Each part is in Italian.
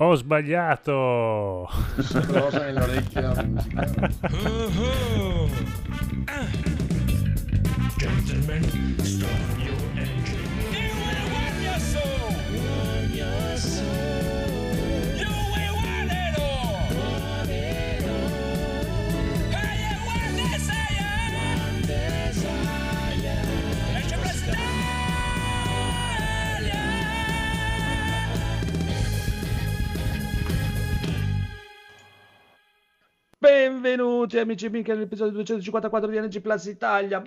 Ho sbagliato! La musica. Gentlemen, start Benvenuti amici e amiche nell'episodio 254 di NG Plus Italia.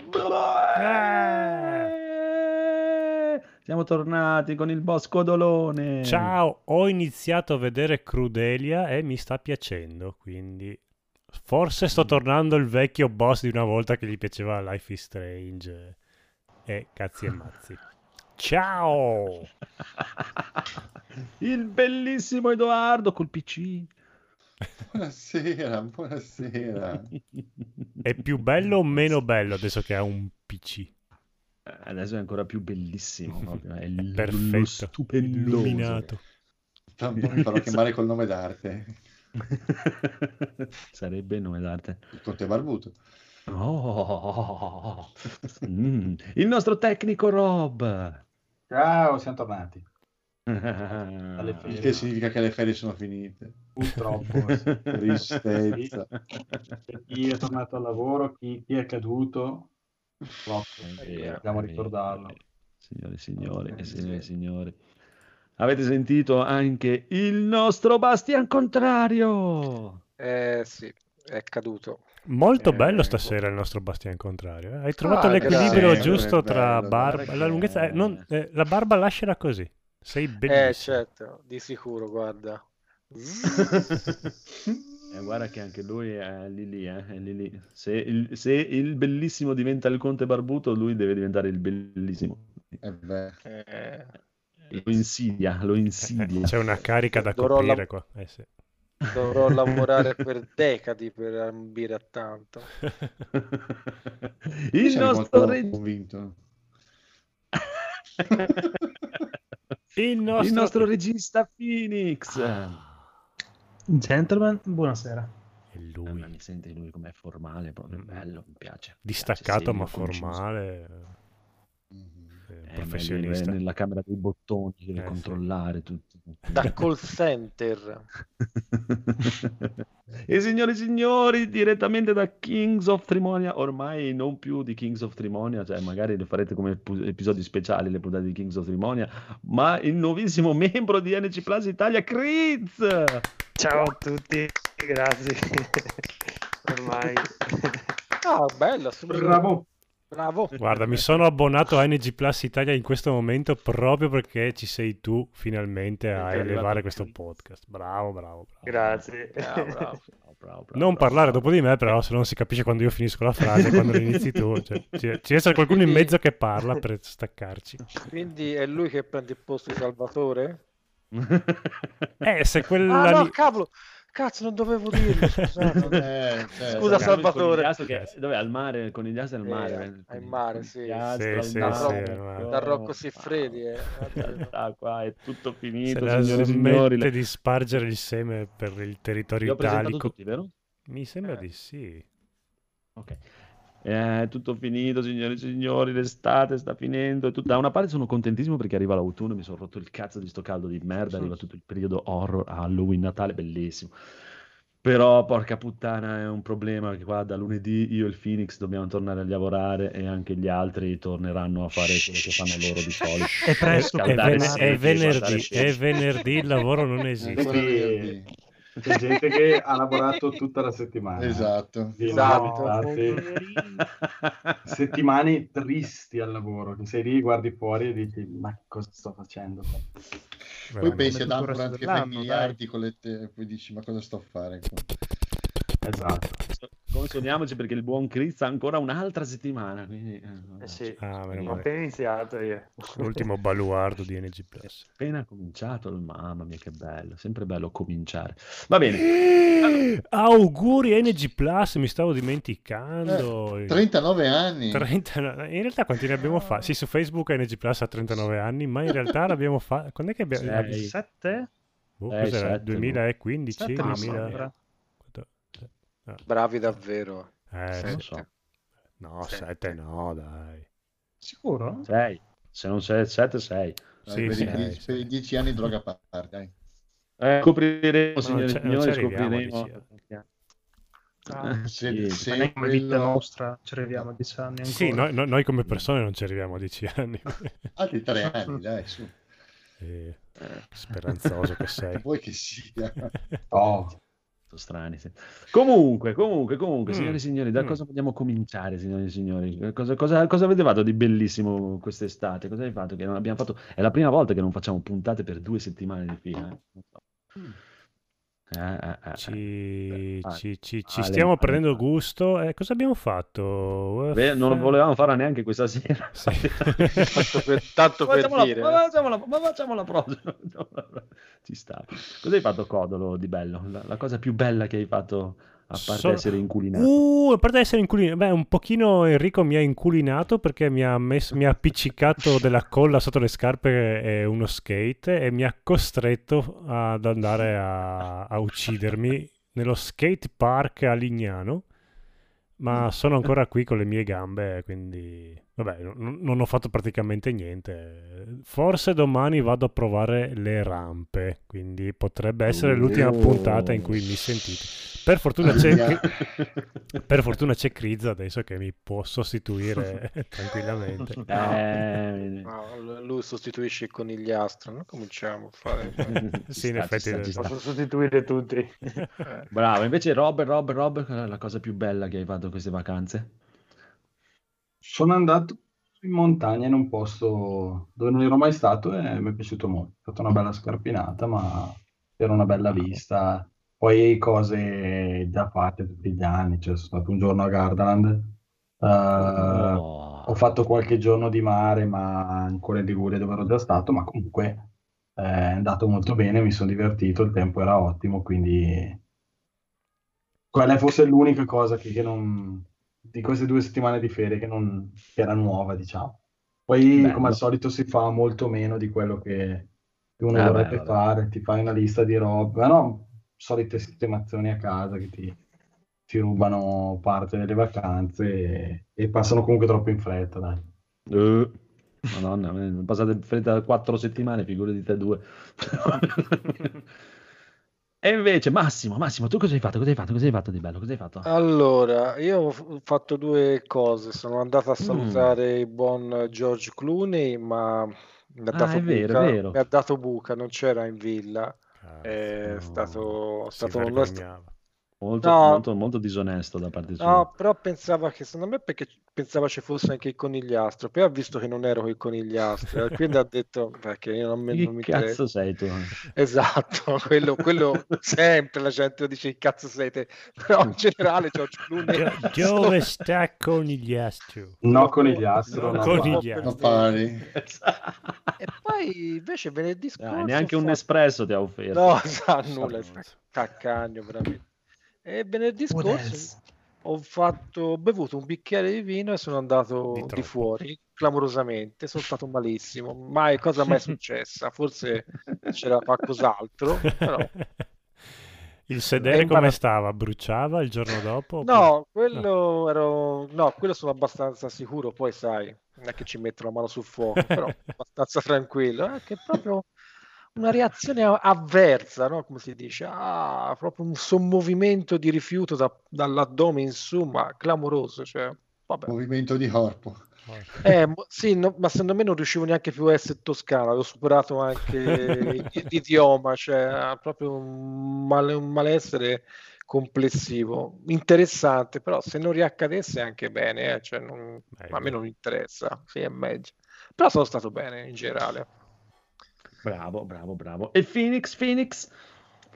Siamo tornati con il boss Codolone. Ciao, ho iniziato a vedere Crudelia e mi sta piacendo, quindi forse sto tornando il vecchio boss di una volta che gli piaceva Life is Strange e cazzi e mazzi. Ciao! Il bellissimo Edoardo col PC. Buonasera, buonasera. È più bello o meno bello adesso che ha un PC? Eh, Adesso è ancora più bellissimo. proprio, È, l- Perfetto, lo stupendoso. illuminato. Po' mi farò chiamare col nome d'arte. Sarebbe il nome d'arte. Il Conte Barbuto. Oh. Mm. Il nostro tecnico Rob. Ciao, siamo tornati. Alle Il che significa che le ferie sono finite. Purtroppo. Tristezza. Per chi è tornato al lavoro, chi, chi è caduto, purtroppo, vero, dobbiamo ricordarlo. Signore e signori, Eh, e sì. signore e signori. Avete sentito anche il nostro Bastian Contrario? Eh sì, è caduto. Molto Eh, bello stasera il nostro Bastian Contrario. eh. Hai trovato Ah, l'equilibrio grazie, giusto è tra bello, barba la lunghezza. eh, non- eh, la barba lasciala così. Sei bellissimo. Eh certo, di sicuro, guarda. Eh, guarda che anche lui è lì lì, eh, è lì lì. Se il, se il bellissimo diventa il conte barbuto, lui deve diventare il bellissimo. Eh beh, Eh, Lo insidia, lo insidia. C'è una carica da Dovrò coprire la- qua. Eh sì. dovrò lavorare per decadi per ambire a tanto. il nostro re- convinto. Il nostro, il nostro regista Phoenix. Gentlemen, buonasera. È Ah, ma lui. mi sente lui com'è formale, proprio bello, mi piace. Mi Distaccato piace, ma serio, conciso. Eh, professionista. è nella camera dei bottoni, deve Eh, sì. controllare tutto. Da call center. e signori e signori, direttamente da Kings of Trimonia, ormai non più di Kings of Trimonia, cioè magari le farete come pu- episodi speciali le puntate di Kings of Trimonia, ma il nuovissimo membro di NC Plus Italia, Kriz! Ciao a tutti, grazie. Ormai Ah, bella, super Bravo. Bravo. Guarda, mi sono abbonato a NG Plus Italia in questo momento proprio perché ci sei tu finalmente a elevare questo podcast. Bravo, bravo, bravo. grazie. Bravo. Bravo, bravo, bravo, Non bravo, parlare bravo. dopo di me, però, se non si capisce quando io finisco la frase, quando la inizi tu. Cioè, ci, ci deve essere qualcuno in mezzo che parla per staccarci. Quindi è lui che prende il posto di Salvatore? Eh, se quella Ah no, lì- cavolo! Cazzo, non dovevo dirlo, scusate. Eh, cioè, Scusa, Salvatore. Che, dove? Al mare, Conigliastro è al Eh, mare. è in mare, sì. Conigliastro, Sì, sì, al sì, mare. al mare. Da Rocco Siffredi, eh. Ah, qua è tutto se finito, la signore e signori. smette di spargere il seme per il territorio italico. tutti, vero? Mi sembra Eh. di sì. Ok. È tutto finito, signori e signori, l'estate sta finendo. e tut- Da una parte sono contentissimo perché arriva l'autunno, mi sono rotto il cazzo di sto caldo di merda, arriva tutto il periodo horror, Halloween, Natale, bellissimo. Però, porca puttana, è un problema perché qua da lunedì io e il Phoenix dobbiamo tornare a lavorare e anche gli altri torneranno a fare quello che fanno loro di solito. È presto È, ven- è venerdì, è venerdì, il lavoro non esiste. C'è gente che ha lavorato tutta la settimana. Esatto. Esatto. capitati settimane tristi al lavoro, che sei lì, guardi fuori e dici, ma cosa sto facendo? qua?" Poi Veramente. pensi ad resto che fa miliardi con le te, e poi dici ma cosa sto a fare qua? Esatto. Consoliamoci perché il buon Chris ha ancora un'altra settimana. Quindi, eh. Eh sì, Ah, meno ho male. appena iniziato io. L'ultimo baluardo di NG Plus. Appena cominciato, mamma mia che bello, sempre bello cominciare. Va bene, Eh, auguri NG Plus, mi stavo dimenticando. Eh, 39 anni. 30 in realtà quanti ne abbiamo fatti? Sì, su Facebook NG Plus ha 39 anni, ma in realtà l'abbiamo fatto. Quando è che abbiamo. Sei. 7? boh, Eh, cos'era? sette, 2015? Sette mi 2000? Bravi davvero. eh, Sette. non so. no, Sette. 7 no, dai. Sicuro? 6. Se non sei 7, 6. Dai, Sì, per, sì, i dieci, sì. per i dieci anni droga a parte, dai. Eh, scopriremo, non signori e ci- non signori, scopriremo. Ah, Se, Sì, se ma neanche come vita quello- nostra ci arriviamo a 10 anni ancora. Sì, noi, noi- noi come persone non ci arriviamo a 10 anni. altri tre anni, dai, su. Eh, speranzoso che sei. Vuoi che sia. Oh, strani, sì. Comunque, comunque, comunque, Mm. signori e signori, da Mm. cosa vogliamo cominciare, signori e signori? Cosa, cosa- cosa avete fatto di bellissimo quest'estate? Cosa hai fatto che non abbiamo fatto? È la prima volta che non facciamo puntate per due settimane di fila. eh. So. Eh, eh, eh, Ci, eh. ci- ci- ci Ale, stiamo prendendo gusto. Eh, cosa abbiamo fatto? Beh, non volevamo farla neanche questa sera. Sì. Tanto per, tanto Ma per facciamola, dire. ma facciamola, ma facciamo la prossima. Ci sta. Cosa hai fatto, Codolo, di bello? La, la cosa più bella che hai fatto, a parte Sono- essere inculinato? Uh, a parte essere inculinato, beh, un pochino Enrico mi ha inculinato perché mi ha, messo, mi ha appiccicato della colla sotto le scarpe e uno skate e mi ha costretto ad andare a, a uccidermi nello skate park a Lignano. Ma sono ancora qui con le mie gambe, quindi vabbè, non, non ho fatto praticamente niente. Forse domani vado a provare le rampe, quindi potrebbe essere l'ultima Oh. puntata in cui mi sentite. Per fortuna c'è, per fortuna c'è Criz adesso che mi può sostituire tranquillamente. Eh, No, lui sostituisce il conigliastro. Noi cominciamo a fare. Sì, in sta, effetti ci sta, ci sta. Posso sostituire tutti. Bravo, invece Rob, Rob, Rob, qual è la cosa più bella che hai fatto queste vacanze? Sono andato in montagna in un posto dove non ero mai stato e mi è piaciuto molto. È stata una bella scarpinata, ma era una bella vista. Poi cose già fatte tutti gli anni, cioè sono stato un giorno a Gardaland, eh, Oh. ho fatto qualche giorno di mare, ma ancora in Liguria dove ero già stato, ma comunque eh, è andato molto bene, mi sono divertito, il tempo era ottimo, quindi quella è forse l'unica cosa che, che non, di queste due settimane di ferie che, non, che era nuova, diciamo. Poi, Bello. come al solito, si fa molto meno di quello che, uno Eh, beh, vorrebbe vabbè. fare, ti fai una lista di robe, ma no, solite sistemazioni a casa che ti, ti rubano parte delle vacanze e, e passano comunque troppo in fretta, dai. Eh, Madonna, passate in fretta quattro settimane, figure di te due. E invece, Massimo, Massimo, tu cosa hai fatto? Cosa hai fatto? Cosa hai fatto di bello? Cosa hai fatto? Allora, io ho fatto due cose. Sono andato a Mm. salutare il buon George Clooney, ma mi ha Ah, dato è vero, buca. Mi ha dato buca, non c'era in villa. Cazzo, È no. stato, stato sta- vergognava. Molto, No. molto, molto disonesto da parte sua. No, però pensava che secondo me perché pensava ci fosse anche il conigliastro, poi ha visto che non ero il conigliastro, quindi ha detto perché io non, mi- Che non mi cazzo interessa. sei tu? Esatto, quello, quello sempre la gente dice che cazzo sei te, però in generale George Clooney Dove sta conigliastro? No conigliastro, No, no. conigliastro. Non pari. E poi invece venerdì scorso Dai, neanche un espresso ti ha offerto. No, sa nulla, caccagno veramente. E venerdì scorso ho fatto, ho bevuto un bicchiere di vino e sono andato Di di, fuori clamorosamente, sono stato malissimo, mai cosa mai successa, forse c'era qualcos'altro, però Il sedere come stava? Bruciava il giorno dopo? no, quello ero no, quello sono abbastanza sicuro, poi sai, non è che ci metto la mano sul fuoco, però abbastanza tranquillo, è che è proprio una reazione avversa, no? Come si dice? Ah, proprio un sommovimento di rifiuto da- dall'addome in su, ma clamoroso, cioè, vabbè. Movimento di corpo. Eh, sì, no, ma secondo me non riuscivo neanche più a essere toscano, avevo superato anche l'idioma, cioè proprio un, male- un malessere complessivo, interessante, però se non riaccadesse anche bene, eh, cioè non- a me non interessa, sì, è meglio. Però sono stato bene in generale. Bravo, bravo, bravo. E Phoenix, Phoenix?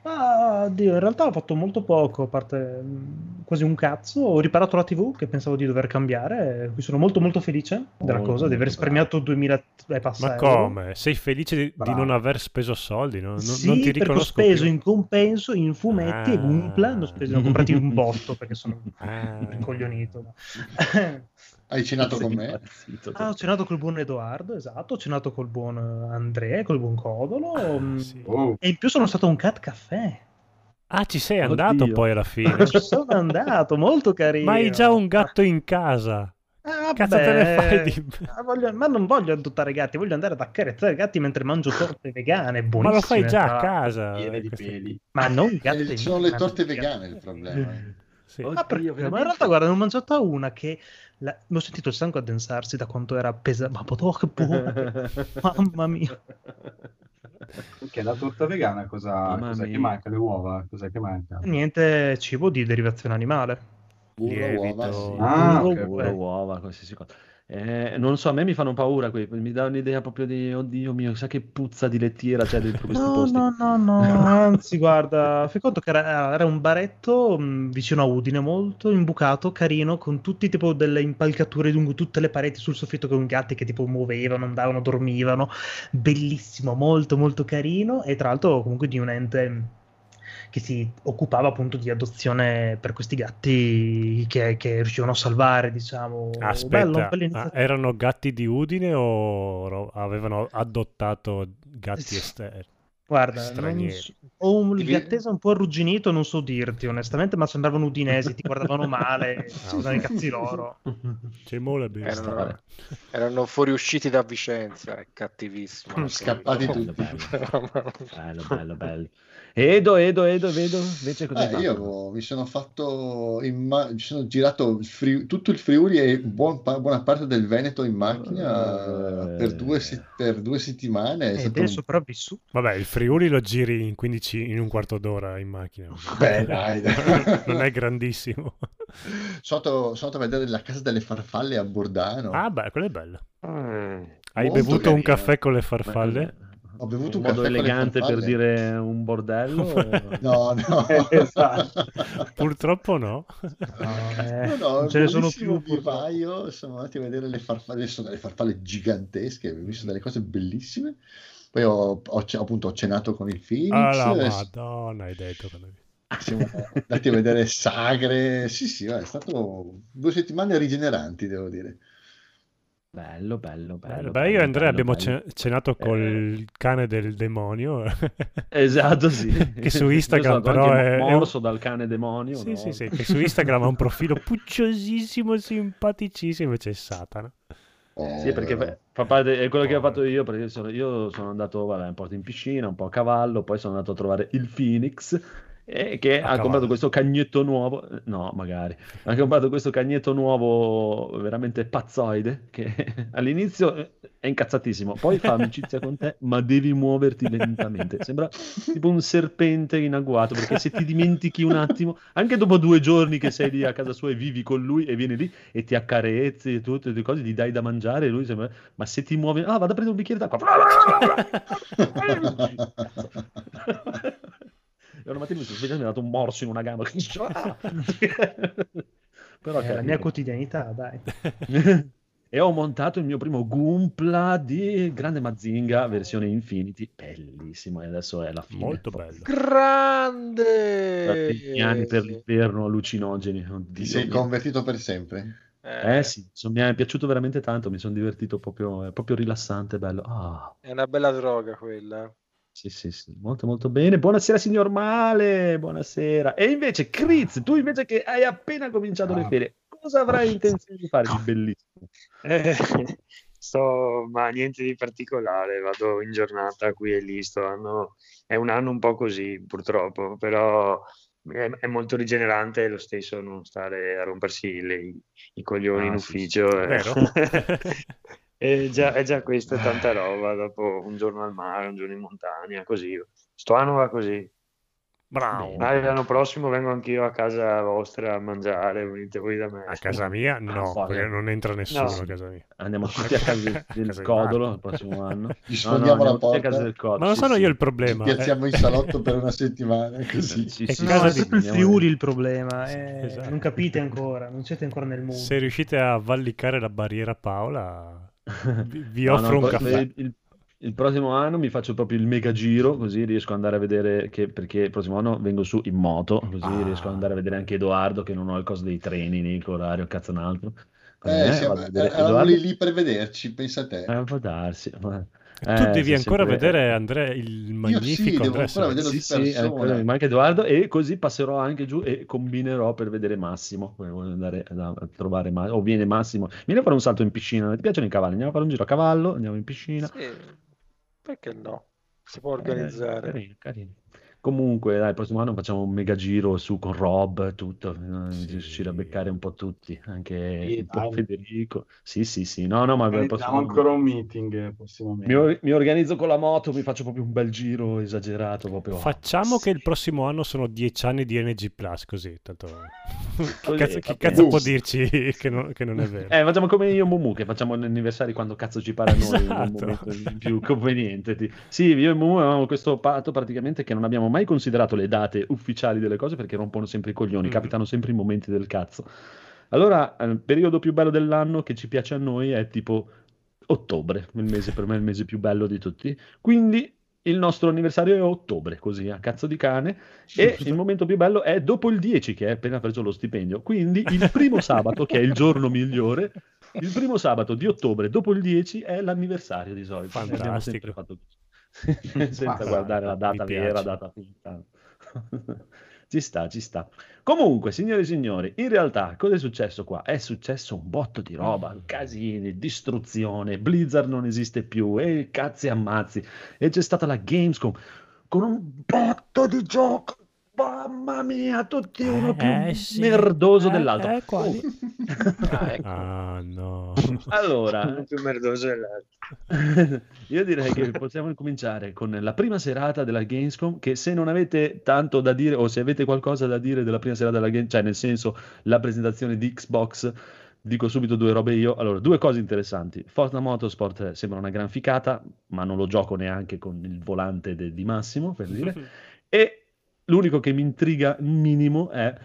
Ah, Dio, in realtà ho fatto molto poco, a parte mm, quasi un cazzo. Ho riparato la TV che pensavo di dover cambiare. Qui sono molto molto felice della Molto, cosa, di aver risparmiato 2000 e passa Ma euro. come? Sei felice di, di non aver speso soldi? No? Non, Sì, non ti perché ho riconosco speso più. in compenso in fumetti e Ah. Gunpla. Ne ho, speso, ne ho comprati un botto perché sono Ah. incoglionito. Hai cenato con me? impazzito, Ah, ho cenato col buon Edoardo, esatto, ho cenato col buon eh, Andrea, col buon Codolo. mm, Sì. Oh, E in più sono stato a un cat caffè. Ah, ci sei andato Oddio. poi alla fine. Ci sono andato, molto carino. Ma hai già un gatto in casa. Ah, Cazzo te ne fai di... Ah, voglio- ma non voglio adottare gatti, voglio andare ad accarezzare i gatti mentre mangio torte vegane, buonissime. Ma lo fai già a casa. Queste- peli. Ma non gatti. Eh, sono le torte vegane il problema. Sì. Oddio, Ma perché? Ma in realtà, guarda, ne ho mangiata una che la- mi ho sentito il sangue addensarsi da quanto era pesante. Ma potevo che buona. Mamma mia. Che la torta vegana cosa, cos'è che manca? Le uova? Cos'è che manca? Niente cibo di derivazione animale. Burro, Lievito. uova, sì. Ah, Burro, ok. Burro, uova, qualsiasi cosa. Eh, non so, a me mi fanno paura qui, mi dà un'idea proprio di, oddio mio, sa che puzza di lettiera c'è dentro questi No, posti. no, no, no, anzi, guarda, fai conto che era, era un baretto mh, vicino a Udine, molto imbucato, carino, con tutti tipo delle impalcature lungo tutte le pareti sul soffitto con gatti che tipo muovevano, andavano, dormivano, bellissimo, molto molto carino e tra l'altro comunque di un ente che si occupava appunto di adozione per questi gatti che, che riuscivano a salvare, diciamo. Aspetta, Bello, ah, erano gatti di Udine o avevano adottato gatti esterni? Guarda, so- ho un gattese un po' arrugginito, non so dirti onestamente, ma sembravano udinesi, ti guardavano male, si usano i cazzi loro. C'è mole bene. Erano, erano fuoriusciti da Vicenza, è cattivissimo. Scappati tutti. Bello, bello, bello. Edo, Edo, Edo, vedo, invece cosa hai Eh, fatto? io mi sono fatto in ma- mi sono girato il Friuli- tutto il Friuli e buon pa- buona parte del Veneto in macchina Eh. per, due se- per due settimane. È Ed stato è un- sopravvissuto. Vabbè, il Friuli lo giri in 15 in un quarto d'ora in macchina. Beh, dai, dai. non è grandissimo. Sono andato, sono andato a vedere la casa delle farfalle a Bordano. Ah, beh, quello è bello. Mm. Hai Molto bevuto un carino. caffè con le farfalle? cos'è? Ho bevuto un un modo elegante per dire un bordello? No, no. Esatto. Purtroppo no. Eh, No, no, ce ne sono più. vivaio, siamo andati a vedere le farfalle, sono delle farfalle gigantesche, ho visto delle cose bellissime. Poi ho, ho appunto ho cenato con il Phoenix, Ah, la madonna, hai detto. quando- siamo andati a vedere sagre. Sì, sì, è stato due settimane rigeneranti, devo dire. Bello, bello, bello. Bello, beh, io e Andrea bello, abbiamo bello. ce- cenato col Eh. cane del demonio. Esatto, sì. Che su Instagram però è- morso dal cane demonio. Sì, no? sì, sì, che su Instagram ha un profilo pucciosissimo, simpaticissimo, invece è Satana. Sì, perché fa, fa parte, è quello che ho fatto io, perché sono, io sono andato, vabbè, un po' in piscina, un po' a cavallo, poi sono andato a trovare il Phoenix, eh, che ha cavallo. comprato questo cagnetto nuovo, eh, no, magari, ha comprato questo cagnetto nuovo veramente pazzoide, che all'inizio eh, è incazzatissimo, poi fa amicizia con te, ma devi muoverti lentamente, sembra tipo un serpente in agguato, perché se ti dimentichi un attimo, anche dopo due giorni che sei lì a casa sua e vivi con lui e vieni lì e ti accarezzi e tutte le cose, gli dai da mangiare e lui sembra, ma se ti muovi, ah vado a prendere un bicchiere d'acqua. E una mattina mi sono svegliato e mi ha dato un morso in una gamba. Però È la mia quotidianità, dai. E ho montato il mio primo Gumpla di Grande Mazinga versione Infinity, bellissimo, e adesso è la fine. Molto bello. Grande! Piani per l'inverno allucinogeni. Oddio Ti sei convertito per sempre? Eh sì, so- mi è piaciuto veramente tanto, mi sono divertito proprio, è proprio rilassante, bello. Ah, È una bella droga quella. Sì, sì, sì, molto molto bene. Buonasera signor Male, buonasera. E invece, Kriz, tu invece che hai appena cominciato le Ah. ferie, cosa avrai intenzione di fare di bellissimo? Eh, sto, ma niente di particolare, vado in giornata qui e lì, sto anno, è un anno un po' così purtroppo, però è, è molto rigenerante lo stesso non stare a rompersi le- i coglioni Ah, in sì, sì. ufficio. eh. È già, è già questa tanta roba, dopo un giorno al mare, un giorno in montagna, così. Sto anno va così. Bravo. Ah, l'anno prossimo vengo anch'io a casa vostra a mangiare, venite voi da me. A casa mia no, fuori. perché non entra nessuno No. a casa mia. Andiamo tutti a casa del, casa Codolo il prossimo anno. Gli No, sfondiamo no, la andiamo tutti a porta, casa del Codolo. Ma non sì, sono sì. io il ci problema. eh. piazziamo in salotto per una settimana, così. Sì, È sì, in No, casa è di- sempre il Friuli il problema, eh, Esatto. non capite ancora, non siete ancora nel mood. Se riuscite a vallicare la barriera Paola, vi, vi No, offro no, un il- caffè. Il, il- il prossimo anno mi faccio proprio il mega giro, così riesco ad andare a vedere che, perché il prossimo anno vengo su in moto, così Ah. riesco ad andare a vedere anche Edoardo, che non ho il coso dei treni, né il orario, cazzo un altro. Eh, me, siamo- vedere eravamo lì, lì per vederci, pensa a te. Eh, può darsi. ma- tu eh, devi sì, ancora sempre- vedere Andrea il magnifico devo Andrea ancora Sole. vederlo Sì, sì, ancora mi manca Edoardo e così passerò anche giù e combinerò per vedere Massimo. Voglio andare a, a trovare Massimo. O viene Massimo. Vieni a fare un salto in piscina. Ti piacciono i cavalli? Andiamo a fare un giro a cavallo, andiamo in piscina. Sì, perché no? Si può Eh, organizzare. carino, carino. Comunque, dai, il prossimo anno facciamo un mega giro su con Rob, tutto, eh, Sì. riuscire a beccare un po' tutti, anche Sì, un po' dai. Federico. Sì, sì, sì, no, no, ma anno ancora un meeting eh, prossimamente. mi, or- mi organizzo con la moto, mi faccio proprio un bel giro esagerato, proprio. Facciamo che il Sì. prossimo anno sono dieci anni di NG Plus, così. Tanto... Così, cazzo, chi cazzo può dirci che non, che non è vero? Eh, facciamo come io e Mumu, che facciamo gli anniversari quando cazzo ci pare a noi, Esatto. più conveniente. Ti- Sì, io e Mumu avevamo questo patto praticamente che non abbiamo mai considerato le date ufficiali delle cose perché rompono sempre i coglioni, Mm. capitano sempre i momenti del cazzo. Allora, eh, il periodo più bello dell'anno che ci piace a noi è tipo ottobre, il mese per me è il mese più bello di tutti. Quindi il nostro anniversario è ottobre, così a cazzo di cane. E il momento più bello è dopo il 10, che è appena preso lo stipendio. Quindi il primo sabato, che è il giorno migliore, il primo sabato di ottobre, dopo il 10, è l'anniversario di solito. Abbiamo sempre Fantastico. fatto così. Senza Ah, guardare la data vera, data finta. Ci sta, ci sta. Comunque, signori e signori, in realtà cosa è successo qua? È successo un botto di roba, casini, distruzione, Blizzard non esiste più, e cazzi ammazzi. E c'è stata la Gamescom con un botto di gioco. Mamma mia, tutti uno più Eh, sì. merdoso Eh, dell'altro. eh, quali? Ah, ecco. Ah, no. Allora, Uno più merdoso dell'altro. io direi che possiamo incominciare con la prima serata della Gamescom, che se non avete tanto da dire o se avete qualcosa da dire della prima serata della Gamescom, cioè nel senso la presentazione di Xbox, dico subito due robe io. Allora, due cose interessanti. Forza Motorsport eh, sembra una gran ficata, ma non lo gioco neanche con il volante de- di Massimo, per dire. E l'unico che mi intriga minimo è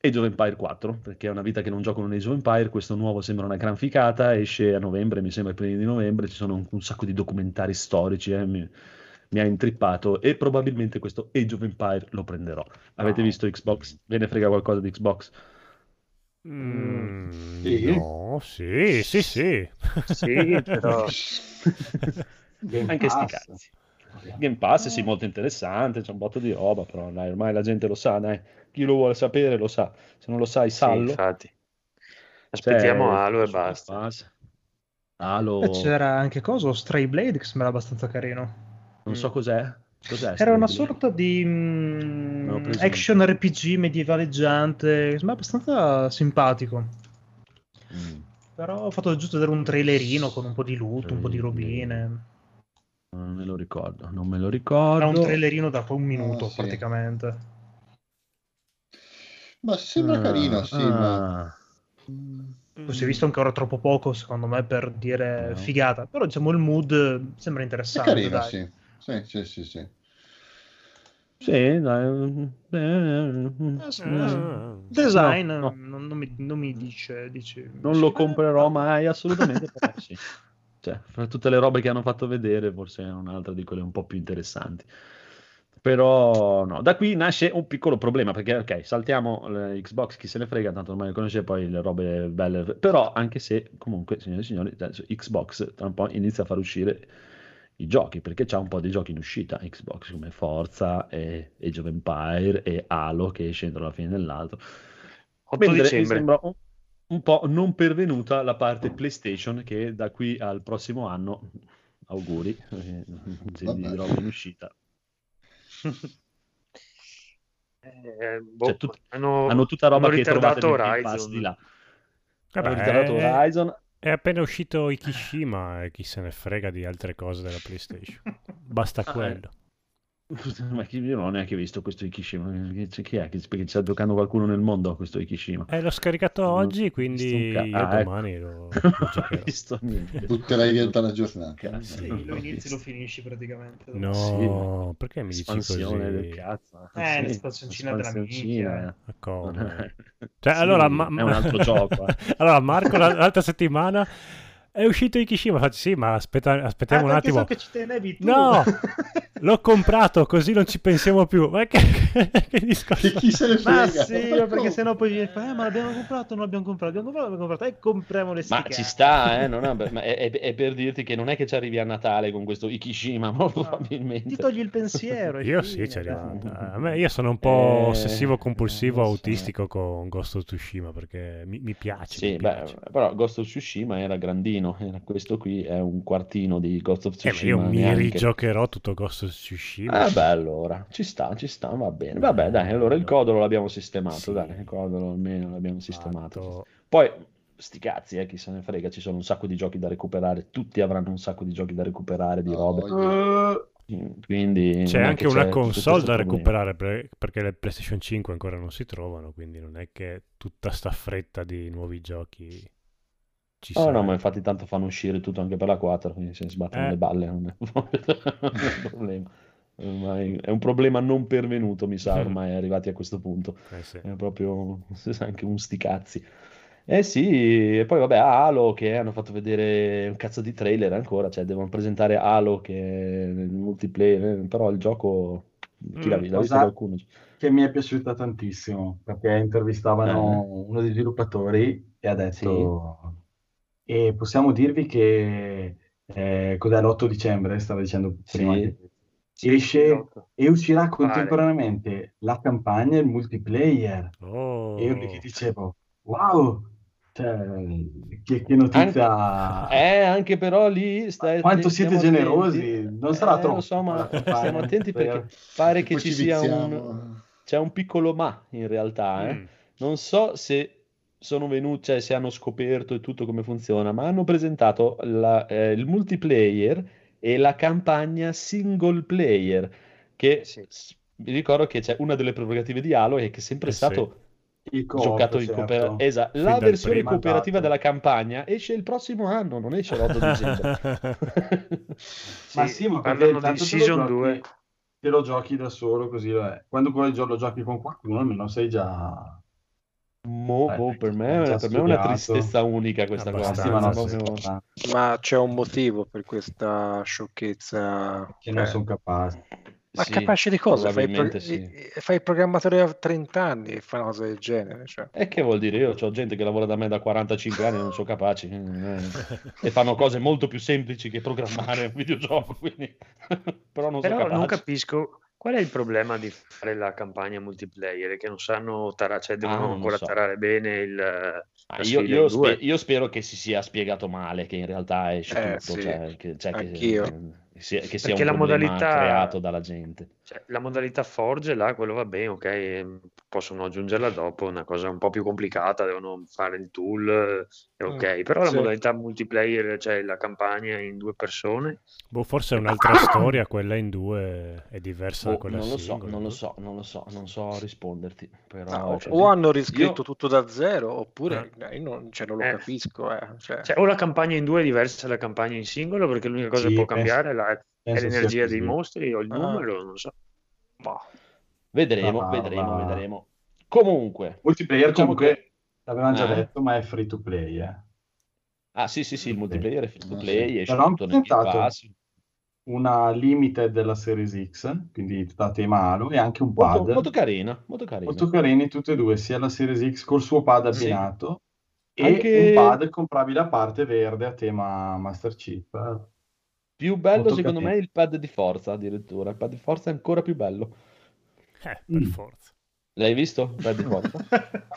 Age of Empire 4, perché è una vita che non gioco con Age of Empire, questo nuovo sembra una gran ficata, esce a novembre, mi sembra i primi di novembre, ci sono un, un sacco di documentari storici, eh, mi, mi ha intrippato e probabilmente questo Age of Empire lo prenderò. Avete Wow. visto Xbox? Ve ne frega qualcosa di Xbox? Mm, Sì. No, sì, sì, sì. Sì, però Anche sti Pass. Game Pass sì, molto interessante, c'è un botto di roba, però dai, ormai la gente lo sa, dai. Chi lo vuole sapere lo sa. Se non lo sai, sì, sallo. infatti. Aspettiamo C'è- Halo e su basta. Halo, c'era anche cosa, Stray Blade, che sembrava abbastanza carino. non so cos'è. Cos'è Era una sorta di mm, ho preso action RPG medievaleggiante, sembrava abbastanza simpatico. Mm. Però ho fatto giusto vedere un trailerino con un po' di loot, un po' di robine. Non me lo ricordo, non me lo Era ricordo. un trailerino da un minuto Ah, sì. praticamente. Ma sembra Ah, carino, sì, ma... ah. Poi si è visto ancora troppo poco, secondo me, per dire No. figata. Però diciamo il mood sembra È interessante. carino, dai. sì. Sì, sì, sì, sì. Sì, dai. eh, Eh, Ah. Design No, no. Non, non mi, non mi dice, dici, Non lo eh, comprerò mai assolutamente, però sì. Cioè, fra tutte le robe che hanno fatto vedere, forse è un'altra di quelle un po' più interessanti. Però no, da qui nasce un piccolo problema, perché ok, saltiamo le Xbox, chi se ne frega, tanto ormai conosce poi le robe belle, però anche se comunque, signore e signori, Xbox tra un po' inizia a far uscire i giochi, perché c'ha un po' di giochi in uscita Xbox, come Forza e Age of Empire e Halo che esce entro la fine dell'altro. 8 Mentre mi dicembre. sembra un, un po' non pervenuta la parte PlayStation che da qui al prossimo anno, auguri, eh, se di Vabbè. roba in uscita. Eh, boh, Cioè, tut- hanno, Hanno tutta roba hanno che trovate Horizon. di là. Vabbè, Hanno ritardato è- Horizon. È appena uscito Ikishima e chi se ne frega di altre cose della PlayStation. Basta Ah, quello. Ma chi- io non ho neanche visto questo Ikishima. Chi chi è? Chi- Perché sta giocando qualcuno nel mondo a questo Ikishima? Eh, l'ho scaricato Non oggi, quindi ca- io ah, ecco. domani lo, lo Non ho giocherò. visto niente. Butterai via tutta la giornata. Cazzo, Sì, lo inizi e lo finisci praticamente. No, Sì, perché mi dici Espansione così? del cazzo. Eh, Sì, l'espansioncina della minchia. Come? Non è- Cioè, Sì, allora, ma- è un altro gioco. eh. allora, Marco, la- l'altra settimana è uscito Ikishima. Faccio, sì, ma aspetta, aspettiamo Ah, un attimo. so che ci tenevi tu. No! l'ho comprato così non ci pensiamo più. Ma che, che discorso? Che chi se ne Ma frega? sì, ma perché sennò poi eh, ma l'abbiamo comprato, non l'abbiamo comprato, l'abbiamo comprato, l'abbiamo comprato, e compriamo le Ma stiche. ci sta, eh? non è, ma è- è- è per dirti che non è che ci arrivi a Natale con questo Ikishima, molto No, probabilmente. Ti togli il pensiero. Io fine, sì, ci arrivo. A me, io sono un po' Eh, ossessivo compulsivo so. autistico con Ghost of Tsushima perché mi, mi piace. Sì, mi beh, piace. però Ghost of Tsushima era grandino, era questo qui è un quartino di Ghost of Eh, ma Tsushima. io mi neanche. rigiocherò tutto Ghost of Tsushima. Ah, beh, allora, ci sta, ci sta, va bene. Vabbè, dai, allora il codolo l'abbiamo sistemato, Sì. dai, il codolo almeno l'abbiamo sistemato. Fatto- Poi, sti cazzi, eh, chi se ne frega, ci sono un sacco di giochi da recuperare, tutti avranno un sacco di giochi da recuperare, di robe. voglio- Quindi C'è anche che una c'è console da problema. recuperare per- perché le PlayStation 5 ancora non si trovano, quindi non è che tutta sta fretta di nuovi giochi ci Oh, no, ma infatti tanto fanno uscire tutto anche per la 4, quindi se ne sbattono Eh. le balle non è non è un problema. Ormai è un problema non pervenuto, mi sa, ormai arrivati a questo punto. Eh sì. È proprio anche un sti cazzi. Eh sì, e poi vabbè, Halo che hanno fatto vedere un cazzo di trailer ancora, cioè devono presentare Halo che è nel multiplayer, eh, però il gioco chi l'ha, Mm, l'ha visto qualcuno? che mi è piaciuta tantissimo perché intervistavano uno dei sviluppatori e ha detto e possiamo dirvi che eh, cos'è l'8 dicembre stava dicendo prima Sì. che- esce e uscirà contemporaneamente la campagna e il multiplayer Oh. e io che dicevo wow cioè, che, che notizia Eh, anche però lì stai quanto siete attenti. generosi non sarà Eh, troppo lo so, ma stiamo attenti perché pare che ci ci sia un, c'è un piccolo ma in realtà, eh. Mm. Non so se sono venuti, cioè se hanno scoperto e tutto come funziona, ma hanno presentato la- eh, il multiplayer e la campagna single player, che Sì. s- vi ricordo che c'è una delle prerogative di Halo è che è sempre Eh sì. stato il co-op, giocato in certo. cooperativa. Esatto, la versione cooperativa della campagna esce il prossimo anno, non esce l'8 dicembre. Ma sì, ma parlano di Season giochi- 2. te lo giochi da solo così lo è. Quando poi il lo giochi con qualcuno almeno sei già... Mo- Eh, boh, per me, per me è una tristezza unica questa Abbastanza, ma cosa. non sì. sono Proprio- Ma c'è un motivo per questa sciocchezza. che non Cioè, sono capaci. ma Sì, capace di cosa? Fai il, pro- sì. eh, fai il programmatore a 30 anni e fai una cosa del genere. Cioè. E che vuol dire? Io ho gente che lavora da me da 45 anni e non sono capaci eh, e fanno cose molto più semplici che programmare un videogioco, quindi però non sono Però non capisco qual è il problema di fare la campagna multiplayer, che non sanno tarare, cioè Ah, devono non ancora so. tarare bene il... Ah, io, io spe- io spero che si sia spiegato male, che in realtà esce Eh, tutto, sì. cioè, che, cioè, Anch'io. che sia, che sia Perché un la modalità- creato dalla gente. Cioè, la modalità Forge là, quello va bene, ok, ehm, possono aggiungerla dopo, una cosa un po' più complicata, devono fare il tool, eh, è ok, però la sì. modalità multiplayer, cioè la campagna in due persone, Boh, forse è un'altra storia, quella in due è diversa da Boh, quella non lo so, singola, non lo so, non lo so, non so risponderti, però Ah, o, cioè, o hanno riscritto io- tutto da zero, oppure eh, io non, cioè, non lo Eh. capisco. eh, cioè. cioè o la campagna in due è diversa dalla campagna in singolo, perché l'unica cosa Sì, che può cambiare è, la- è l'energia dei mostri o il Ah. numero, non so. Boh. vedremo, Ah, vedremo, ma- vedremo. Comunque, Multiplayer Diciamo comunque, l'avevamo già Eh. detto, ma è free to play. Eh. ah sì sì sì, il multiplayer è free to Ah, play, sì. esce Però hanno presentato. Una limited della Series X, quindi tutta a tema Halo, e anche un Molto, pad. molto carina, molto carina. Molto carini tutte e due, sia la Series X col suo pad Sì. abbinato e Anche- un pad comprabile a parte verde a tema Master Chip. Più bello Molto secondo carino. me il pad di Forza addirittura, il pad di Forza è ancora più bello. Eh, per Mm. forza. L'hai visto il pad di Forza?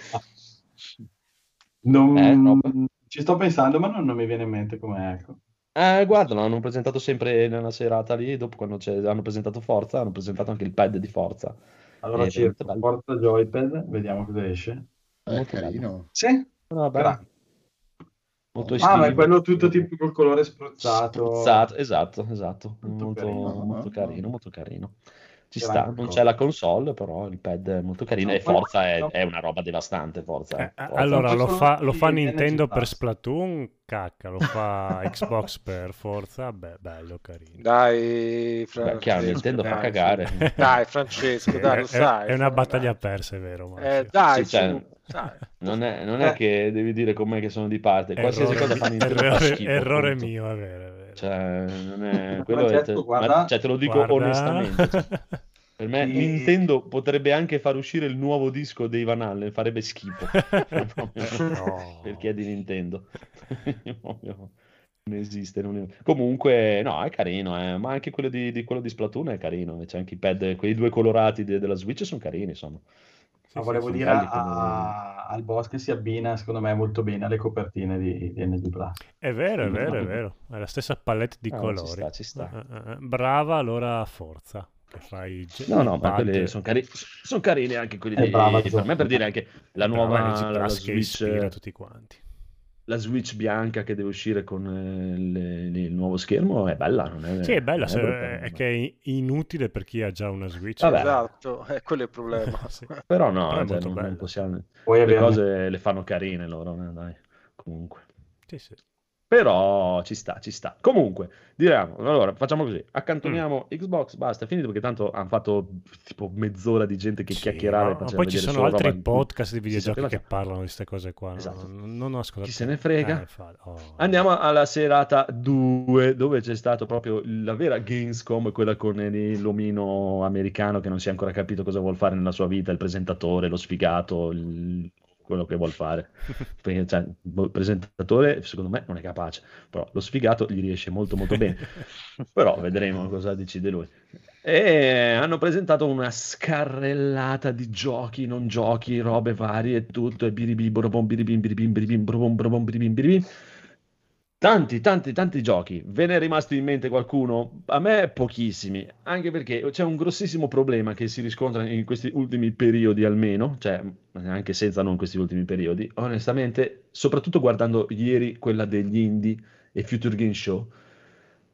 Non... Eh, no. Ci sto pensando, ma non, non mi viene in mente come ecco. Eh, guarda, l'hanno presentato sempre nella serata lì, dopo quando c'è- hanno presentato Forza, hanno presentato anche il pad di Forza. Allora È cerco bello. Forza Joypad, vediamo cosa esce. È Molto carino. Sì, Vabbè, Molto Ah, ma è estivo. quello tutto tipo col colore spruzzato. Spruzzato, esatto, esatto, Molto molto, carino, molto no? carino, molto carino. Ci sta, non c'è la console, però il pad è molto carino No, e Forza è, no. è una roba devastante, Forza. Eh, Forza. allora, lo fa, lo fa Nintendo per Pass. Splatoon, cacca, lo fa Xbox per Forza, beh, bello, carino. Dai, Beh, Francesco, chiaro, Nintendo fa dai, cagare. su. Dai, Francesco, dai, è, lo sai. è una dai. battaglia persa, è vero. Eh, Massimo. dai, Sì, cioè, dai. Non è, non è Eh. che devi dire com'è che sono di parte, qualsiasi Errore cosa fa Nintendo fa errore, schifo, errore mio, è vero, è vero. Cioè, non è... quello è- Francesco, guarda- ma- cioè, te lo dico Guarda. onestamente. cioè, per me Sì. Nintendo potrebbe anche far uscire il nuovo disco dei Van Halen, farebbe schifo. No. Perché è di Nintendo. Non esiste. non è- Comunque, no, è carino, eh, Ma anche quello di, di quello di Splatoon è carino. C'è anche i pad, quei due colorati de- della Switch sono carini, insomma. Ma volevo dire belli a- al boss che si abbina, secondo me, molto bene alle copertine di, di NG Plus. È vero, è vero, è vero. È la stessa palette di Ah, ci colori. sta, ci sta. Eh, eh, eh. Brava, allora forza. Ge- No, no, ma quelli sono carini, sono carini anche quelli di... brava, per me per dire anche la nuova NG la, la Plus che Switch, ispira tutti quanti. La Switch bianca che deve uscire con eh, le- le- il nuovo schermo è bella, non è, Sì, è bella, non se- brutta, è che è in- inutile per chi ha già una Switch. Vabbè. Esatto, è quello è il problema. Sì. Però no, Però è cioè, non, non possiamo... Poi Le abbiamo cose le fanno carine loro, eh, dai, comunque. Sì, sì. Però ci sta, ci sta. Comunque, diremo, allora facciamo così, accantoniamo Mm. Xbox, basta, è finito perché tanto hanno fatto tipo mezz'ora di gente che Sì, chiacchierava no, ma poi ci sono altri roba podcast di videogiochi che parlano di queste cose qua. Esatto. Non, non ho ascoltato. Chi se ne frega? Eh, oh. Andiamo alla serata 2, dove c'è stato proprio la vera Gamescom, quella con l'omino americano che non si è ancora capito cosa vuol fare nella sua vita, il presentatore, lo sfigato, il- quello che vuol fare. Cioè, il presentatore, secondo me, non è capace, però lo sfigato gli riesce molto molto bene. Però vedremo cosa decide lui. E hanno presentato una scarrellata di giochi, non giochi, robe varie e tutto, e biribim, borobom, biribim, biribim, biribim, borobom, borobom, biribim, biribim. Tanti, tanti, tanti giochi. Ve ne è rimasto in mente qualcuno? A me pochissimi, anche perché c'è un grossissimo problema che si riscontra in questi ultimi periodi almeno, cioè anche senza non questi ultimi periodi, onestamente, soprattutto guardando ieri quella degli indie e Future Game Show.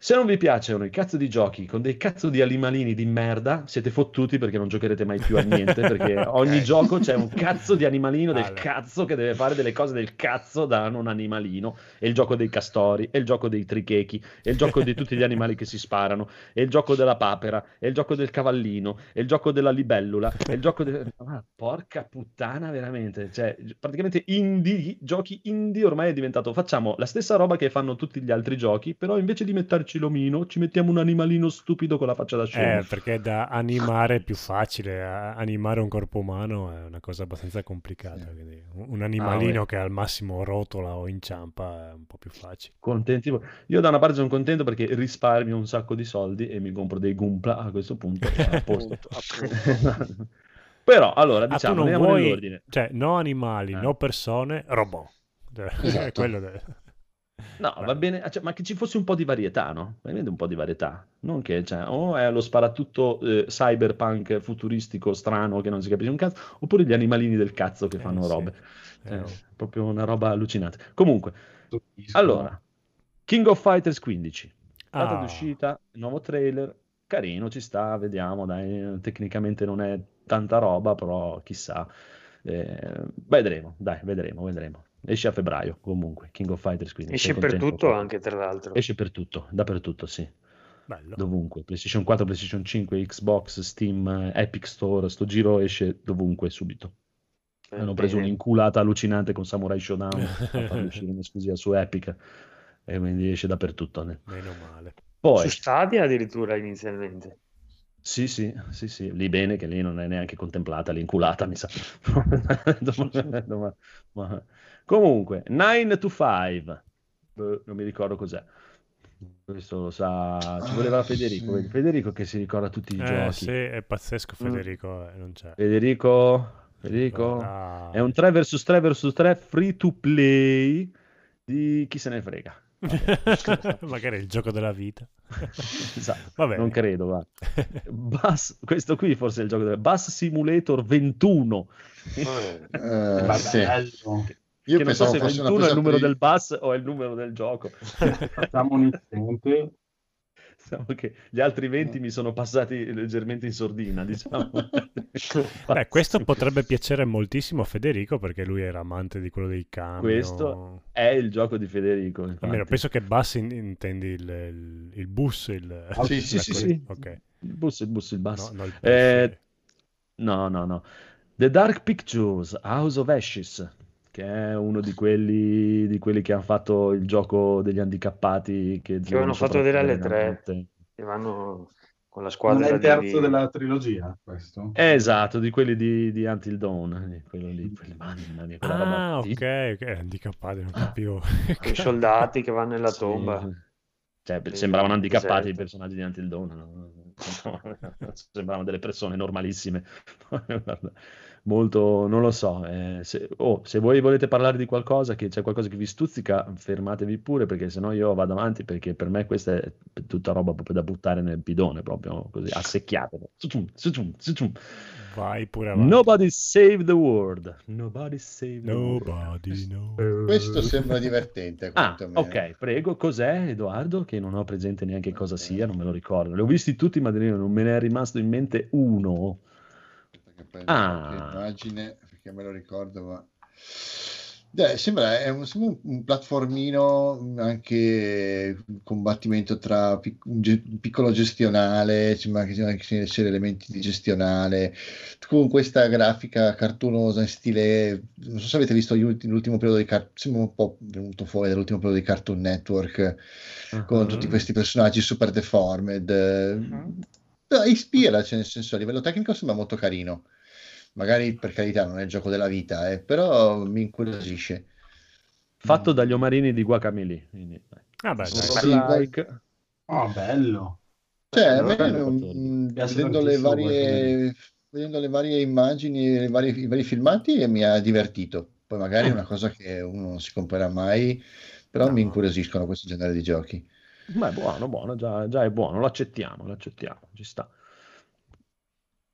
Se non vi piacciono i cazzo di giochi con dei cazzo di animalini di merda, siete fottuti perché non giocherete mai più a niente, perché ogni gioco c'è un cazzo di animalino del Allora. cazzo che deve fare delle cose del cazzo da un animalino, e il gioco dei castori, e il gioco dei trichechi, e il gioco di tutti gli animali che si sparano, e il gioco della papera, e il gioco del cavallino, e il gioco della libellula, e il gioco del... Ah, porca puttana veramente, cioè praticamente indie, giochi indie ormai è diventato, facciamo la stessa roba che fanno tutti gli altri giochi, però invece di metterci l'omino ci mettiamo un animalino stupido con la faccia da scemo. Eh, perché da animare è più facile, animare un corpo umano è una cosa abbastanza complicata. quindi un un animalino beh. che al massimo rotola o inciampa è un po' più facile. Contenti. Io da una parte sono contento perché risparmio un sacco di soldi e mi compro dei Gumpla a questo punto. a posto. Però, allora, Ah, diciamo, non andiamo vuoi, cioè, no animali, Eh. no persone, robot. Cioè, Esatto. quello de- No, va bene, cioè, ma che ci fosse un po' di varietà, no? Veramente un po' di varietà. Non che, cioè, o è lo sparatutto eh, cyberpunk futuristico strano che non si capisce un cazzo, oppure gli animalini del cazzo che Eh, fanno sì. robe. Eh, Cioè, oh. proprio una roba allucinante. Comunque, allora, King of Fighters 15. Data Ah. d'uscita, nuovo trailer, carino, ci sta, vediamo, dai, tecnicamente non è tanta roba, però chissà. Eh, vedremo, dai, vedremo, vedremo. Esce a febbraio, comunque, King of Fighters 15. Esce per tutto anche, tra l'altro. Esce per tutto, dappertutto, sì. Bello. Dovunque, PlayStation 4, PlayStation 5, Xbox, Steam, Epic Store, sto giro esce dovunque, subito. Eh, Hanno preso bene. un'inculata allucinante con Samurai Showdown a farlo uscire in esclusiva su Epic e quindi esce dappertutto. ne. Meno male. Poi, Su Stadia addirittura inizialmente. sì, sì, sì, sì, lì bene che lì non è neanche contemplata l'inculata, mi sa. Ma- ma- Comunque, 9 to 5, Boh, non mi ricordo cos'è. Questo lo sa, ci voleva Ah, Federico, sì. Federico che si ricorda tutti i Eh, giochi. sì, è pazzesco Mm. Federico, eh, non c'è. Federico, Federico, Ah. è un 3 vs 3 vs 3 free to play di chi se ne frega. Magari è il gioco della vita. Esatto, non credo, va. Bus, questo qui forse è il gioco del Bus Simulator 21. Eh, Ma sì. Io che non so se fosse una 21 è il numero per del bus o è il numero del gioco. Facciamo un istante. Diciamo che gli altri 20 mi sono passati leggermente in sordina, diciamo. Beh, questo potrebbe piacere moltissimo a Federico perché lui era amante di quello dei camion. Questo è il gioco di Federico. infatti. Almeno penso che bus in- intendi il, il- il bus. Il... Ah, sì, sì, la sì, sì. Ok. Il bus, il bus, il bus. No, no, il Eh, pesce. No, no, no. The Dark Pictures, House of Ashes. Che è uno di quelli, di quelli che hanno fatto il gioco degli handicappati che, Che avevano fatto vedere alle tre. che vanno con la Non squadra è il di- terzo della trilogia, questo? Eh, Esatto, di quelli di, di Until Dawn, eh, quello lì, quelli- mamma mia, quella roba Ah, ok, ok, handicappati, non capivo. i soldati che vanno nella Sì, tomba. Cioè, Sì, sembravano handicappati i deserto. personaggi di Until Dawn, no? sembravano delle persone normalissime. Molto, non lo so. eh, se, oh, se voi volete parlare di qualcosa, che c'è qualcosa che vi stuzzica, fermatevi pure, perché sennò io vado avanti, perché per me questa è tutta roba proprio da buttare nel bidone, proprio così, assecchiatelo. Vai pure avanti. Nobody save the world. Nobody save the world. Nobody. Eh, Questo sembra divertente, Ah, ok, prego. Cos'è, Edoardo? Che non ho presente neanche cosa sia, non me lo ricordo. Li ho visti tutti, ma non me ne è rimasto in mente uno. Che prendo Ah. qualche immagine perché me lo ricordo, ma Dai, sembra, è un, sembra un- un platformino anche un combattimento tra pic- un, ge- piccolo gestionale, sembra anche anche c'è elementi di gestionale, con questa grafica cartunosa in stile, non so se avete visto gli ulti- l'ultimo periodo di Car- sembra un po' venuto fuori dall'ultimo periodo di Cartoon Network, con tutti questi personaggi super deformed. Ispira, cioè, nel senso, a livello tecnico sembra molto carino. Magari per carità non è il gioco della vita, eh, però mi incuriosisce. Fatto dagli omarini di Guacamele. Quindi. Ah, beh. Sì, roguelike. Oh, bello. Cioè, a me, mm, mm, piace vedendo le varie, vedendo le varie immagini, le varie- i vari filmati, mi ha divertito. Poi magari è una cosa che uno non si comprerà mai, però mi No. incuriosiscono questo genere di giochi. Ma è buono, buono, già, già è buono, lo accettiamo, lo accettiamo, ci sta.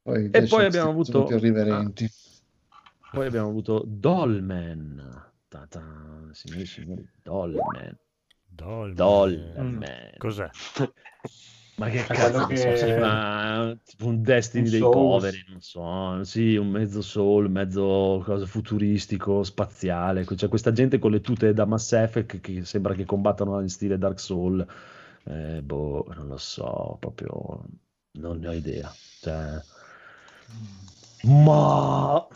Poi, E poi abbiamo avuto- irriverenti. Poi abbiamo avuto Dollman. Ta-ta, signori e signori, Dollman. Dolmen. Dollman. Cos'è? Ma che cazzo ne so, che- sembra tipo un Destiny Un dei Souls. poveri, non so, sì, un mezzo soul, mezzo cosa futuristico, spaziale, c'è questa gente con le tute da Mass Effect che sembra che combattano in stile Dark Soul, Eh, boh, non lo so, proprio non ne ho idea, cioè... Ma...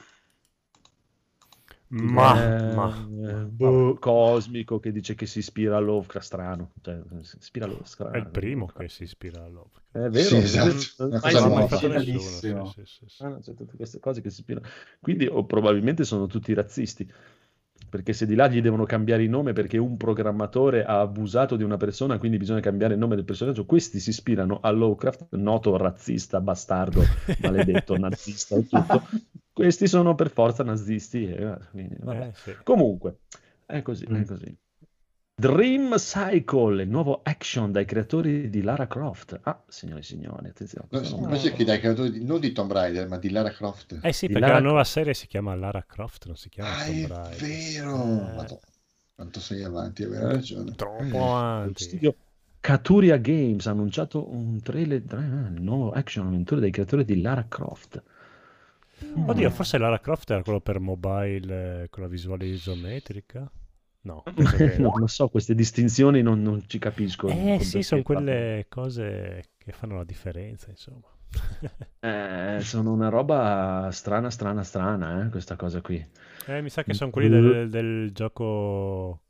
Ma, Eh, ma, eh, boh, cosmico che dice che si ispira a Lovecraft strano, cioè, si ispira a Lovecraft. è il primo che si ispira a Lovecraft. È vero, Sì, è esatto, una cosa mai fatto nessuno. Bellissimo. Sì, sì, sì. Ah, no, c'è tutte queste cose che si ispirano. Quindi o probabilmente sono tutti razzisti, perché se di là gli devono cambiare il nome perché un programmatore ha abusato di una persona, quindi bisogna cambiare il nome del personaggio, questi si ispirano a Lovecraft, noto razzista, bastardo, maledetto, nazista e tutto. Questi sono per forza nazisti. eh, quindi, vabbè. Eh, sì. Comunque, è così, è Mm. così. Dream Cycle, il nuovo action dai creatori di Lara Croft. Ah, signori e signori, attenzione. No, non- Invece che dai creatori di- non di Tomb Raider, ma di Lara Croft. Eh sì, Di perché Lara- la nuova serie si chiama Lara Croft, non si chiama Ah, Tomb è Raider. vero! Eh, Madonna, quanto sei avanti, hai ragione. troppo Lo avanti. studio Katuria Games ha annunciato un trailer, tra- il nuovo action avventure dei creatori di Lara Croft. Oddio, Mm. forse Lara Croft era quello per mobile eh, con la visuale isometrica? No, che non lo so, queste distinzioni non, non ci capisco. Eh sì, sono quelle cose che fanno la differenza, insomma. Eh, sono una roba strana, strana, strana, eh, questa cosa qui. Eh, mi sa che sono quelli del, del gioco...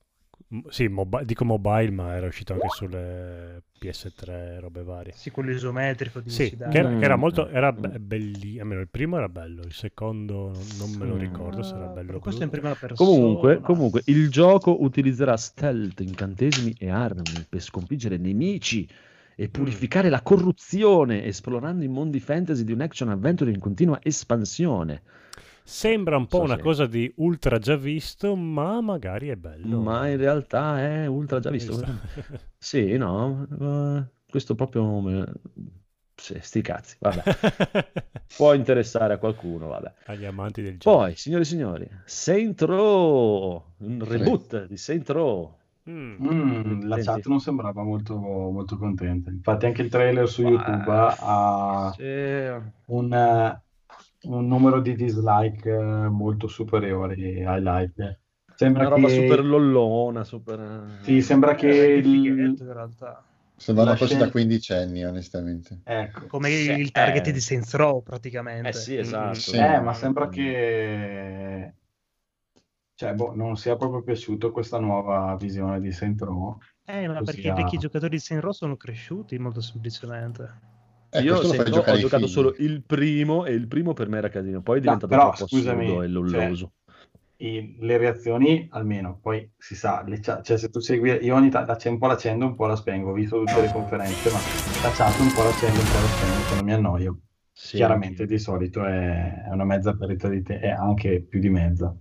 Sì, mobi- dico mobile, ma era uscito anche sulle PS3, robe varie. Sì, quello isometrico di Sì, che era, che era Mm. molto... Era be- belli- almeno il primo era bello, il secondo non, me lo Mm. ricordo se era Ah, bello però questo è in prima persona. Comunque, comunque, il gioco utilizzerà stealth, incantesimi e armi per sconfiggere nemici e purificare la corruzione, esplorando i mondi fantasy di un action adventure in continua espansione. Sembra un po' So una se- cosa di ultra già visto, ma magari è bello. Ma in realtà è ultra già visto. Esatto. Sì, no, questo proprio... me- Sì, sti cazzi, vabbè. Può interessare a qualcuno, vabbè. Agli amanti del gioco. Poi, signori e signori, Saint Row, un reboot di Saint Row. Mm. Mm, la chat non sembrava molto, molto contenta. Infatti, anche il trailer su YouTube ha Sì, un, eh, un numero di dislike eh, molto superiore ai like. Sembra una roba che, super lollona, super... sì, sembra che il, in realtà. Sembra una cosa scena- da quindicenni, onestamente. ecco. Come Sì, il target eh. di Saints Row, praticamente. Eh sì, esatto. Sì. Eh, ma sembra che cioè, boh, non sia proprio piaciuto questa nuova visione di Saint Row. Eh, ma perché i vecchi giocatori di Saint Row sono cresciuti molto semplicemente. Eh, Io se no, ho giocato figli. solo il primo e il primo per me era casino, poi è No, diventato però, troppo scusami, assurdo e lolloso. I- le reazioni, almeno, poi si sa, cioè se tu segui, io ogni tanto un po' la accendo, un po' la spengo, ho visto tutte le conferenze, ma la chat un po' la accendo, un po' la spengo, quando mi annoio. Sì, Chiaramente di solito è, una mezza parità di te, è anche più di mezza.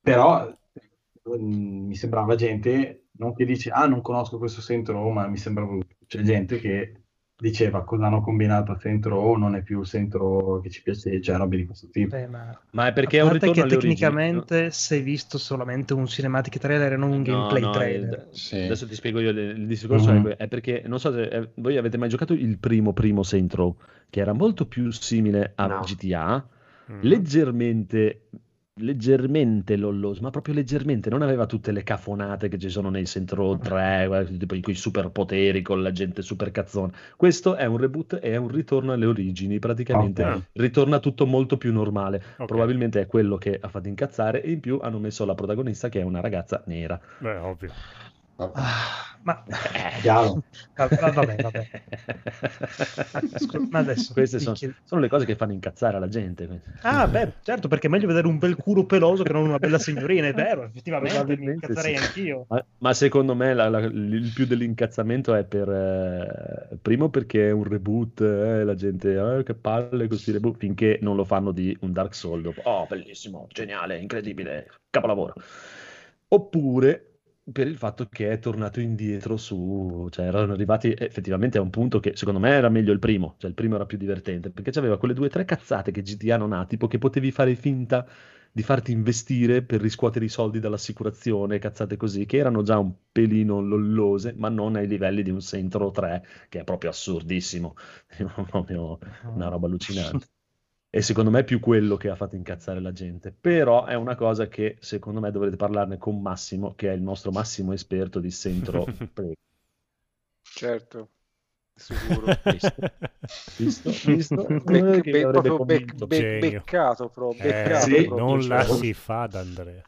Però mm, mi sembrava gente, non che dice, ah non conosco questo Saint Row, ma mi sembra brutto. C'è gente che diceva cosa hanno combinato a Saint Row, non è più il Saint Row che ci piace, cioè robe di questo tipo. Beh, ma Ma è perché è a un parte ritorno che alle origini. tecnicamente sei visto solamente un cinematic trailer e non un No, gameplay no, trailer. il- Sì. Adesso ti spiego io il, discorso Mhm. è è perché non so se eh, voi avete mai giocato il primo primo Saint Row che era molto più simile a No. GTA, Mm. leggermente leggermente lolloso, ma proprio leggermente, non aveva tutte le cafonate che ci sono nei Saint Row 3, guarda, tipo con i superpoteri, con la gente super cazzona. Questo è un reboot e è un ritorno alle origini, praticamente Ok. ritorna tutto molto più normale. Ok. Probabilmente è quello che ha fatto incazzare e in più hanno messo la protagonista che è una ragazza nera. Beh, ovvio. Ah, ma Chiaro. va- va- vabbè, vabbè. Scusa, ma adesso Queste sono, chied- sono le cose che fanno incazzare la gente. Ah, beh, certo, perché è meglio vedere un bel culo peloso che non una bella signorina, è vero, effettivamente mi incazzerei sì. anch'io. Ma, ma secondo me la- la- il più dell'incazzamento è per eh, primo perché è un reboot, eh, la gente eh, che palle questi reboot finché non lo fanno di un Dark Souls. Oh, bellissimo, geniale, incredibile, capolavoro. Oppure per il fatto che è tornato indietro su, cioè erano arrivati effettivamente a un punto che secondo me era meglio il primo, cioè il primo era più divertente, perché c'aveva quelle due o tre cazzate che GTA non ha, tipo che potevi fare finta di farti investire per riscuotere i soldi dall'assicurazione, cazzate così, che erano già un pelino lollose, ma non ai livelli di un Saint Row 3, che è proprio assurdissimo, è proprio una roba allucinante. E secondo me è più quello che ha fatto incazzare la gente. Però è una cosa che secondo me dovrete parlarne con Massimo, che è il nostro massimo esperto di. Prego. Certo, sicuro. Visto? Visto? Bec- Eh, be- proprio bec- be- beccato proprio, Eh, beccato sì, proprio, non la cioè, si fa ad Andrea.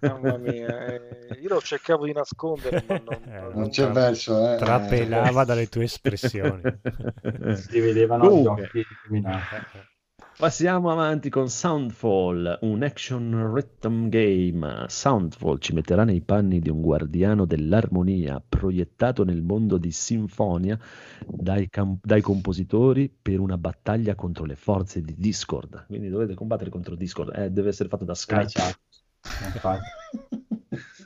mamma mia, eh, io lo cercavo di nascondere, ma non, Eh, non- Non c'è verso, eh. Trapelava dalle tue espressioni. Si vedevano gli occhi illuminati. Passiamo avanti con Soundfall, un action rhythm game. Soundfall ci metterà nei panni di un guardiano dell'armonia proiettato nel mondo di sinfonia dai, cam- dai compositori per una battaglia contro le forze di Discord. Quindi dovete combattere contro Discord, eh, deve essere fatto da Eh, Skype. certo. Infatti.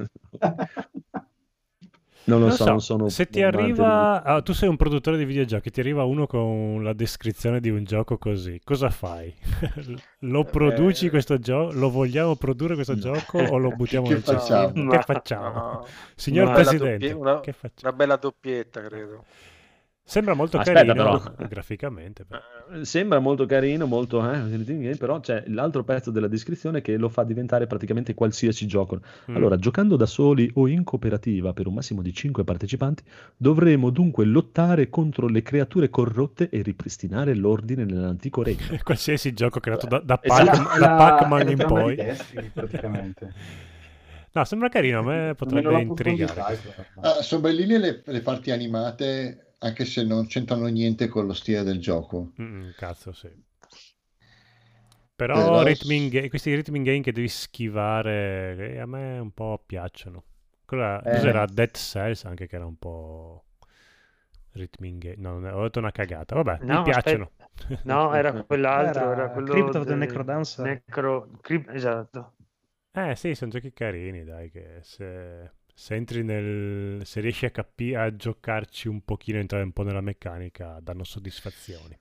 Non lo Non so, so, non sono se ti arriva, ah, tu sei un produttore di videogiochi, ti arriva uno con la descrizione di un gioco così, cosa fai? lo produci Eh, questo gioco? Lo vogliamo produrre questo gioco o lo buttiamo nel facciamo? Che facciamo? no, Signor una Presidente, doppie- una- che facciamo? una bella doppietta, credo. Sembra molto Aspetta, carino però. graficamente. però. Eh, Sembra molto carino, molto, eh, però c'è l'altro pezzo della descrizione che lo fa diventare praticamente qualsiasi gioco. Mm. Allora, giocando da soli o in cooperativa per un massimo di 5 partecipanti, dovremo dunque lottare contro le creature corrotte e ripristinare l'ordine nell'antico regno. Qualsiasi gioco creato da, da Esatto. Pac- È da Pac-Man in poi. Destiny, praticamente. No, sembra carino, a me potrebbe intrigare. Ah, sono belline le, le parti animate, anche se non c'entrano niente con lo stile del gioco. Mm, cazzo, sì. Però Però- rhythming ga- questi rhythming game che devi schivare, eh, a me un po' piacciono. Quella, Eh. cos'era Dead Cells anche che era un po' rhythming game. No, ho detto una cagata. Vabbè, No, mi piacciono. No, era quell'altro, era, Era quello Crypt of the Necrodancer. Necro... Crypt- Esatto. Eh sì, sono giochi carini, dai, che se, se entri nel... se riesci a, capi- a giocarci un pochino, entrare un po' nella meccanica, danno soddisfazioni.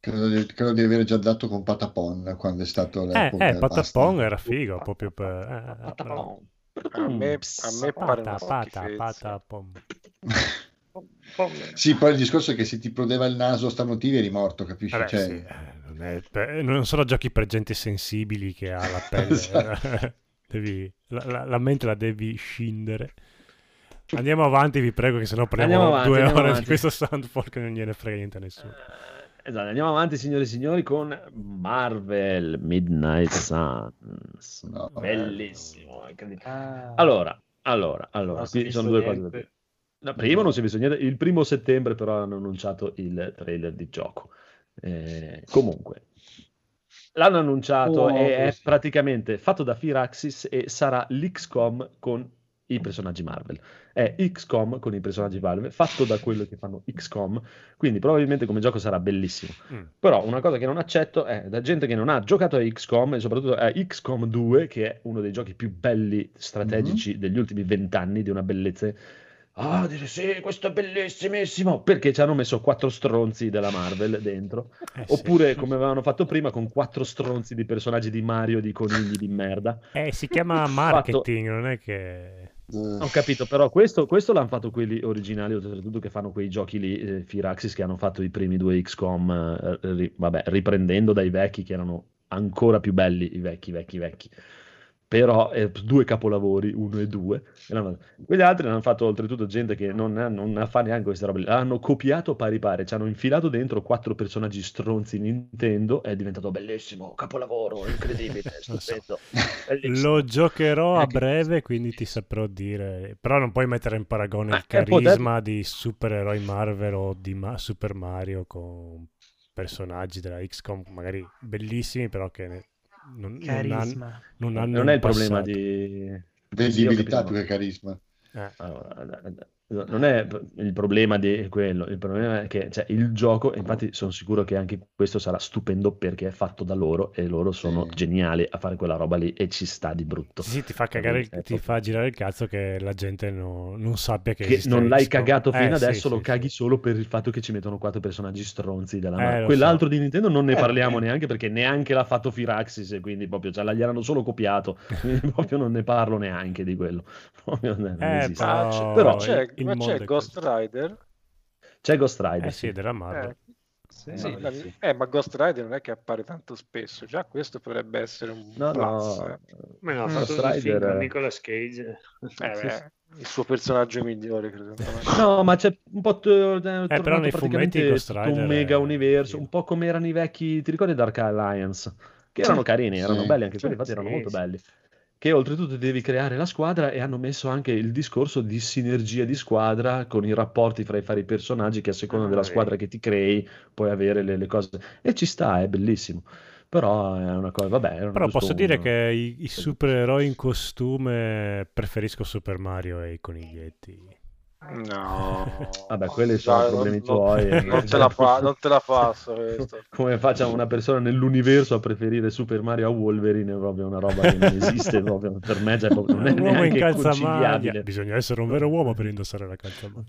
Credo di, credo di aver già dato con Patapon quando è stato Eh, eh, Patapon era figo, proprio per... eh, eh, però- A me, a me pare una Pata. Sì, poi il discorso è che se ti prodeva il naso starnutivi eri morto, capisci? Vabbè, Cioè, sì, eh, non, è per- non sono giochi per gente sensibili che ha la pelle. Devi- la, la- la mente la devi scindere. Andiamo avanti, vi prego, che sennò parliamo avanti, due ore andiamo di avanti. questo Soundfall che non gliene frega niente a nessuno. Esatto, andiamo avanti, signore e signori, con Marvel Midnight Suns. No. Bellissimo, incredibile. Ah. Allora, allora, allora, qui sono due cose niente. dire. No, primo non si è visto niente, il primo settembre però hanno annunciato il trailer di gioco. Eh, comunque, l'hanno annunciato Oh, e è sì. praticamente fatto da Firaxis e sarà l'XCOM con i personaggi Marvel. È XCOM con i personaggi Marvel, fatto da quello che fanno XCOM, quindi probabilmente come gioco sarà bellissimo. Mm. Però una cosa che non accetto è da gente che non ha giocato a XCOM e soprattutto a XCOM 2, che è uno dei giochi più belli strategici degli ultimi vent'anni, di una bellezza. Ah, dire sì, questo è bellissimissimo! Perché ci hanno messo quattro stronzi della Marvel dentro. Eh, sì. Oppure, come avevano fatto prima, con quattro stronzi di personaggi di Mario, di conigli di merda. Eh, si chiama marketing, non è che... Eh, Ho capito, però questo, questo l'hanno fatto quelli originali, oltretutto che fanno quei giochi lì, eh, Firaxis, che hanno fatto i primi due XCOM, eh, ri- vabbè, riprendendo dai vecchi che erano ancora più belli, i vecchi, vecchi, vecchi. Però eh, due capolavori, uno e due. e l'hanno- Quegli altri l'hanno fatto oltretutto gente che non, ha- non fa neanche queste robe. lì. Hanno copiato pari pari, ci hanno infilato dentro quattro personaggi stronzi Nintendo, è diventato bellissimo, capolavoro, incredibile, stupendo. bellissimo. Lo giocherò a breve, quindi ti saprò dire. Però non puoi mettere in paragone Ma il che poter- carisma di supereroi Marvel o di Ma- Super Mario con personaggi della XCOM, magari bellissimi, però che ne- non, non hanno, Carisma. non hanno Non è il problema passato. di... Visibilità più che carisma. Eh, Allora, non è il problema di quello, il problema è che cioè, il gioco, infatti sono sicuro che anche questo sarà stupendo perché è fatto da loro e loro sono Sì. geniali a fare quella roba lì e ci sta di brutto. sì, ti fa cagare, il- ti fa girare il cazzo che la gente no- non sappia che, Che esiste non l'hai cagato Eh, fino sì, adesso, lo sì, caghi sì. solo per il fatto che ci mettono quattro personaggi stronzi della Eh, mano. lo Quell'altro so. di Nintendo non ne Eh, parliamo neanche perché neanche l'ha fatto Firaxis e quindi proprio cioè, gliel'hanno solo copiato, quindi proprio non ne parlo neanche di quello. Proprio non Eh, esiste. però- Ah, c'è, Però c'è, il ma mondo c'è è Ghost. Rider? C'è Ghost Rider, Eh sì, della Marvel. Eh, Sì, sì, la- sì. eh, ma Ghost Rider non è che appare tanto spesso, già questo potrebbe essere un No, plus. no, eh. Ma no, Ghost Rider- con Nicolas Cage. Eh, il suo personaggio migliore, credo. No, ma c'è un po' t- è tornato Eh, però nei fumetti Ghost Rider un mega è- universo, sì. un po' come erano i vecchi, ti ricordi Dark Alliance? Che erano Sì, carini, erano sì. belli anche quelli, Sì, infatti erano sì, molto sì. belli. Che oltretutto devi creare la squadra e hanno messo anche il discorso di sinergia di squadra con i rapporti fra i vari personaggi che a seconda Ah, della squadra che ti crei puoi avere le, le cose. E ci sta, è bellissimo. Però è una cosa, vabbè. Però posso dire un- che i, i supereroi in costume preferisco Super Mario e i coniglietti. No, Vabbè, quelli sono Dai, problemi non- tuoi. eh. Non te la, fa- non te la passo questo. Come faccia una persona nell'universo a preferire Super Mario a Wolverine è proprio una roba che non esiste proprio. per me cioè, non è Un uomo in calzamaglia. Bisogna essere un vero uomo per indossare la calzamaglia.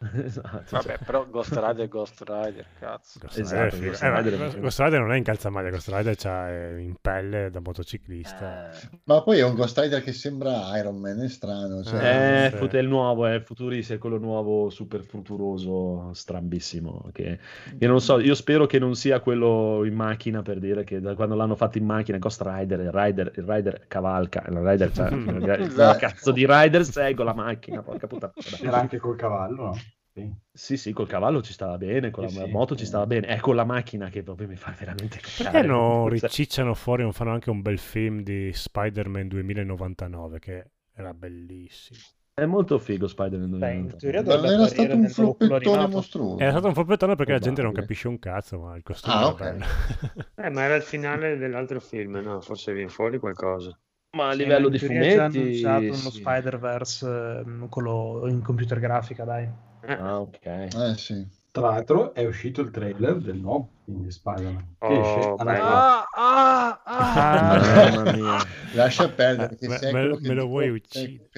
esatto, cioè. Vabbè, però Ghost Rider è Ghost Rider, cazzo. Ghost Esatto, Rider. Ghost Eh, Rider è Ghost- Rider non è in calzamaglia, Ghost Rider c'ha eh, in pelle da motociclista. Ma poi è un Ghost Rider che sembra Iron Man, è strano. Cioè... Eh, sì. fut- è il nuovo, è il futurista, è quello nuovo super futuroso, strambissimo. Che, che non so, io spero che non sia quello in macchina per dire che da quando l'hanno fatto in macchina, Ghost Rider, il Rider, il Rider cavalca, il Rider, cioè, il cazzo di Rider segue la macchina, porca puttana. Era anche col cavallo, no? Sì. Sì, sì, col cavallo ci stava bene, con Sì, la sì. moto ci stava bene, è con la macchina che proprio mi fa veramente Perché cagare. non Cioè, ricicciano fuori, non fanno anche un bel film di Spider-Man 2099 che era bellissimo. È molto figo Spider-Man. Beh, in 2099. teoria Non dovrebbe era stato un floppettone mostruoso. Era stato un floppettone perché la gente non capisce un cazzo, ma il costume Ah, era ok. bello. Eh, ma era il finale dell'altro film, no? Forse viene fuori qualcosa. Ma a Sì, livello in di è già fumetti... annunciato uno sì. Spider-Verse, ehm, quello in computer grafica, dai. Eh, Ah, ok. Eh sì. Tra l'altro è uscito il trailer del nuovo film di Spider-Man. Che Oh, esce a bello. Natale. Ah, ah, ah. Ah, mamma mia. Lascia perdere che Me- sei me- me lo vuoi uccidere?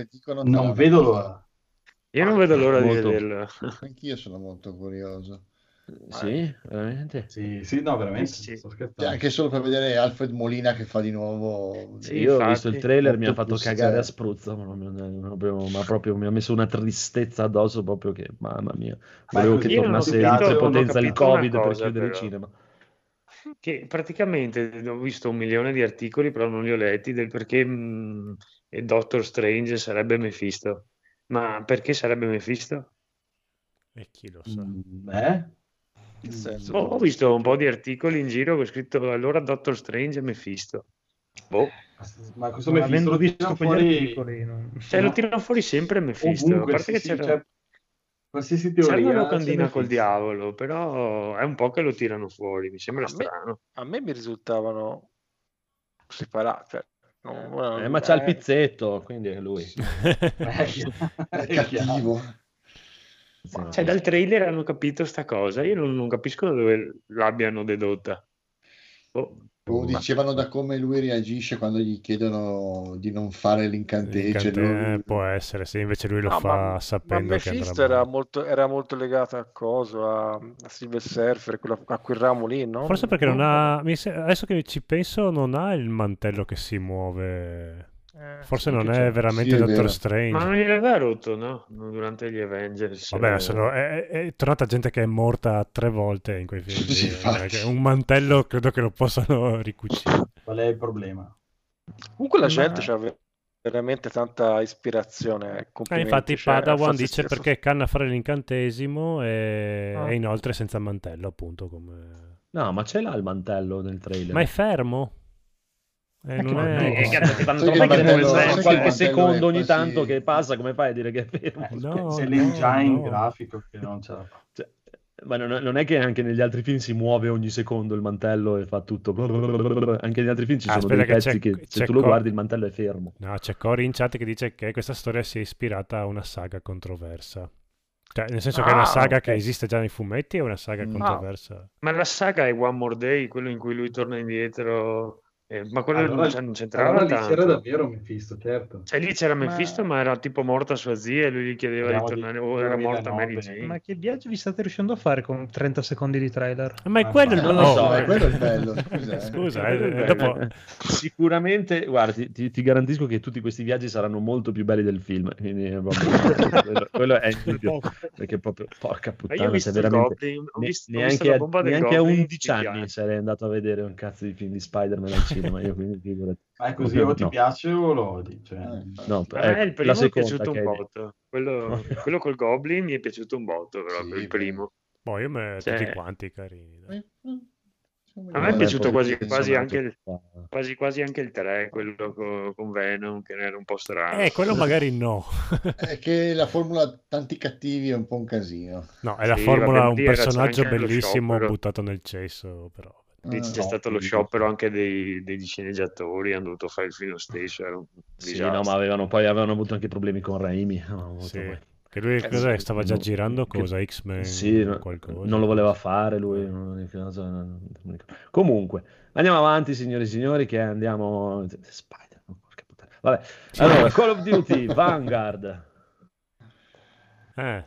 Non no. vedo l'ora. Io non vedo l'ora Molto. di vederlo. Anch'io sono molto curioso. Sì, veramente? Sì, sì, no, veramente. Sì, sì. Anche solo per vedere Alfred Molina che fa di nuovo. Sì, Io ho infatti. visto il trailer, mi ha fatto cagare a spruzzo, ma, non- proprio, ma proprio mi ha messo una tristezza addosso proprio che, mamma mia, Ma volevo così che ho tornasse in ho potenza il Covid per cosa, chiudere il però. cinema. Che praticamente ho visto un milione di articoli, però non li ho letti, del perché mh, il Doctor Strange sarebbe Mephisto. Ma perché sarebbe Mephisto? E chi lo sa? Mm, eh? Senso? Oh, ho visto un po' di articoli in giro che ho scritto allora Doctor Strange e Mephisto. Boh, Ma questo Non Mephisto lo visto fuori articoli, non- cioè No. lo tirano fuori sempre Mephisto. ovunque, a parte sì, che sì, c'era, cioè, qualsiasi c'era teoria una c'è locandina col diavolo, però è un po' che lo tirano fuori, mi sembra A me- strano. A me mi risultavano separati. Cioè, non- Eh, ma c'ha il pizzetto, quindi è lui. È cattivo. Sì. Cioè, dal trailer hanno capito sta cosa, io non, non capisco da dove l'abbiano dedotta. Boh. O Ma- dicevano da come lui reagisce quando gli chiedono di non fare l'incantesimo. L'incante- lui- può essere, se invece lui lo no, fa ma, ma sapendo che andrà Mephisto era molto, era molto legato a coso, a, a Silver Surfer, quella- a quel ramo lì, no? Forse perché non No, ha. Adesso che ci penso, non ha il mantello che si muove. Eh, Forse non è veramente Sì, Doctor. Strange. Ma non gliel'aveva rotto, no? Durante gli Avengers. Vabbè, eh, sono- è, è- tornata gente che è morta tre volte in quei film. Sì, eh, che un mantello credo che lo possano ricucire. Qual è il problema? Comunque la Ma- gente ha veramente tanta ispirazione. Eh, infatti cioè, Padawan dice stesso. perché canna fare l'incantesimo e, Ah. e inoltre senza mantello, appunto. Come... No, ma ce l'ha il mantello nel trailer. Ma è fermo. Eh, Ma non è... Eh, cazzo, ti fanno trovare qualche secondo ogni tanto che passa, come fai a dire che è fermo? Eh, No, se no, leggi già in no. grafico che non fa. Cioè, ma non, non è che anche negli altri film si muove ogni secondo il mantello e fa tutto. Anche negli altri film ci Ah, sono aspetta dei che pezzi c'è- che se c'è tu lo co- guardi il mantello è fermo. No, c'è Cory in chat che dice che questa storia si è ispirata a una saga controversa. Cioè, nel senso che è una Ah, saga ok. che esiste già nei fumetti è una saga Mm. controversa? Ma la saga è One More Day, quello in cui lui torna indietro. Eh, ma quello Allora, non, non c'entrava allora lì tanto. c'era davvero Mephisto, certo. Cioè, lì c'era Ma- Mephisto, ma era tipo morta sua zia e lui gli chiedeva Parliamo di tornare. O era morta 2009. Mary Jane. Ma che viaggio vi state riuscendo a fare con 30 secondi di trailer? Ma è Ah, quello il ma- non lo oh, so, quello è il bello, scusa. eh. Scusa, eh, bello. dopo... Sicuramente, guarda, ti, ti- ti garantisco che tutti questi viaggi saranno molto più belli del film. Quindi, vabbè, quello, quello è indubbio. Perché proprio, porca Ma io ho puttana, cioè il veramente. Goblin, ho ne- visto, ho visto neanche, la a, neanche a Goblin, 11 mi anni sarei andato a vedere un cazzo di film di Spider-Man al cinema. Io quindi figurati. Ma è così, No. o ti piace o lo odi. Cioè, Eh, No, A me ecco, il primo mi è piaciuto un botto. Quello, quello col Goblin mi è piaciuto un botto, però Sì, il primo. Boh, io me... Cioè- tutti quanti carini. dai. Eh, eh, A me è piaciuto poi quasi, quasi, anche il, eh, quasi quasi anche il 3, quello co- con, Venom, che era un po' strano. Eh, quello magari no. È che la formula tanti cattivi è un po' un casino. No, è la Sì, formula, un personaggio bellissimo sciopero. buttato nel cesso, però. Lì c'è Ah, stato no, lo sì. sciopero anche dei, degli sceneggiatori, hanno dovuto fare il film stesso, era un Sì, no, ma avevano, poi avevano avuto anche problemi con Raimi. Sì. Che lui Eh. Stava già girando che- cosa? X-Men? Sì, qualcosa? non lo voleva fare lui. ricordo. Comunque, andiamo avanti, signori e signori, che andiamo... Spider, porca puttana. Vabbè, allora, Call of Duty, Vanguard. Eh,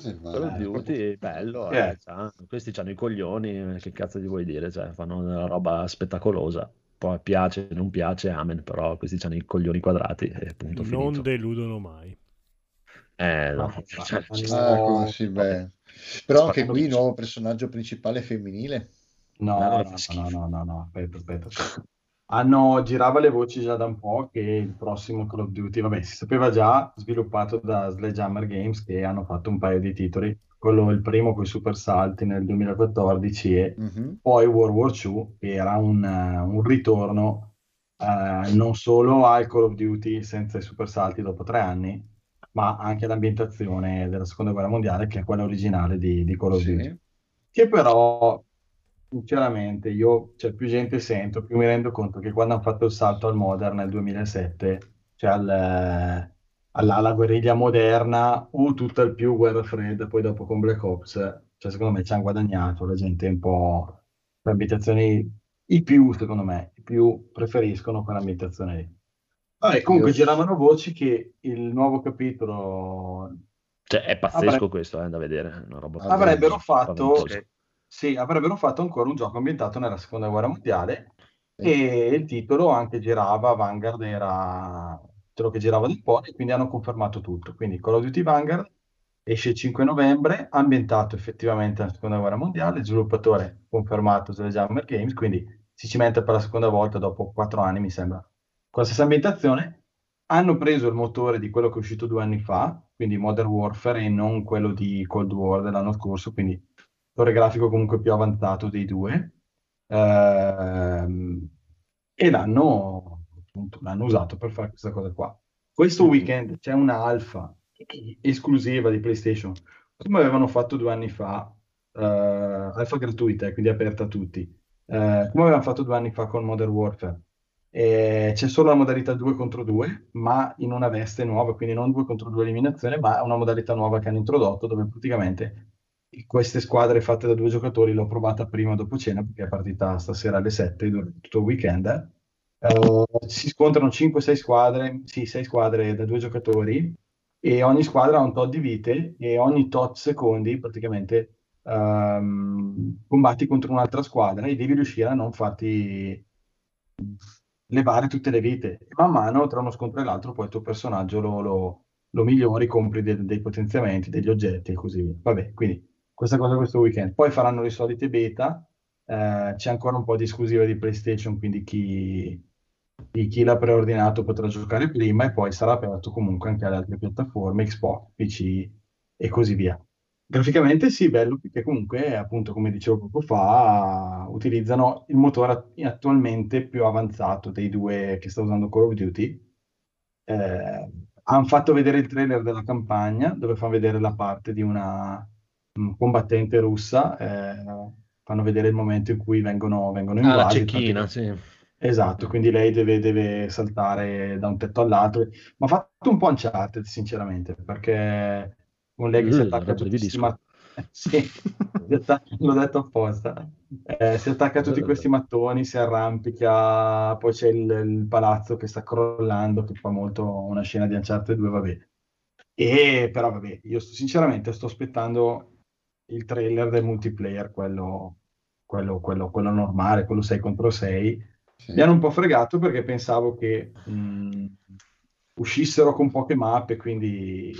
Vanguard? Duty, bello, è? eh, c'ha- questi hanno i coglioni, eh, che cazzo gli vuoi dire? Cioè, fanno una roba spettacolosa. Poi piace, non piace, amen, però questi hanno i coglioni quadrati e punto non finito. deludono mai. Eh, no, Ma- cioè, Ah, No. come sì, beh. Però anche qui il nuovo personaggio principale femminile. No, Allora no, no, no, no, no, aspetta, aspetta. Hanno, girava le voci già da un po' che il prossimo Call of Duty, vabbè, si sapeva già, sviluppato da Sledgehammer Games, che hanno fatto un paio di titoli, quello il primo con i super salti nel 2014 e Mhm. poi World War II, che era un, eh, un ritorno eh, non solo al Call of Duty senza i super salti dopo tre anni, ma anche all'ambientazione della seconda guerra mondiale, che è quella originale di, di Call of Sì. Duty che però sinceramente io, cioè più gente sento, più mi rendo conto che quando hanno fatto il salto al Modern nel 2007, cioè al- alla, alla guerriglia moderna o tutta il più guerra fredda, poi dopo con Black Ops, cioè secondo me ci hanno guadagnato, la gente un po' le ambientazioni, i più secondo me, i più preferiscono quell'ambientazione lì. Vabbè, comunque Io- giravano voci che il nuovo capitolo Cioè, è pazzesco Avre- questo, eh, da vedere. è Una roba avrebbero fatto, Sì. avrebbero fatto ancora un gioco ambientato nella seconda guerra mondiale Sì. e il titolo anche girava, Vanguard era quello che girava del po' e quindi hanno confermato tutto. Quindi Call of Duty Vanguard esce il 5 novembre, ambientato effettivamente nella seconda guerra mondiale, sviluppatore confermato Sledgehammer Games, quindi si cimenta per la seconda volta dopo quattro anni, mi sembra, con la stessa ambientazione. Hanno preso il motore di quello che è uscito due anni fa, quindi Modern Warfare, e non quello di Cold War dell'anno scorso, quindi motore grafico comunque più avanzato dei due, ehm, e l'hanno appunto, l'hanno usato per fare questa cosa qua. Questo weekend c'è una alfa esclusiva di PlayStation, come avevano fatto due anni fa, eh, alfa gratuita, e quindi aperta a tutti, eh, come avevano fatto due anni fa con Modern Warfare. E c'è solo la modalità 2 contro 2, ma in una veste nuova, quindi non 2 contro 2 eliminazione, ma una modalità nuova che hanno introdotto dove praticamente queste squadre fatte da due giocatori l'ho provata prima dopo cena perché è partita stasera alle 7 durante tutto il weekend. Eh, si scontrano 5-6 squadre, sì, 6 squadre da due giocatori e ogni squadra ha un tot di vite e ogni tot secondi praticamente ehm, combatti contro un'altra squadra e devi riuscire a non farti levare tutte le vite. E man mano tra uno scontro e l'altro poi il tuo personaggio lo, lo- lo migliori, compri de- dei potenziamenti, degli oggetti e così via. Vabbè, quindi questa cosa questo weekend. Poi faranno le solite beta, eh, c'è ancora un po' di esclusiva di PlayStation, quindi chi, chi- l'ha preordinato potrà giocare prima e poi sarà aperto comunque anche alle altre piattaforme, Xbox, PC e così via. Graficamente sì, bello, perché comunque, appunto, come dicevo poco fa, utilizzano il motore at- attualmente più avanzato dei due che sta usando Call of Duty. Eh, hanno fatto vedere il trailer della campagna, dove fanno vedere la parte di una combattente russa, eh, fanno vedere il momento in cui vengono, vengono Ah, la invasi. cecchina, sì. Esatto, quindi lei deve, deve saltare da un tetto all'altro. Ma ha fatto un po' Uncharted, sinceramente, perché con lei che si Uh, attacca a tutti mattoni, sì, l'ho detto apposta, Eh, si attacca a tutti questi mattoni, si arrampica, poi c'è il, il palazzo che sta crollando, che fa molto una scena di Uncharted 2, vabbè. E però vabbè, io sto- sinceramente sto aspettando il trailer del multiplayer, quello, quello, quello, quello normale, quello 6 contro 6. Sì. Mi hanno un po' fregato perché pensavo che mh, uscissero con poche mappe, quindi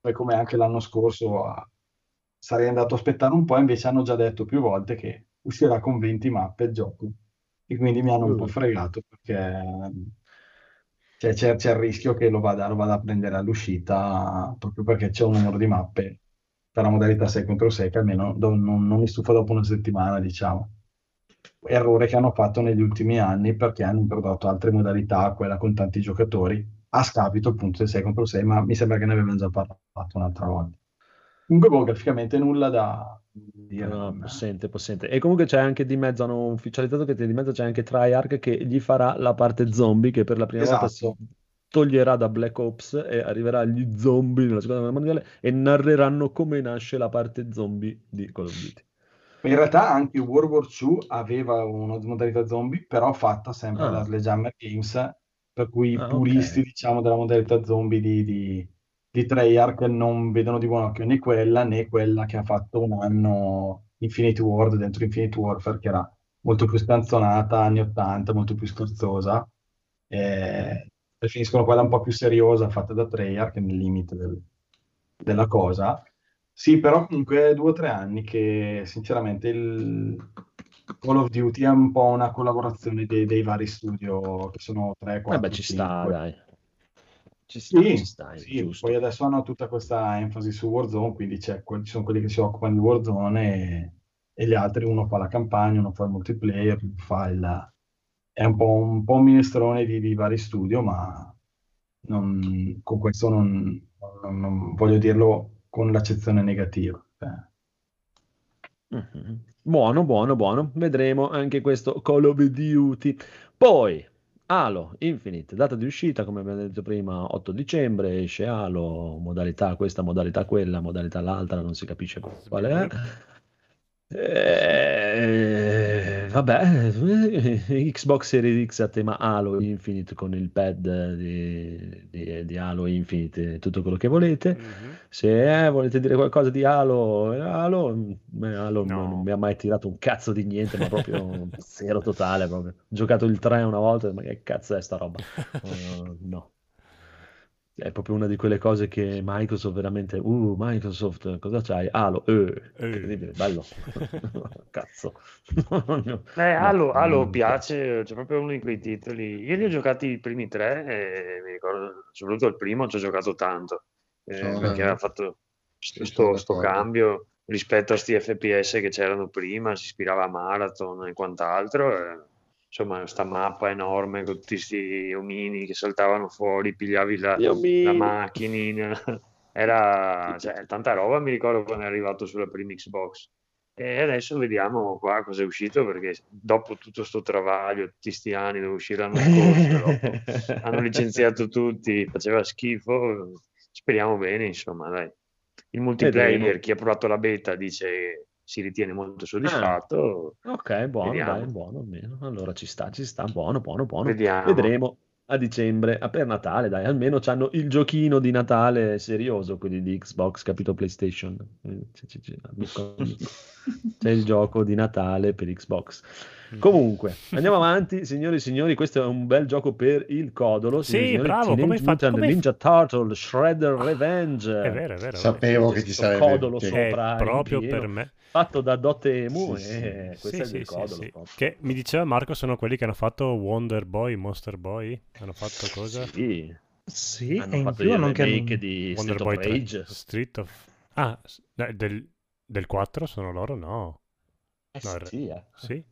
poi come anche l'anno scorso a- sarei andato a aspettare un po', invece hanno già detto più volte che uscirà con 20 mappe il gioco. E quindi mi hanno un po' Uh. fregato perché cioè, c'è, c'è il rischio che lo vada, lo vada a prendere all'uscita proprio perché c'è un numero di mappe la modalità 6 contro 6 che almeno do- non, non mi stufa dopo una settimana, diciamo. Errore che hanno fatto negli ultimi anni perché hanno introdotto altre modalità, quella con tanti giocatori, a scapito appunto del 6 contro 6, ma mi sembra che ne avevano già parlato un'altra volta. Comunque, boh, graficamente nulla da dire. No, non- possente, possente. E comunque c'è anche di mezzo, hanno ufficializzato che di mezzo c'è anche Treyarch che gli farà la parte zombie che per la prima volta Esatto. Toglierà da Black Ops e arriverà agli zombie nella seconda guerra mondiale e narreranno come nasce la parte zombie di Call of Duty. In realtà anche World War II aveva una modalità zombie, però fatta sempre Ah. da Sledgehammer Games, per cui i Ah, puristi, diciamo, della modalità zombie di, di, di Treyarch non vedono di buon occhio né quella né quella che ha fatto un anno Infinity Ward dentro Infinity Warfare, che era molto più scanzonata, anni 80, molto più scherzosa. E preferiscono quella un po' più seriosa, fatta da Treyarch, nel limite del- della cosa. Sì, però comunque due o tre anni che sinceramente il Call of Duty è un po' una collaborazione dei, dei vari studio che sono 3, 4, Vabbè, ci sta, 5. dai. Ci sta, Sì, ci sta, sì, poi adesso hanno tutta questa enfasi su Warzone, quindi ci sono quelli che si occupano di Warzone e, e gli altri, uno fa la campagna, uno fa il multiplayer, fa il... È un po' un, po' un minestrone di, di vari studio, ma non- con questo non, non- non voglio dirlo con l'accezione negativa. Eh. Mhm. Buono, buono, buono. Vedremo anche questo Call of Duty. Poi, Halo Infinite, data di uscita, come abbiamo detto prima, 8 dicembre, esce Halo, modalità questa, modalità quella, modalità l'altra, non si capisce qual è. Eh, vabbè, Xbox Series X a tema Halo Infinite con il pad di, di- di Halo Infinite, tutto quello che volete. Mhm. Se eh, volete dire qualcosa di Halo, eh, Halo, eh, Halo No. non, non mi ha mai tirato un cazzo di niente, ma proprio zero totale. Proprio. Ho giocato il 3 una volta, ma che cazzo è sta roba? Uh, no. È proprio una di quelle cose che Microsoft veramente, uh, Microsoft, cosa c'hai? Halo, eh, Eh. incredibile, bello. Cazzo. No, Eh, Halo, Halo mm. piace, c'è proprio uno di quei titoli. Io li ho giocati i primi tre e mi ricordo, soprattutto il primo, ci ho giocato tanto, eh, Sono- perché aveva fatto Sì, sto, sono sto d'accordo. cambio rispetto a sti FPS che c'erano prima, si ispirava a Marathon e quant'altro. Insomma, sta mappa enorme con tutti questi omini che saltavano fuori, pigliavi la, la macchinina. Era cioè, tanta roba, mi ricordo quando è arrivato sulla prima Xbox. E adesso vediamo qua cosa è uscito, perché dopo tutto sto travaglio, tutti sti anni dove uscire l'anno scorso, hanno licenziato tutti, faceva schifo. Speriamo bene, insomma, dai. Il multiplayer, chi ha provato la beta dice si ritiene molto soddisfatto. Ok, buono, Vediamo. dai, buono almeno. Allora ci sta, ci sta, buono, buono, buono. Vediamo. Vedremo a dicembre, a per Natale, dai, almeno c'hanno il giochino di Natale serioso, quelli di Xbox, capito PlayStation. Eh, c- c- c- amico, amico. C'è il gioco di Natale per Xbox. Mm. Comunque, andiamo avanti, signori e signori, questo è un bel gioco per il codolo. Sì, signori signori, bravo, come Teenage hai fatto- Mutant come Ninja Turtle Shredder Revenge. È vero, è vero. è vero. Sapevo che ci Questo sarebbe. codolo che- sopra È proprio pieno. per me. Fatto da Dotemu Sì, sì. e questo Sì, è sì, il sì, codolo. sì. Che mi diceva Marco sono quelli che hanno fatto Wonder Boy, Monster Boy. Hanno fatto cosa? Sì, Sì, hanno e in più il hanno anche di Wonder Street Boy of 3. Rage. Street of... Ah, eh, del, del 4 sono loro? No. Eh No, il- sì, eh. Sì?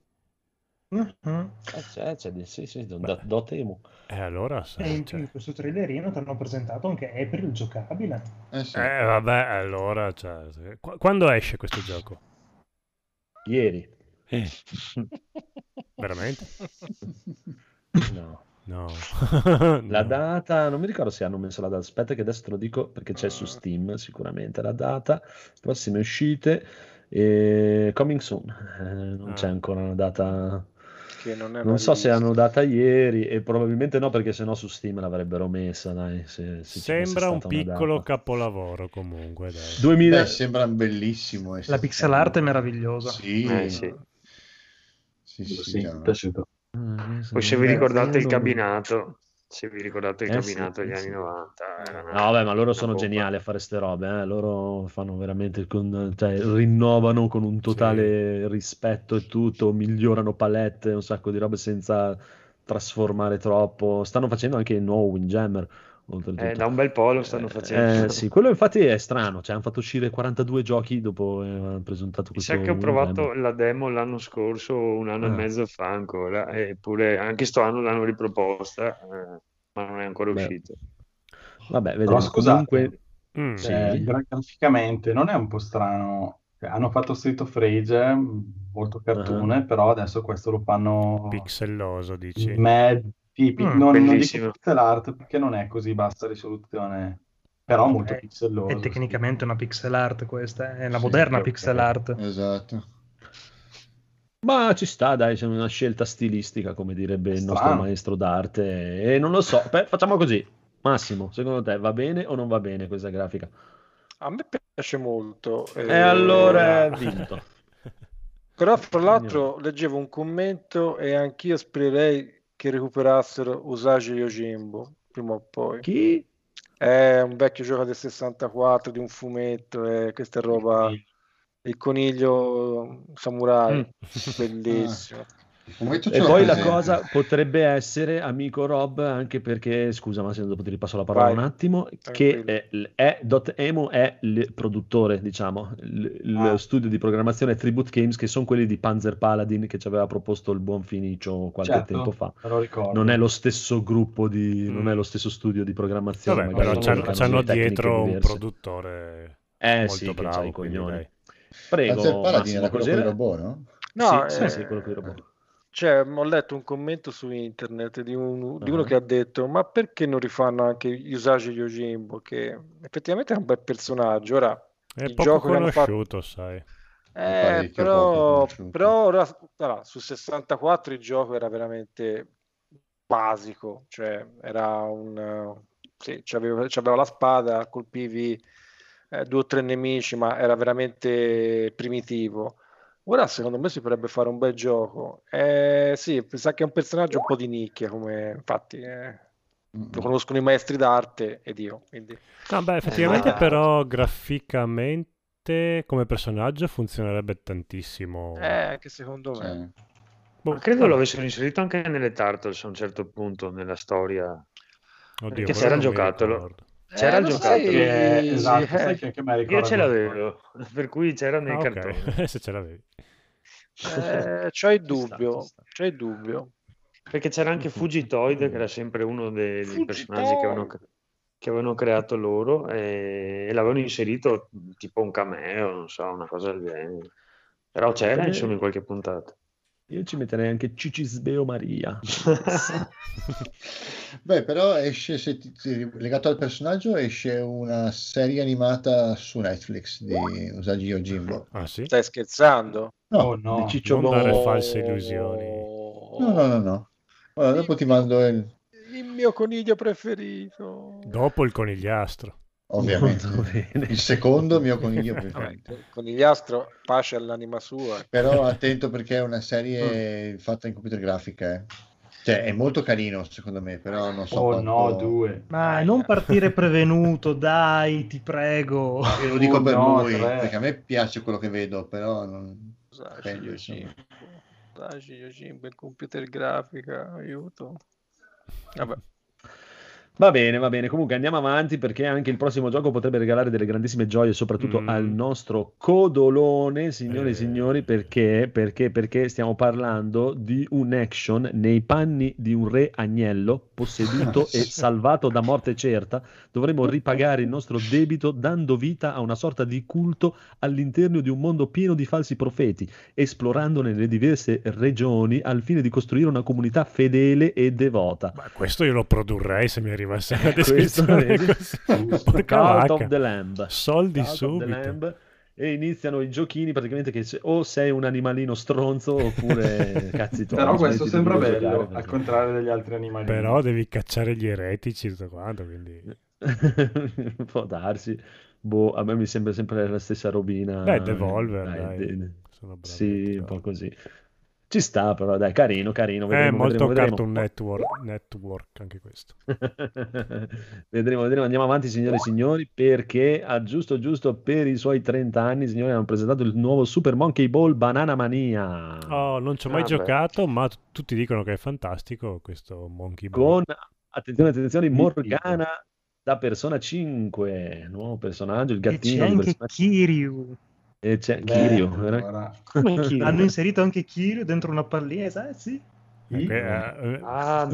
Mhm. Eh, c'è, c'è sì, sì, da- Dotemu. E allora... se- E in cioè- più questo trailerino ti hanno presentato anche April giocabile. Eh sì. Eh, vabbè, allora... Cioè, qu- quando esce questo gioco? Ieri. Eh, veramente? No. No. La data, non mi ricordo se hanno messo la data, aspetta che adesso te lo dico perché c'è su Steam sicuramente la data, prossime uscite, e coming soon, Eh, non c'è Ah. ancora una data, Che non, è non so se hanno data ieri e probabilmente no perché sennò su Steam l'avrebbero messa, dai, se, se Sembra un piccolo data. capolavoro comunque, dai. 2000... Beh, sembra bellissimo. La pixel art è meravigliosa. Sì, Eh, sì. sì, sì, Sì, già. piaciuto. Poi se vi Eh, ricordate il non- cabinato, se vi ricordate il Eh, sì, cabinato degli eh, anni sì. 90, era una- No, vabbè, ma loro sono geniali a fare ste robe, eh. Loro fanno veramente con, cioè, rinnovano con un totale rispetto e tutto, migliorano palette, un sacco di robe senza trasformare troppo. Stanno facendo anche il nuovo Windjammer. Eh, da un bel po' lo stanno Eh, facendo. eh, sì, quello infatti è strano, cioè hanno fatto uscire 42 giochi dopo eh, hanno presentato Mi questo sa che ho provato Windjammer. la demo l'anno scorso, un anno Ah. e mezzo fa ancora, eppure anche sto anno l'hanno riproposta, eh, ma non è ancora Beh, uscito. Vabbè, Però vedremo. scusate, Comunque, Mm. cioè, Sì. gra- graficamente non è un po' strano. Cioè, hanno fatto Street of Rage, molto cartone, Ah. però adesso questo lo fanno Pixelloso, dici? mad, tipi- Mm, non, non dico bellissimo. pixel art perché non è così bassa risoluzione, però molto È, pixelloso. è sì. tecnicamente una pixel art questa, è la Sì, moderna ok. pixel art. Esatto. Ma ci sta, dai, c'è una scelta stilistica, come direbbe il nostro Strano. maestro d'arte. E non lo so, beh, facciamo così. Massimo, secondo te va bene o non va bene questa grafica? A me piace molto. E eh, allora è vinto. Però, fra l'altro, leggevo un commento e anch'io spererei che recuperassero Usagi Yojimbo prima o poi. Chi? È un vecchio gioco del 64 di un fumetto, e questa è roba. Il coniglio samurai, Mm. bellissimo. Ce E poi la cosa potrebbe essere, amico Rob, anche perché, scusa, ma se dopo ti ripasso la parola Vai. un attimo, che Tranquillo. è, è Dotemu è il produttore, diciamo, il, Ah. studio di programmazione Tribute Games, che sono quelli di Panzer Paladin che ci aveva proposto il buon Finicio qualche Certo, tempo fa. Non è lo stesso gruppo di, Mm. non è lo stesso studio di programmazione, Vabbè, però c'hanno, hanno c'hanno dietro un diverse. produttore Eh molto sì, che bravo, i quindi coglioni. dai. Prego, Panzer Paladin Massimo, era quello con i robot, no? No, Sì, sì, eh, sì, quello con i robot. Cioè, ho letto un commento su internet di, un- di uno Ah. che ha detto: Ma perché non rifanno anche Usagi Yojimbo? Che effettivamente è un bel personaggio. Ora, È il poco gioco hanno fatto, conosciuto, sai. eh, però, conosciuto. però ora, allora, su 64 il gioco era veramente basico, cioè era un sì, c'aveva, c'aveva la spada, colpivi eh, due o tre nemici, ma era veramente primitivo. Ora secondo me si potrebbe fare un bel gioco. Eh, sì, sa che è un personaggio un po' di nicchia, come infatti eh, lo conoscono i maestri d'arte ed io, quindi No, beh, effettivamente Ah. però graficamente come personaggio funzionerebbe tantissimo. eh, anche secondo me. Cioè, Boh, Ma credo vabbè. lo avessero inserito anche nelle Turtles a un certo punto nella storia. Oddio, perché mi giocattolo. ricordo. C'era Eh, il lo giocattolo. sai, esatto, sai eh. che anche me Io ricorda ce questa l'avevo, per cui c'era nei Ah, cartoni. ok, se ce l'avevi. Eh, c'ho il sta, dubbio, sta. c'ho il dubbio. Perché c'era anche Fugitoid, che era sempre uno dei, dei personaggi che avevano, che avevano creato loro e, e l'avevano inserito tipo un cameo, non so, una cosa del genere. Però c'era, Eh, insomma, in qualche puntata. Io ci metterei anche Cicisbeo Maria. Beh, però esce, se ti- ti- legato al personaggio, esce una serie animata su Netflix di Usagi Yojimbo. Ah sì? Stai scherzando? No, Oh no, Di Ciccio Non dare false illusioni. no, no, no, no. Allora, dopo ti mando il... Il mio coniglio preferito. Dopo il conigliastro. Ovviamente. Il secondo mio coniglio preferito. Conigliastro, pace all'anima sua. Però attento perché è una serie fatta in computer grafica. eh. Cioè, è molto carino secondo me, però non so oh quanto... no, due. Ma non partire prevenuto, dai, ti prego. Io lo dico Oh, per no, lui, tre. perché a me piace quello che vedo, però non... Meglio. Usagi Yojimbo, il computer grafica, aiuto. Vabbè. Va bene, va bene. Comunque andiamo avanti perché anche il prossimo gioco potrebbe regalare delle grandissime gioie, soprattutto Mm. al nostro codolone, signore e Eh. signori, perché, perché, perché stiamo parlando di un action nei panni di un re agnello posseduto e salvato da morte certa. Dovremo ripagare il nostro debito dando vita a una sorta di culto all'interno di un mondo pieno di falsi profeti, esplorandone le diverse regioni al fine di costruire una comunità fedele e devota. Ma questo io lo produrrei se mi arrivasse la Questo descrizione così. Giusto. Porca Cult of the Lamb. Soldi Cult subito. E iniziano i giochini praticamente che se- o sei un animalino stronzo oppure cazzi tuoi. Però questo sembra giocare bello, perché- al contrario degli altri animali. Però devi cacciare gli eretici e tutto quanto, quindi... Può darsi. Boh, a me mi sembra sempre la stessa robina. Beh, Devolver, Dai, dai. de- Sono bravi Sì, tutti un po' così. Ci sta però, dai, carino, carino. È Vedremo, molto vedremo, Cartoon vedremo. Network, network anche questo. vedremo, vedremo. Andiamo avanti, signore e signori, perché a giusto giusto per i suoi 30 anni, signori, hanno presentato il nuovo Super Monkey Ball Banana Mania. Oh, non ci ho mai Ah, beh. giocato, ma t- tutti dicono che è fantastico questo Monkey Ball. Con, attenzione, attenzione, Morgana da Persona 5, nuovo personaggio, il E c'è gattino anche Kiryu. E c'è Beh, Kirio. allora, Come chi? Hanno inserito anche Kiryu dentro una pallina, sai? Sì. Ok, eh, eh, Ah,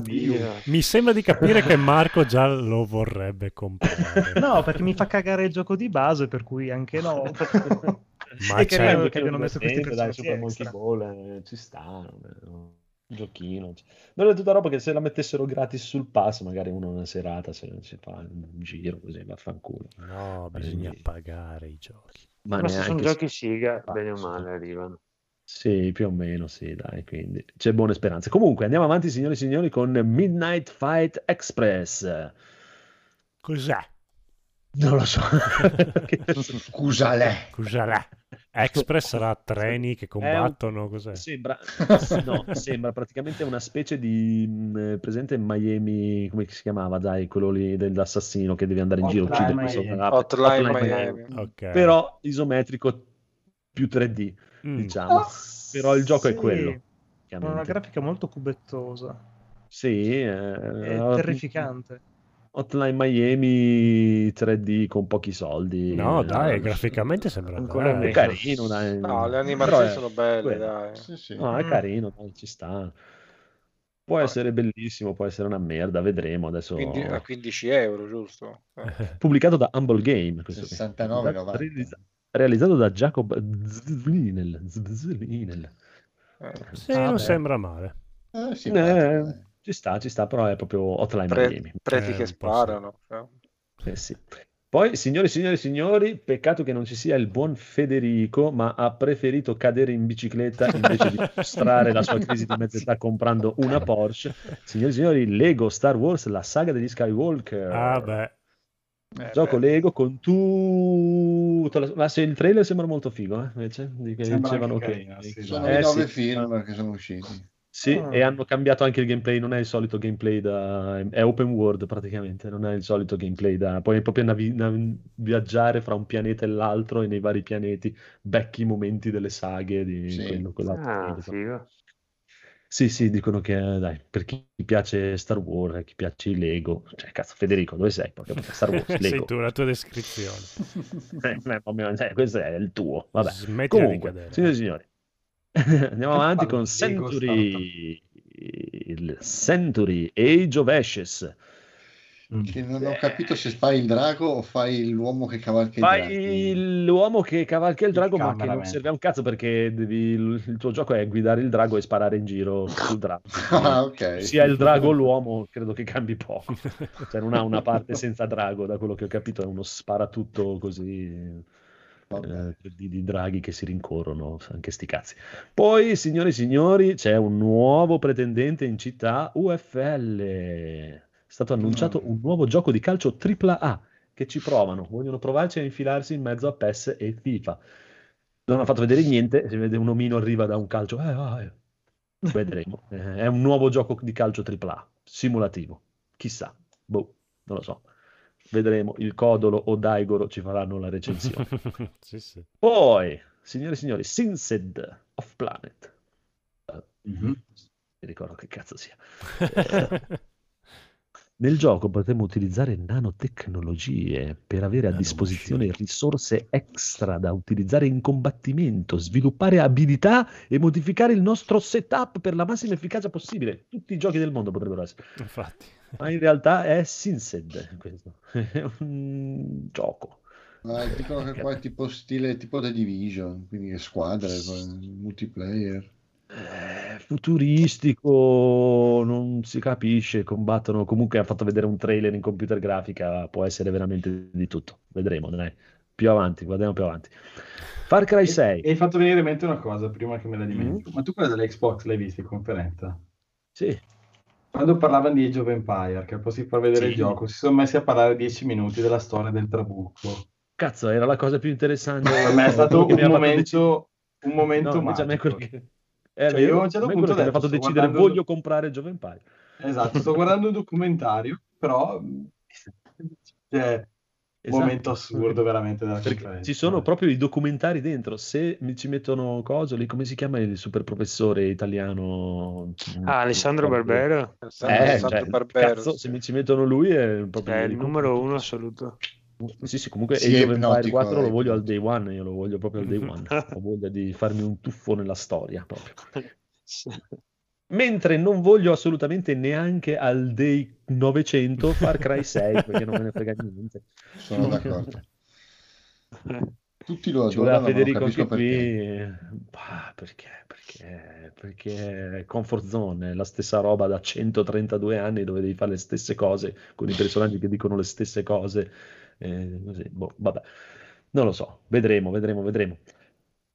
mi sembra di capire che Marco già lo vorrebbe comprare. No, perché mi fa cagare il gioco di base, per cui anche no. Ma E che c'è- bello che abbiano messo questi Divertente, dai, Super. Ball, eh, ci sta, eh, un giochino. Non è tutta roba che se la mettessero gratis sul pass, magari uno una serata se si fa un giro così, vaffanculo. No, bisogna Quindi- pagare i giochi. Ma, Ma se sono giochi siga, Ah, bene o sì. male arrivano. Sì, più o meno, sì, dai, quindi c'è buone speranze. Comunque, andiamo avanti, signori e signori, con Midnight Fight Express. Cos'è? Non lo so. Scusale. Cos'è? Express sarà treni che combattono, cos'è? Sembra, no, sembra praticamente una specie di mh, presente in Miami, come si chiamava, dai, quello lì dell'assassino che deve andare in giro a uccidere Hotline Hotline Miami. Ok. Però isometrico più 3D, Mm. diciamo. Però il gioco è Sì, quello. Con una grafica molto cubettosa. Sì, È eh, terrificante. Hotline Miami 3D con pochi soldi. No, dai, Eh, graficamente sembra Ancora bello. è carino, dai. No, le animazioni è- sono belle, quello. dai. Sì, sì. No, è Mm. carino, dai, ci sta. Può essere bellissimo, può essere una merda, vedremo adesso. Quindi a 15 euro, giusto? Eh. Pubblicato da Humble Game. questo qui. 69,90. Realizza- Realizzato da Jacob Zlinel. Zlinel. Eh, Sì, Ah, non beh. sembra male. Eh, sì, Eh, dai. Ci sta, ci sta, però è proprio Hotline pre- Miami. preti Eh, che sparano. cioè. Eh sì. Poi, signori, signori, signori, peccato che non ci sia il buon Federico, ma ha preferito cadere in bicicletta invece di mostrare la sua crisi di mezza età comprando una Porsche. Signori e signori, Lego Star Wars, la saga degli Skywalker. Ah, beh. Eh, Gioco beh, Lego con tutto la... ma se il trailer sembra molto figo, eh, invece, di che dicevano che... sì, Sono dai. i Eh, nove sì. film che sono usciti. Sì, Ah. e hanno cambiato anche il gameplay, non è il solito gameplay da... è open world praticamente, non è il solito gameplay da... puoi proprio navi- nav- viaggiare fra un pianeta e l'altro e nei vari pianeti becchi i momenti delle saghe di Sì. quello, quell'altro. Ah, figo. Sì, sì, dicono che dai, per chi piace Star Wars, chi piace i Lego, cioè cazzo Federico, dove sei? Puttana, Star Wars, Sei Lego. tu, la tua descrizione. Eh, eh, eh, questo è il tuo. Vabbè. Smettila Comunque, signori e signori, andiamo avanti con Century, il Century Age of Ashes. Mm. Che non ho capito se fai il drago o fai l'uomo che cavalca i draghi. Fai l'uomo che cavalca il drago, ma che non serve a un cazzo perché devi- il, il tuo gioco è guidare il drago e sparare in giro sul drago. Ah, ok. Sia il drago o l'uomo, credo che cambi poco. Cioè, non ha una parte senza drago, da quello che ho capito, è uno sparatutto così. Eh, di, di draghi che si rincorrono, anche sti cazzi. Poi, signori e signori, c'è un nuovo pretendente in città UFL. È stato annunciato Mm. un nuovo gioco di calcio AAA che ci provano, vogliono provarci a infilarsi in mezzo a PES e FIFA. Non hanno fatto vedere niente, si vede un omino arriva da un calcio. Eh, vai. Vedremo. Eh, è un nuovo gioco di calcio AAA, simulativo. Chissà, boh, non lo so. Vedremo. Il Codolo o Daigoro ci faranno la recensione. sì, sì. Poi, signore e signori, Sinsed of Planet. Mhm. mi ricordo che cazzo sia. Eh, nel gioco potremo utilizzare nanotecnologie per avere a disposizione risorse extra da utilizzare in combattimento, sviluppare abilità e modificare il nostro setup per la massima efficacia possibile. Tutti i giochi del mondo potrebbero essere. Infatti. Ma in realtà è Sinsed questo. È un gioco. Ma dicono che qua è tipo stile tipo The Division, quindi squadre, multiplayer. Eh, futuristico, non si capisce, combattono. Comunque ha fatto vedere un trailer in computer grafica, può essere veramente di tutto. Vedremo, dai. Più avanti, guardiamo più avanti. Far Cry E, 6. e hai fatto venire in mente una cosa prima che me la dimentico. Mm. Ma tu quella dell'Xbox l'hai vista in conferenza? Sì. Quando parlavano di Age of Empire, che poi si fa vedere Sì. il gioco, si sono messi a parlare 10 minuti della storia del trabucco. Cazzo, era la cosa più interessante. Per me è stato un fatto decidere- momento, un momento No, quello che... È Cioè, io a un certo punto che mi ha ho detto, fatto decidere guardando- voglio comprare Jove Empire. Esatto, sto guardando un documentario, però cioè, Esatto. momento assurdo veramente della Perché conferenza. ci sono proprio i documentari dentro. Se mi ci mettono coso lì, come si chiama il super professore italiano? Ah, Alessandro Barbero Eh, Alessandro cioè, Barbero, cazzo, sì. se mi ci mettono lui è proprio è il numero uno assoluto. Sì, sì, comunque Sì, Age of Empire ipnotico, 4 lo voglio al day one, io lo voglio proprio al day one. Ho voglia di farmi un tuffo nella storia proprio. Mentre non voglio assolutamente neanche al day 900 Far Cry 6 perché non me ne frega niente. Sono d'accordo. Tutti lo adorano, Federico anche perché. qui. Bah, perché? Perché? Perché Comfort Zone è la stessa roba da 132 anni dove devi fare le stesse cose con i personaggi che dicono le stesse cose. eh, così. Boh, vabbè. Non lo so, vedremo, vedremo, vedremo.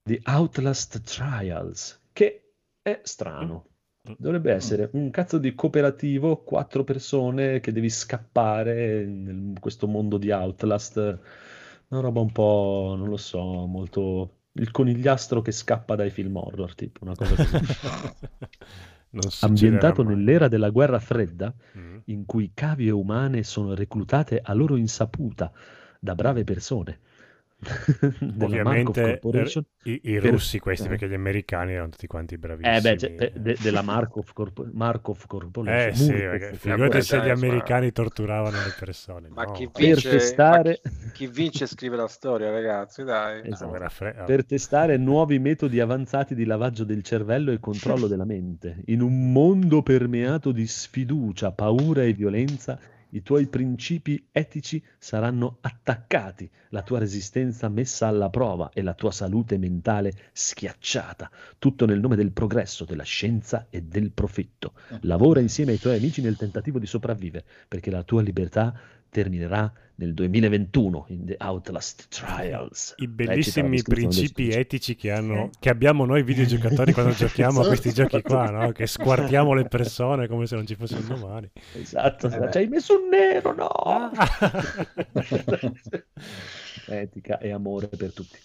The Outlast Trials, che è strano. Dovrebbe essere un cazzo di cooperativo, quattro persone che devi scappare in questo mondo di Outlast. Una roba un po', non lo so, molto... Il conigliastro che scappa dai film horror, tipo, una cosa così. Ambientato nell'era della guerra fredda, Mm. in cui cavie umane sono reclutate a loro insaputa da brave persone Ovviamente Corporation. eh, i, i per- russi questi, eh. perché gli americani erano tutti quanti bravissimi. Eh beh, cioè, eh, de- della Markov, Corp- Markov Corporation. Eh sì, perché se gli ma- americani torturavano le persone. Ma no. chi per vince, testare, ma chi, chi vince scrive la storia, ragazzi, dai. Ah, Esatto. guerra fre- ah, per testare nuovi metodi avanzati di lavaggio del cervello e controllo della mente. In un mondo permeato di sfiducia, paura e violenza, i tuoi principi etici saranno attaccati, la tua resistenza messa alla prova e la tua salute mentale schiacciata. Tutto nel nome del progresso, della scienza e del profitto. Lavora insieme ai tuoi amici nel tentativo di sopravvivere, perché la tua libertà terminerà nel 2021 in The Outlast Trials. I bellissimi principi etici che, hanno, che abbiamo noi videogiocatori quando giochiamo a questi giochi qua, no? Che squartiamo le persone come se non ci fosse un domani. Esatto, Eh ci hai messo un nero, no! Ah. Etica e amore per tutti.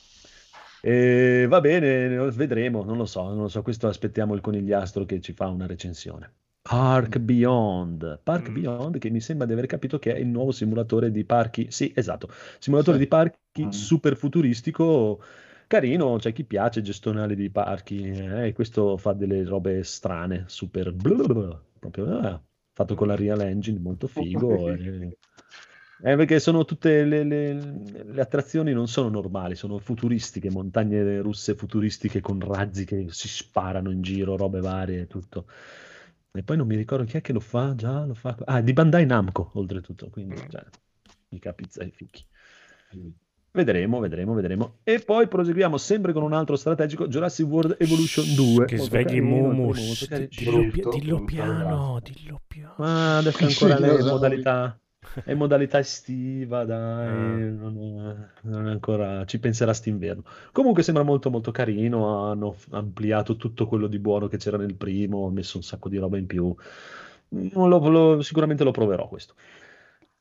E va bene, vedremo, non lo so, non lo so, questo aspettiamo il conigliastro che ci fa una recensione. Park Beyond, Park Mm. Beyond che mi sembra di aver capito che è il nuovo simulatore di parchi, sì, esatto, simulatore Sì. di parchi Mm. super futuristico carino, c'è chi piace gestionale di parchi, eh, e questo fa delle robe strane, super blablabla, proprio eh, fatto con la Real Engine, molto figo. e- eh, perché sono tutte le, le- le attrazioni non sono normali, sono futuristiche, montagne russe futuristiche con razzi che si sparano in giro, robe varie e tutto. E poi non mi ricordo chi è che lo fa, già lo fa. Ah, di Bandai Namco, oltretutto, quindi cioè, mica pizza e fichi. Vedremo, vedremo, vedremo. E poi proseguiamo sempre con un altro strategico, Jurassic World Evolution 2. Che svegli Mumus. carino. Dillo, dillo piano, dillo piano. Ma adesso ancora le modalità. È modalità estiva, dai, Ah. non è, non è ancora, ci penserà st'inverno. Comunque sembra molto molto carino, hanno ampliato tutto quello di buono che c'era nel primo, hanno messo un sacco di roba in più. Non lo- lo- sicuramente lo proverò questo.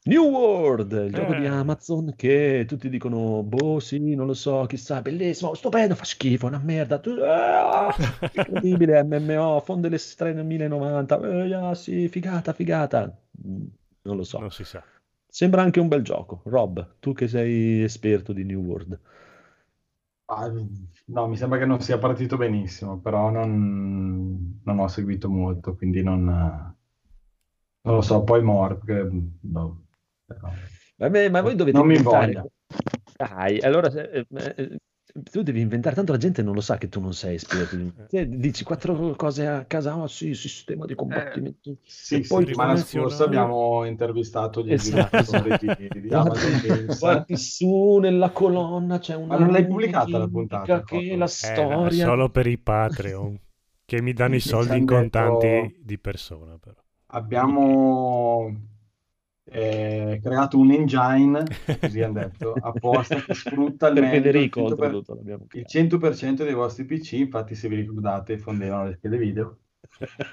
New World, il gioco di Eh. Amazon che tutti dicono, boh sì, non lo so, chissà, bellissimo, stupendo, fa schifo, una merda, tu- ah, incredibile, MMO, fonde le strade nel 1090, eh, ah, sì, figata, figata. Non lo so. Non si sa. Sembra anche un bel gioco. Rob, tu che sei esperto di New World. Ah, no, mi sembra che non sia partito benissimo, però non, non ho seguito molto, quindi non, non lo so. Poi Morg, boh, però- Vabbè, ma voi dovete Non mi voglia. Dai, allora eh, eh, tu devi inventare, tanto la gente non lo sa che tu non sei esperto. Te dici quattro cose a casa, ah sì, sistema di combattimento. Sì, E poi settimana scorsa abbiamo intervistato gli Esatto. di, di Amazon Games. guardi su nella colonna c'è una Ma non l'hai pubblicata la puntata, che la Eh, storia solo per i Patreon che mi danno i soldi in han detto- contanti di persona, però. Abbiamo eh, creato un engine, così hanno detto, apposta che sfrutta il Federico 100%, oltretutto l'abbiamo il creato. 100% dei vostri PC, infatti se vi ricordate fondevano le schede video.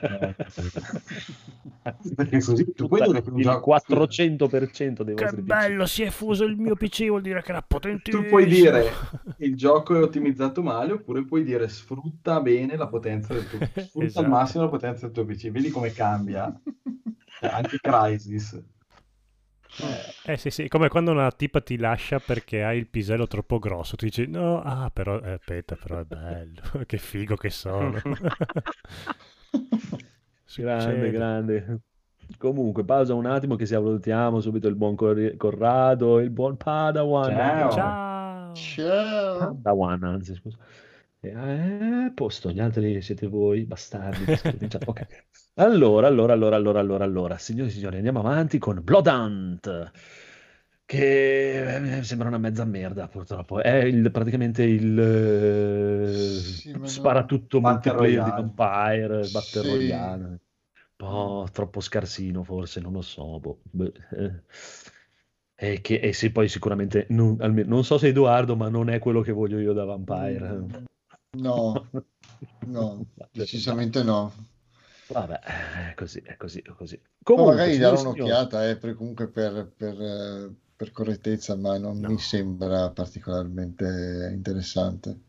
Eh, perché così tu puoi dire che un il gioco- 400% dei Che vostri PC. bello, si è fuso il mio PC, vuol dire che era potentissimo. Tu puoi dire il gioco è ottimizzato male oppure puoi dire sfrutta bene la potenza del tuo sfrutta Esatto. al massimo la potenza del tuo PC. Vedi come cambia? Anche Crysis. Eh sì, sì, come quando una tipa ti lascia perché hai il pisello troppo grosso. Tu dici, no, ah, però, eh, aspetta, però è bello, che figo che sono. Grande, grande. Comunque, pausa un attimo che salutiamo subito il buon Cor- Corrado, il buon Padawan. Ciao. Ciao. Ciao. Padawan, anzi, scusa. Eh, posto, gli altri siete voi, bastardi. che scrivete in chat. Ok. Allora, allora, allora, allora, allora, allora, signori e signori, andiamo avanti con Blood Hunt, che eh, sembra una mezza merda, purtroppo. È il- praticamente il eh, Sì, sparatutto multiplayer di Royale. Sì. Vampire, Battle Royale. Un po' troppo scarsino, forse, non lo so. boh, beh, eh. E, che, e sì, poi sicuramente, non, almeno- non so se Edoardo, ma non è quello che voglio io da Vampire. No, no, decisamente no. Vabbè, è così, è così, è così. Comunque, magari darò un'occhiata, eh, per, comunque per, per, eh, per correttezza, ma non No. mi sembra particolarmente interessante.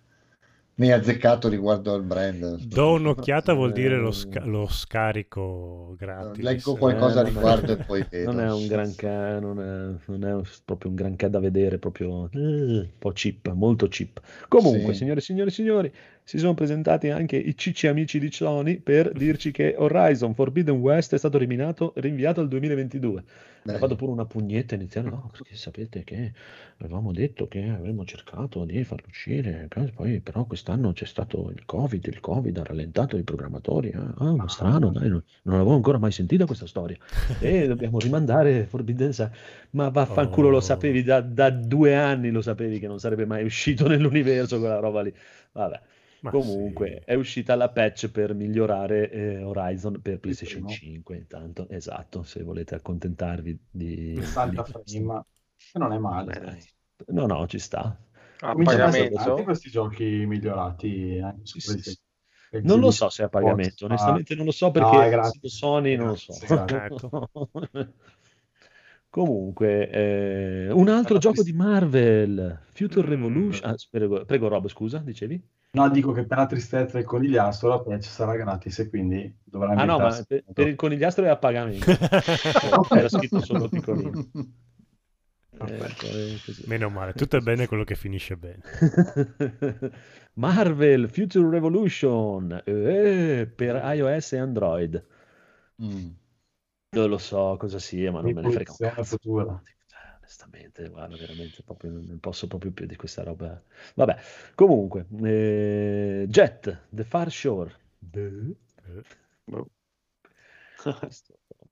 Né azzeccato riguardo al brand. Do un'occhiata vuol dire lo, Eh, sca- lo scarico gratis. Leggo qualcosa a Eh, non è- riguardo e poi vedo. Non è un granché, non è, non è proprio un granché da vedere, proprio eh, un po' cheap, molto cheap. Comunque, Sì. signore e signori e signori, si sono presentati anche i cicci amici di Sony per dirci che Horizon Forbidden West è stato riminato, rinviato al 2022. Ha Beh, fatto pure una pugnetta iniziale, no, perché sapete che avevamo detto che avremmo cercato di farlo uscire, poi però quest'anno c'è stato il Covid, il Covid ha rallentato i programmatori, eh. ah, ma strano, dai, non, non avevo ancora mai sentito questa storia. E dobbiamo rimandare Forbidden West, ma vaffanculo lo Oh. sapevi, da, da due anni lo sapevi che non sarebbe mai uscito nell'universo quella roba lì. Vabbè. Ma Comunque sì. è uscita la patch per migliorare eh, Horizon per PlayStation primo. 5 intanto, esatto, se volete accontentarvi di... 60 di- frame, che non è male. Eh, dai. No, no, ci sta. A pagamento? tanti questi giochi migliorati anche su Sì, sì, sì. Non lo so se è a pagamento, onestamente non lo so No, perché essendo Sony non lo so. Grazie, Comunque, eh, un altro Alla gioco trist- di Marvel, Future Mm. Revolution. Ah, prego, prego, Rob, scusa, dicevi? No, dico che per la tristezza del conigliastro la patch sarà gratis e quindi dovrà Ah no, ma per, per il conigliastro è a pagamento. Era scritto solo piccolino. Ecco, così. Meno male, tutto è bene quello che finisce bene. Marvel Future Revolution eh, per iOS e Android. Mm. Non lo so cosa sia, ma non me ne frega un cazzo. futura. Onestamente, guarda, veramente proprio non posso proprio più di questa roba. Vabbè, comunque, eh, Jet, The Far Shore. The- Boh.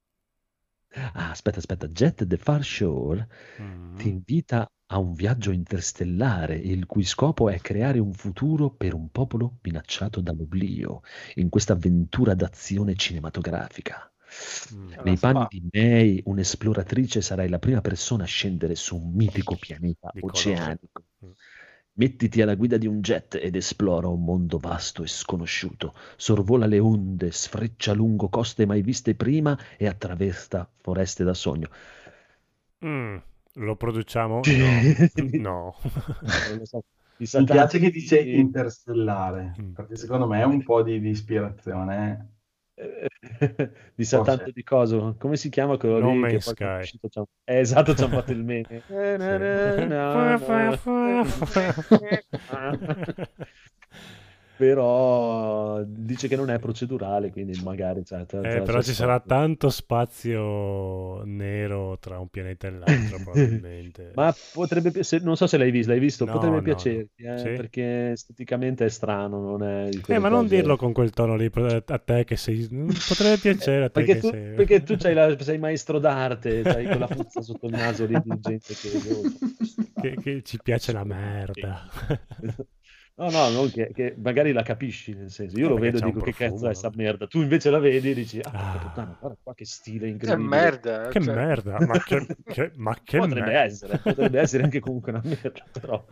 Ah, aspetta, aspetta, Jet, The Far Shore Mm. ti invita a un viaggio interstellare il cui scopo è creare un futuro per un popolo minacciato dall'oblio in questa avventura d'azione cinematografica. Mm. Nei panni spa. di May, un'esploratrice, sarai la prima persona a scendere su un mitico pianeta Di colore. oceanico. Mm. Mettiti alla guida di un jet ed esplora un mondo vasto e sconosciuto. Sorvola le onde, sfreccia lungo coste mai viste prima e attraversa foreste da sogno. Mm. Lo produciamo? No. no. Non lo so. Mi sa Mi piace che dice di- interstellare, Mm. perché secondo me è un po' di, di ispirazione. di sa Forse. tanto di cosa. Come si chiama quello No lì che Sky. è uscito, c'ha- Eh, esatto, c'ha fatto il meme. Na, na, na. Però dice che non è procedurale, quindi magari cioè, tra- Eh, tra- però c'è ci sarà tanto spazio nero tra un pianeta e l'altro, probabilmente. Ma potrebbe, se- non so se l'hai visto, l'hai visto, No, potrebbe no, piacerti, eh, Sì? perché esteticamente è strano, non è Eh, ma non dirlo con quel tono lì, a te che sei... Potrebbe piacere a te Perché che tu, sei... perché tu la- sei maestro d'arte, c'hai quella puzza sotto il naso lì di gente che... che, che ci piace la merda. No, no, non che, che magari la capisci, nel senso, io Eh, lo vedo e dico che profumo, cazzo è sta no? merda, tu invece la vedi e dici, ah, Ah. puttana, guarda qua che stile Che incredibile. merda. Che cioè. merda, ma che, che- ma che Potrebbe merda. essere, potrebbe essere anche comunque una merda, però,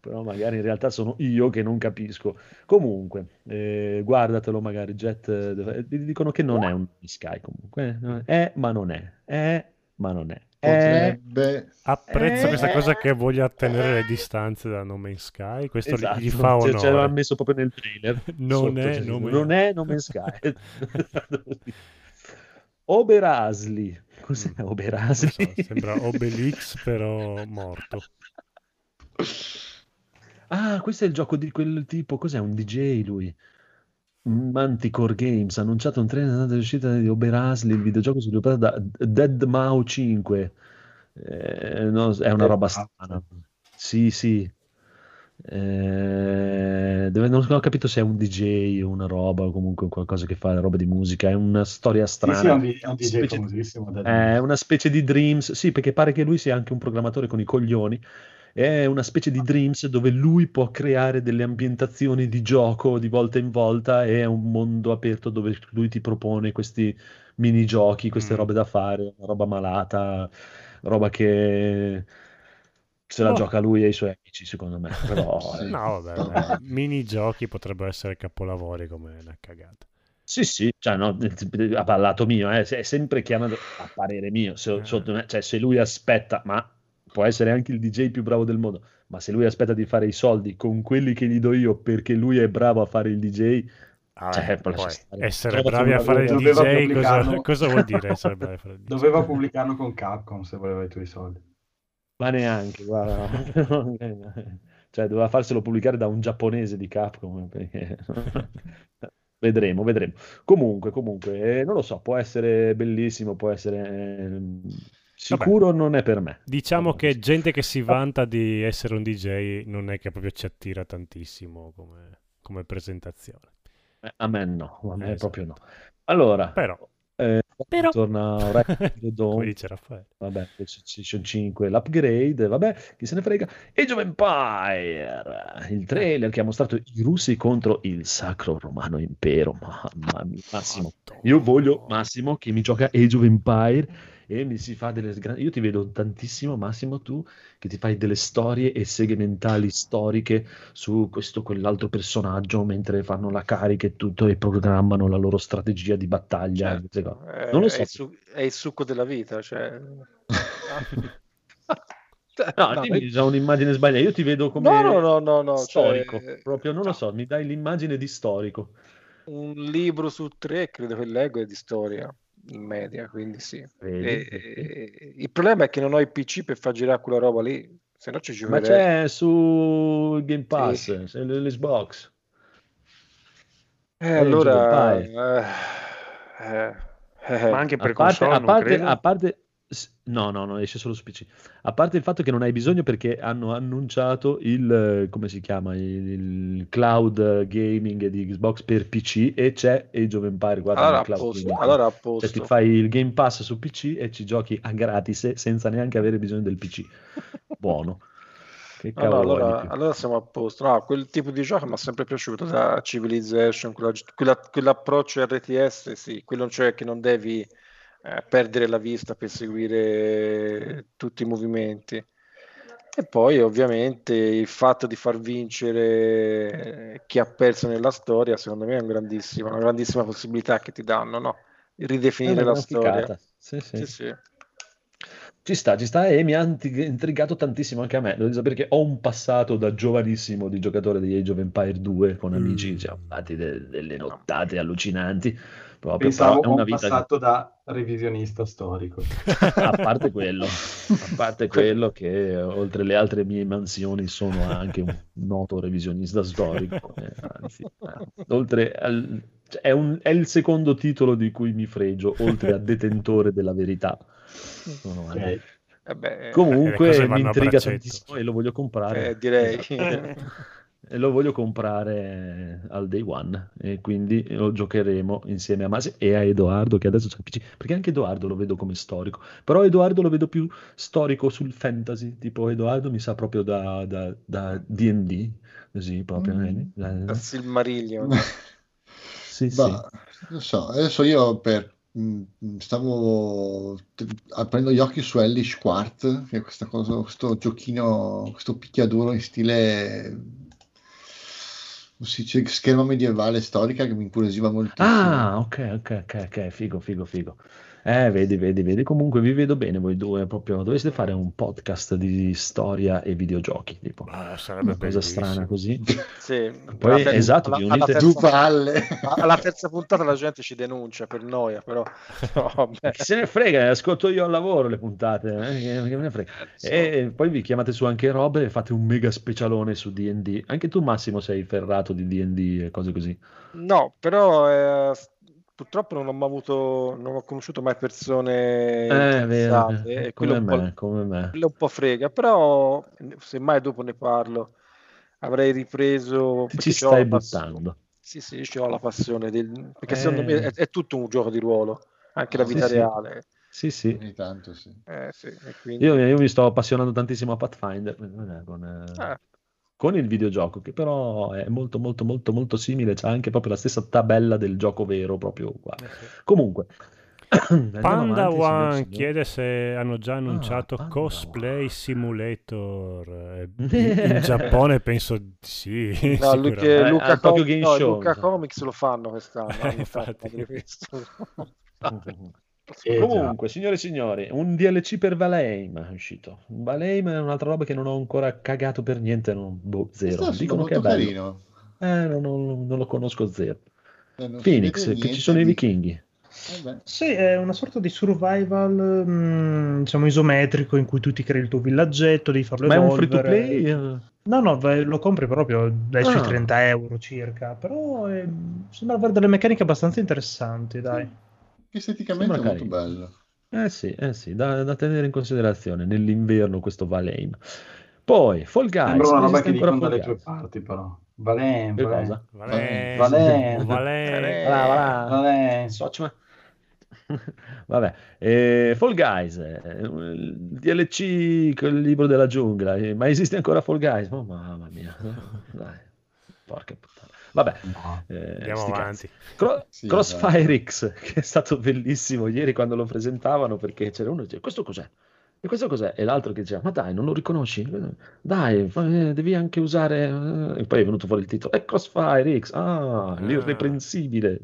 però magari in realtà sono io che non capisco. Comunque, eh, guardatelo magari, Jet, eh, dicono che non è un Sky comunque, eh, è ma non è, è ma non è. Potrebbe... Apprezzo Eh. questa cosa che voglia tenere le distanze da No Man's Sky, questo gli- Esatto, gli fa ce, ce l'ha onore. messo proprio nel trailer. Non Sotto, è No Man's- non è No Man's Sky. Oberasli. Cos'è Mm, Oberasli? non so, sembra Obelix però morto. Ah, questo è il gioco di quel tipo, cos'è? Un DJ lui. Manticore Games ha annunciato un trailer di uscita di Oberasli, il videogioco sviluppato da Dead Mau 5. Eh, no, è una roba strana. Sì, sì. Eh, non ho capito se è un DJ o una roba o comunque qualcosa che fa roba di musica. È una storia Sì, strana. sì, è un, di- è un DJ Specie- famosissimo. È una specie di Dreams, sì, perché pare che lui sia anche un programmatore con i coglioni. È una specie di Dreams dove lui può creare delle ambientazioni di gioco di volta in volta e è un mondo aperto dove lui ti propone questi minigiochi, queste Mm. robe da fare, roba malata, roba che se la Oh. gioca lui e i suoi amici, secondo me. Però Sì. No, vabbè, Normale. minigiochi potrebbero essere capolavori come una cagata. Sì, sì, cioè, no, a parlato mio, eh, è sempre chiamato a parere mio, se, Eh. cioè, se lui aspetta, ma può essere anche il DJ più bravo del mondo, ma se lui aspetta di fare i soldi con quelli che gli do io perché lui è bravo a fare il DJ, Ah, Cioè, essere Trovati bravi a fare il DJ, cosa, cosa vuol dire essere bravi a fare il DJ? Doveva pubblicarlo con Capcom se voleva i tuoi soldi. ma neanche, guarda, cioè doveva farselo pubblicare da un giapponese di Capcom, perché... vedremo, vedremo. Comunque, comunque, eh, non lo so, può essere bellissimo, può essere... Sicuro non è per me. Diciamo Vabbè, che gente che si vanta di essere un DJ non è che proprio ci attira tantissimo come, come presentazione. Eh, A me no, a me Esatto. proprio no. Allora, Però, eh, Però- torna come dice Raffaele, vabbè, PlayStation 5, l'upgrade, vabbè, chi se ne frega. Age of Empire, il trailer che ha mostrato i russi contro il Sacro Romano Impero. Mamma mia, Massimo. Io voglio Massimo che mi gioca Age of Empire e mi si fa delle grandi... Io ti vedo tantissimo, Massimo, tu che ti fai delle storie e seghe mentali storiche su questo o quell'altro personaggio mentre fanno la carica e tutto e programmano la loro strategia di battaglia. Certo. Eh, Non lo è, so. il su- è il succo della vita, cioè... No, No, dimmi già un'immagine sbagliata. Io ti vedo come No, no, no, no, no, storico, cioè- proprio non lo so, mi dai l'immagine di storico. un libro su tre, credo che leggo, è di storia. In media, quindi sì. Vedi? E- e- il problema è che non ho i PC per far girare quella roba lì, se no ci Ma giocherei. c'è su Game Pass, Sì. l'Xbox. Eh, of allora... Eh, eh, eh, Ma anche per A parte, console, a non parte, credo. a parte- no, no, no, esce solo su PC. A parte il fatto che non hai bisogno perché hanno annunciato il, eh, come si chiama, il, il cloud gaming di Xbox per PC e c'è Age of Empire, guarda, allora cloud posto, allora a Cioè posto. ti fai il Game Pass su PC e ci giochi a gratis senza neanche avere bisogno del PC. Buono. Che cavolo allora, allora siamo a posto. No, quel tipo di gioco mi è sempre piaciuto da Civilization, quella- quella- quell'approccio RTS, sì, quello cioè che non devi eh, perdere la vista per seguire tutti i movimenti. E poi ovviamente il fatto di far vincere chi ha perso nella storia, secondo me è un una grandissima possibilità che ti danno, no? Ridefinire la storia. Sì, sì. Sì, sì. Ci sta, ci sta e mi ha intrigato tantissimo anche a me. Devo sapere che ho un passato da giovanissimo di giocatore di Age of Empire 2 con amici, Mm. siamo fatti de- delle nottate allucinanti. Proprio, Pensavo però è una un vita passato da revisionista storico. a parte quello, a parte quello che oltre le altre mie mansioni sono anche un noto revisionista storico. eh, anzi, eh, oltre al- cioè, è, un- è il secondo titolo di cui mi fregio, oltre a detentore della verità. Sono anche- Ok. Eh beh, Eh, Comunque mi intriga tantissimo e lo voglio comprare. eh, direi. E lo voglio comprare al day one e quindi lo giocheremo insieme a Masi e a Edoardo che adesso c'è il PC perché anche Edoardo lo vedo come storico. Però Edoardo lo vedo più storico sul fantasy tipo Edoardo mi sa proprio da, da, da D&D così proprio Mm. Da- Da. Silmarillion. sì sì. Ma, non so, adesso io per, mh, stavo t- aprendo gli occhi su Hellish Quart, che è questa cosa, questo giochino, questo picchiaduro in stile scherma medievale storica che mi incuriosiva moltissimo. Ah, ok, ok, ok, figo, figo, figo. Eh, vedi, vedi, vedi. Comunque vi vedo bene voi due, proprio dovreste fare un podcast di storia e videogiochi, tipo. Ah, sarebbe Una cosa strana così. Sì, Poi, alla esatto, alla- alla terza- alla terza puntata la gente ci denuncia per noia, però no. Chi se ne frega, ascolto io al lavoro le puntate, eh, che- ne frega. E poi vi chiamate su anche Rob e fate un mega specialone su D&D. Anche tu Massimo sei ferrato di D&D e cose così. No, però eh, purtroppo non ho mai avuto, non ho conosciuto mai persone Eh, vero, interessate quello come un po', me, come me. quello un po' frega, però se mai dopo ne parlo avrei ripreso ci stai buttando. Sì, sì, ho la passione del... perché Eh. secondo me è, è tutto un gioco di ruolo, anche la vita sì. reale. Sì, sì. Ogni tanto sì. Eh, sì, e quindi... Io, io mi sto appassionando tantissimo a Pathfinder eh, con, eh, Ah. Con il videogioco, che però è molto, molto, molto, molto simile. C'ha anche proprio la stessa tabella del gioco vero, proprio uguale. Comunque, andiamo Panda avanti, One chiede se hanno già annunciato Panda Cosplay Simulator. Eh, In, in Giappone penso di sì. No, sicuramente. Eh, Luca, Tokyo Com- Game no, Show, Luca. Comics lo fanno quest'anno. Eh, infatti. Eh, Comunque, signore e signori, un DLC per Valheim è uscito. Valheim è un'altra roba che non ho ancora cagato per niente, non- boh, zero. Dicono che è bello. carino. Eh, non, non- non lo conosco zero. Eh, Phoenix, che ci sono i di- vichinghi. Vabbè. Sì, è una sorta di survival, mm, diciamo, isometrico in cui tu ti crei il tuo villaggetto, devi farlo Ma è un free to evolvere. play? eh? No, no, vai- lo compri proprio dai sui Ah. 30 euro circa, però eh, sembra avere delle meccaniche abbastanza interessanti, dai. Esteticamente è Sembra molto carino. bello. Eh sì, eh sì, da, da tenere in considerazione nell'inverno questo Valheim. Poi, Fall Guys, Sembra una roba che dicono dalle tue parti, però. Valen, Che Valen. cosa? Valen- Valen. Valen-. Valen. Socio- Vabbè, eh, Fall Guys, eh, il DLC con il libro della giungla, eh, ma esiste ancora Fall Guys? Oh, mamma mia, dai, porca puttana. Vabbè, No. eh, Andiamo avanti. Cro- Sì, Crossfire X, che è stato bellissimo ieri quando lo presentavano, perché c'era uno che diceva, questo cos'è? E questo cos'è? E l'altro che diceva, ma dai, non lo riconosci? Dai, eh, devi anche usare... eh." E poi è venuto fuori il titolo, è Crossfire X, ah, l'irreprensibile.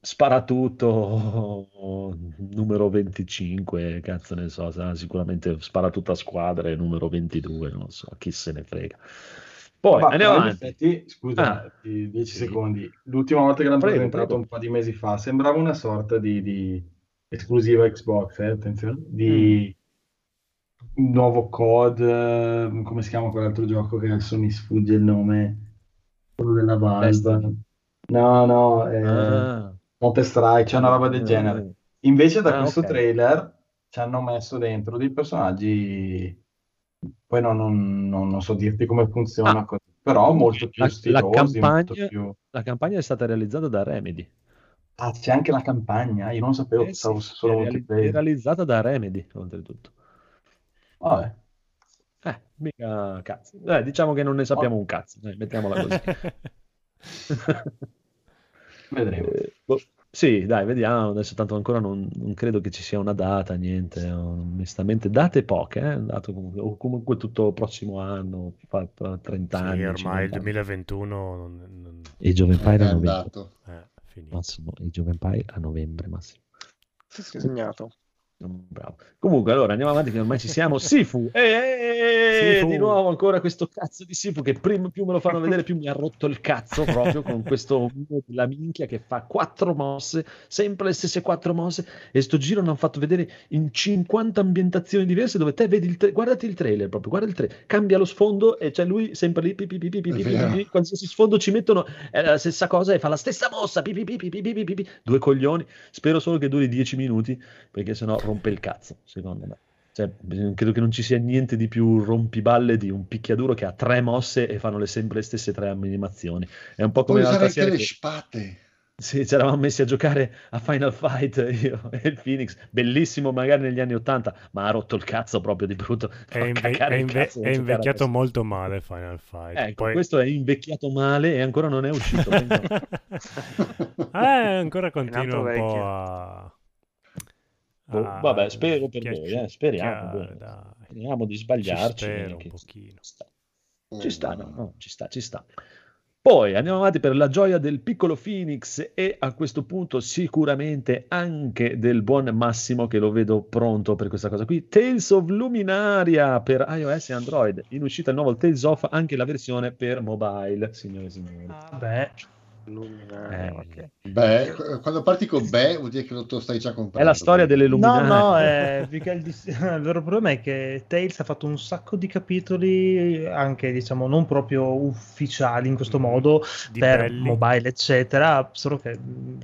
Spara tutto, numero 25, cazzo ne so, sicuramente spara tutta a squadre, numero 22, non lo so, chi se ne frega. Poi Ma andiamo avanti. effetti, scusa, Ah, di 10 sì. secondi. L'ultima volta che l'hanno Prego, presentato prego. un po' di mesi fa, sembrava una sorta di, di esclusiva Xbox, eh, attenzione, di Mm. nuovo COD, eh, come si chiama quell'altro gioco che adesso mi sfugge il nome, quello della Valve. No, no, eh, Ah. Counter Strike, c'è una roba del genere. Invece da Ah, questo ok. trailer ci hanno messo dentro dei personaggi, poi no, non, non- non so dirti come funziona, Ah. così, però molto più La- la stilosi, campagna- molto più... La campagna è stata realizzata da Remedy. Ah, c'è anche la campagna, io non sapevo, Eh pensavo sì, fosse solo è, reali- è realizzata da Remedy, oltretutto. Vabbè. Eh, mica cazzo. Eh, diciamo che non ne sappiamo un cazzo, dai, mettiamola così. Vedremo. Eh, boh, sì, dai, vediamo. Adesso tanto ancora non, non credo che ci sia una data, niente. Onestamente, date poche, eh, dato comunque, o comunque tutto prossimo anno, fa, fa 30 Sì, anni. ormai 50 il anni. 2021 non, non- E Age of Empire È a novembre. andato. eh, finito. Massimo, Age of Empire a novembre, Massimo. Sì, sì, segnato. Bravo. Comunque, allora andiamo avanti, che ormai ci siamo. Sifu, eh, di nuovo ancora questo cazzo di Sifu che prima, più me lo fanno vedere, più mi ha rotto il cazzo proprio con questo la minchia che fa quattro mosse, sempre le stesse quattro mosse. E sto giro l'hanno fatto vedere in 50 ambientazioni diverse dove te vedi il tra- guardati il trailer proprio, guarda il trailer, cambia lo sfondo e c'è lui sempre lì, qualsiasi sfondo ci mettono è la stessa cosa e fa la stessa mossa, due coglioni. Spero solo che duri 10 minuti perché sennò rompe il cazzo, secondo me. Cioè, credo che non ci sia niente di più rompiballe di un picchiaduro che ha tre mosse e fanno le sempre le stesse tre animazioni. È un po' come usare anche le che spate. sì, ci eravamo messi a giocare a Final Fight io e il Phoenix, bellissimo magari negli anni 80, ma ha rotto il cazzo proprio di brutto. È, inve- è inve- è invecchiato molto male Final Fight. Ecco, Poi- questo è invecchiato male e ancora non è uscito. eh, ancora continua un po' vecchio. a... Boh, a- vabbè, spero per chiacchi- voi, eh, speriamo, chiacchiare, boh. dai. Speriamo di Ci sbagliarci. spero un che- pochino. Ci sta. Ci sta, no, no, ci sta, ci sta. Poi andiamo avanti per la gioia del piccolo Phoenix e a questo punto sicuramente anche del buon Massimo che lo vedo pronto per questa cosa qui. Tales of Luminaria per iOS e Android. In uscita il nuovo Tales of anche la versione per mobile, signore e signori. Ah, beh, Luminare, Eh, ok. Beh, qu- quando parti con beh, vuol dire che lo, stai già comprando. È la storia delle no, Luminari. no, eh, più che il, dis- il vero problema è che Tales ha fatto un sacco di capitoli, anche diciamo non proprio ufficiali in questo modo, Di per belli. mobile, eccetera, solo che mh,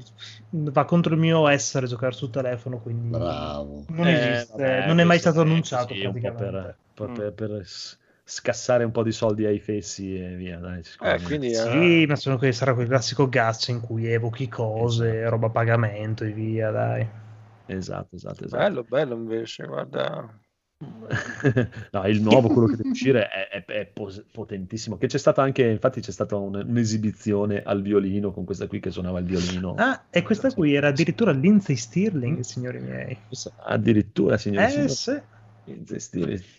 va contro il mio essere giocare sul telefono, quindi Bravo. non Eh, esiste, vabbè, non è mai stato è annunciato po' praticamente. per, Mm. per- per s- scassare un po' di soldi ai fessi e via. Dai, Eh, quindi eh, Sì, ma sono quei- sarà quel classico gacha in cui evochi cose, roba a pagamento e via, dai. Esatto, esatto, esatto. bello, bello invece, guarda. no, il nuovo, quello che deve uscire, è, è- è potentissimo. Che c'è stata anche, infatti, c'è stata un- un'esibizione al violino con questa qui che suonava il violino. Ah, e questa qui era addirittura Lindsay Stirling, signori miei. Addirittura, signori Eh, signori, sì.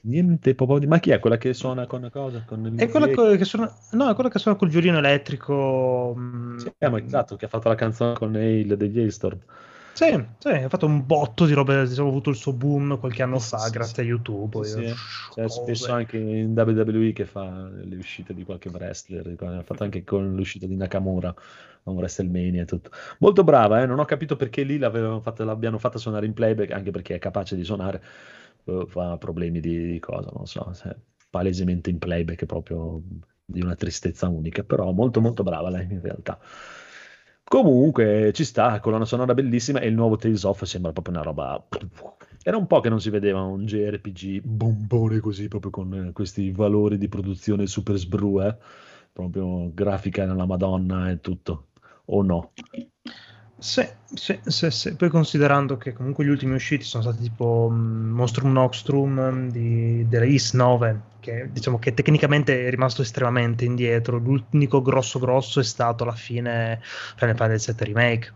Niente proprio di. Ma chi è quella che suona con una cosa? Con È quella co- che suona, no, è quella che suona col violino elettrico. mm, sì, eh, ma esatto, che ha fatto la canzone con Neil degli Hailstorm. Sì, sì, ha fatto un botto di robe, diciamo, ha avuto il suo boom qualche anno fa sì, grazie sì. a YouTube. Sì, e- sì. C'è cose. spesso anche in WWE che fa le uscite di qualche wrestler, ha fatto anche con l'uscita di Nakamura a un WrestleMania e tutto. Molto brava, eh? non ho capito perché lì fatta- l'abbiano fatta suonare in playback, anche perché è capace di suonare, eh, fa problemi di, di cosa, non so, se- palesemente in playback proprio di una tristezza unica, però molto molto brava lei in realtà. Comunque ci sta, colonna sonora bellissima e il nuovo Tales of sembra proprio una roba... Era un po' che non si vedeva un JRPG bombone così, proprio con eh, questi valori di produzione super sbru, eh? Proprio grafica nella Madonna e tutto. O no? Sì, sì, sì, sì. Poi considerando che comunque gli ultimi usciti sono stati tipo mm, Monstrum Noxtrum mm, di, della Is 9, che diciamo che tecnicamente è rimasto estremamente indietro. L'unico grosso grosso è stato alla fine Final Fantasy VII Remake.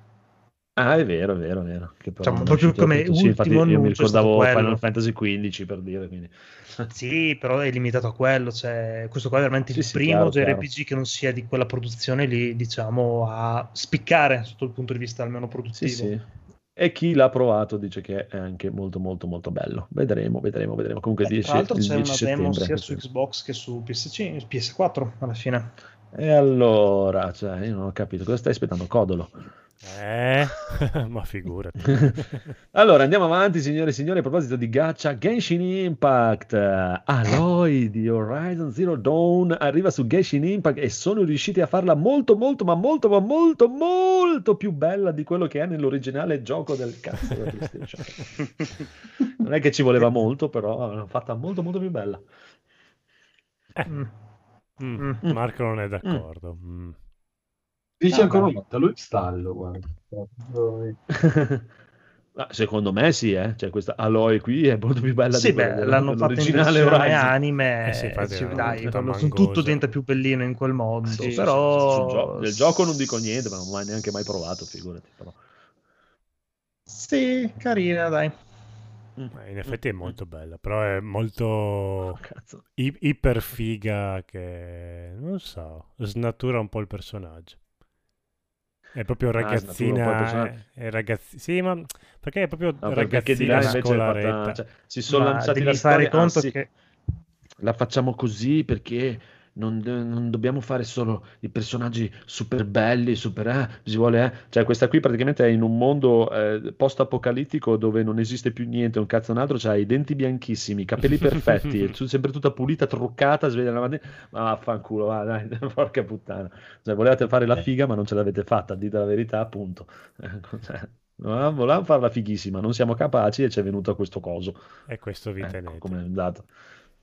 Ah, è vero, è vero, è vero. Che però Diciamo, non è proprio come tutto. Sì, infatti ultimo io mi ricordavo. Final Fantasy XV per dire, quindi... Sì, però è limitato a quello. Cioè, questo qua è veramente Sì, il sì, primo chiaro, JRPG che non sia di quella produzione lì, diciamo, a spiccare sotto il punto di vista almeno Sì, produttivo. sì. E chi l'ha provato dice che è anche molto molto molto bello. Vedremo, vedremo, vedremo. Comunque Beh, 10, tra l'altro c'è 10 una demo sia su Xbox che su PS5 PS4 alla fine. E allora, cioè, io non ho capito cosa stai aspettando, Codolo. Eh, ma figurati. Allora, andiamo avanti, signore e signori. A proposito di gacha, Genshin Impact, eh, Aloy di Horizon Zero Dawn arriva su Genshin Impact e sono riusciti a farla molto, molto, ma molto, ma molto, molto più bella di quello che è nell'originale gioco del cazzo della PlayStation. Non è che ci voleva molto, però l'hanno fatta molto, molto più bella. Mm. Mm, Mm. Marco non è d'accordo. Mm. Dice Ah, ancora una volta, lui stallo, guarda. Ma secondo me sì, eh. Cioè, questa Aloy qui è molto più bella Sì, di beh, l'hanno fatta in versione anime, Eh sì, dai, mangosa. tutto diventa più bellino in quel modo, Sì, però... sì, sul gio- del gioco non dico niente, ma non ho mai- neanche mai provato, figurati. Però. Sì, carina, dai. Eh, In effetti è molto bella, però è molto Oh, i- iper figa che non so, snatura un po' il personaggio. È proprio Ah, ragazzina, personaggio. è ragazzi- sì, ma perché è proprio No, ragazzina invece è fatta- scolaretta. cioè, si sono Ma lanciati la fare storia, conto ah, sì, che... la facciamo così perché non, non dobbiamo fare solo i personaggi super belli, super eh, si vuole, eh. Cioè questa qui praticamente è in un mondo eh, post-apocalittico dove non esiste più niente, un cazzo un altro, c'ha i denti bianchissimi, i capelli perfetti, tu- sempre tutta pulita, truccata, sveglia la mattina, ma vaffanculo, va, dai, porca puttana. Cioè, volevate fare la figa ma non ce l'avete fatta, dite la verità, appunto. Ecco, cioè, no, volevamo farla fighissima, non siamo capaci e ci è venuto questo coso. E questo vi Ecco, tenete. come è andato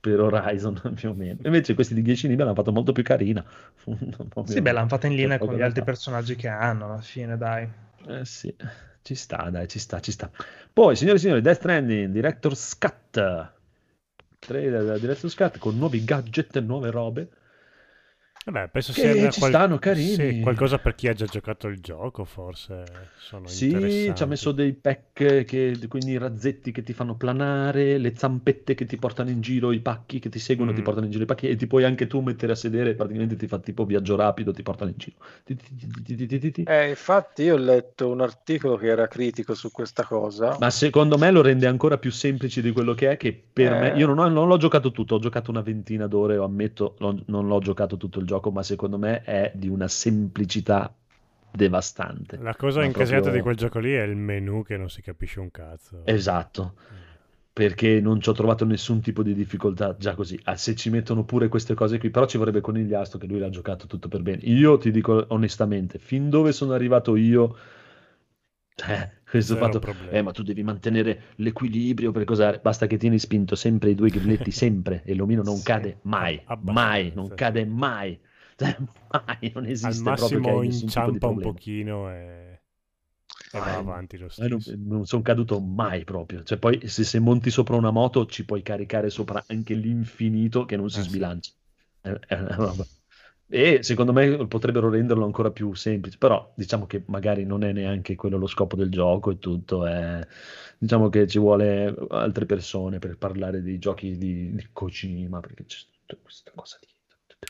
per Horizon più o meno. Invece questi di 10 livelli l'hanno fatto molto più carina. Sì, beh, l'hanno fatta in linea con gli altri personaggi che hanno, alla fine, dai. Eh sì, ci sta, dai, ci sta, ci sta. Poi, signori e signori, Death Stranding, Director's Cut. Trailer della Director's Cut con nuovi gadget e nuove robe. Vabbè, penso Che sia ci qual- stanno carini. sì, qualcosa per chi ha già giocato il gioco, forse sono Sì, interessanti. ci ha messo dei pack, che, quindi i razzetti che ti fanno planare, le zampette che ti portano in giro, i pacchi che ti seguono, Mm. ti portano in giro i pacchi e ti puoi anche tu mettere a sedere, praticamente ti fa tipo viaggio rapido, ti portano in giro. Ti- ti- ti- ti- ti- ti- ti- ti. Eh, infatti io ho letto un articolo che era critico su questa cosa. Ma secondo me lo rende ancora più semplice di quello che è, che per Eh. me, io non, ho- non l'ho giocato tutto, ho giocato una ventina d'ore, lo ammetto, non l'ho giocato tutto il gioco, ma secondo me è di una semplicità devastante. La cosa Ma incasellata proprio- di quel gioco lì è il menu che non si capisce un cazzo. Esatto. perché non ci ho trovato nessun tipo di difficoltà già così. Ah, se ci mettono pure queste cose qui, però ci vorrebbe Conigliastro che lui l'ha giocato tutto per bene. Io ti dico onestamente, fin dove sono arrivato io, eh, questo Zero fatto, problemi. eh, ma tu devi mantenere l'equilibrio per cosare, basta che tieni spinto sempre i due grilletti, sempre, e l'omino non Sì, cade mai, mai, non sì. cade mai. Cioè, mai, non esiste Al massimo inciampa un problema. pochino e, e va avanti lo Eh, non, stesso. non sono caduto mai proprio. Cioè, poi se, se monti sopra una moto ci puoi caricare sopra anche l'infinito che non si Eh, sì. sbilancia. Eh, eh, vabbè. E secondo me potrebbero renderlo ancora più semplice, però diciamo che magari non è neanche quello lo scopo del gioco e tutto. è- Diciamo che ci vuole altre persone per parlare dei giochi di, di Kojima, perché c'è tutta questa cosa di...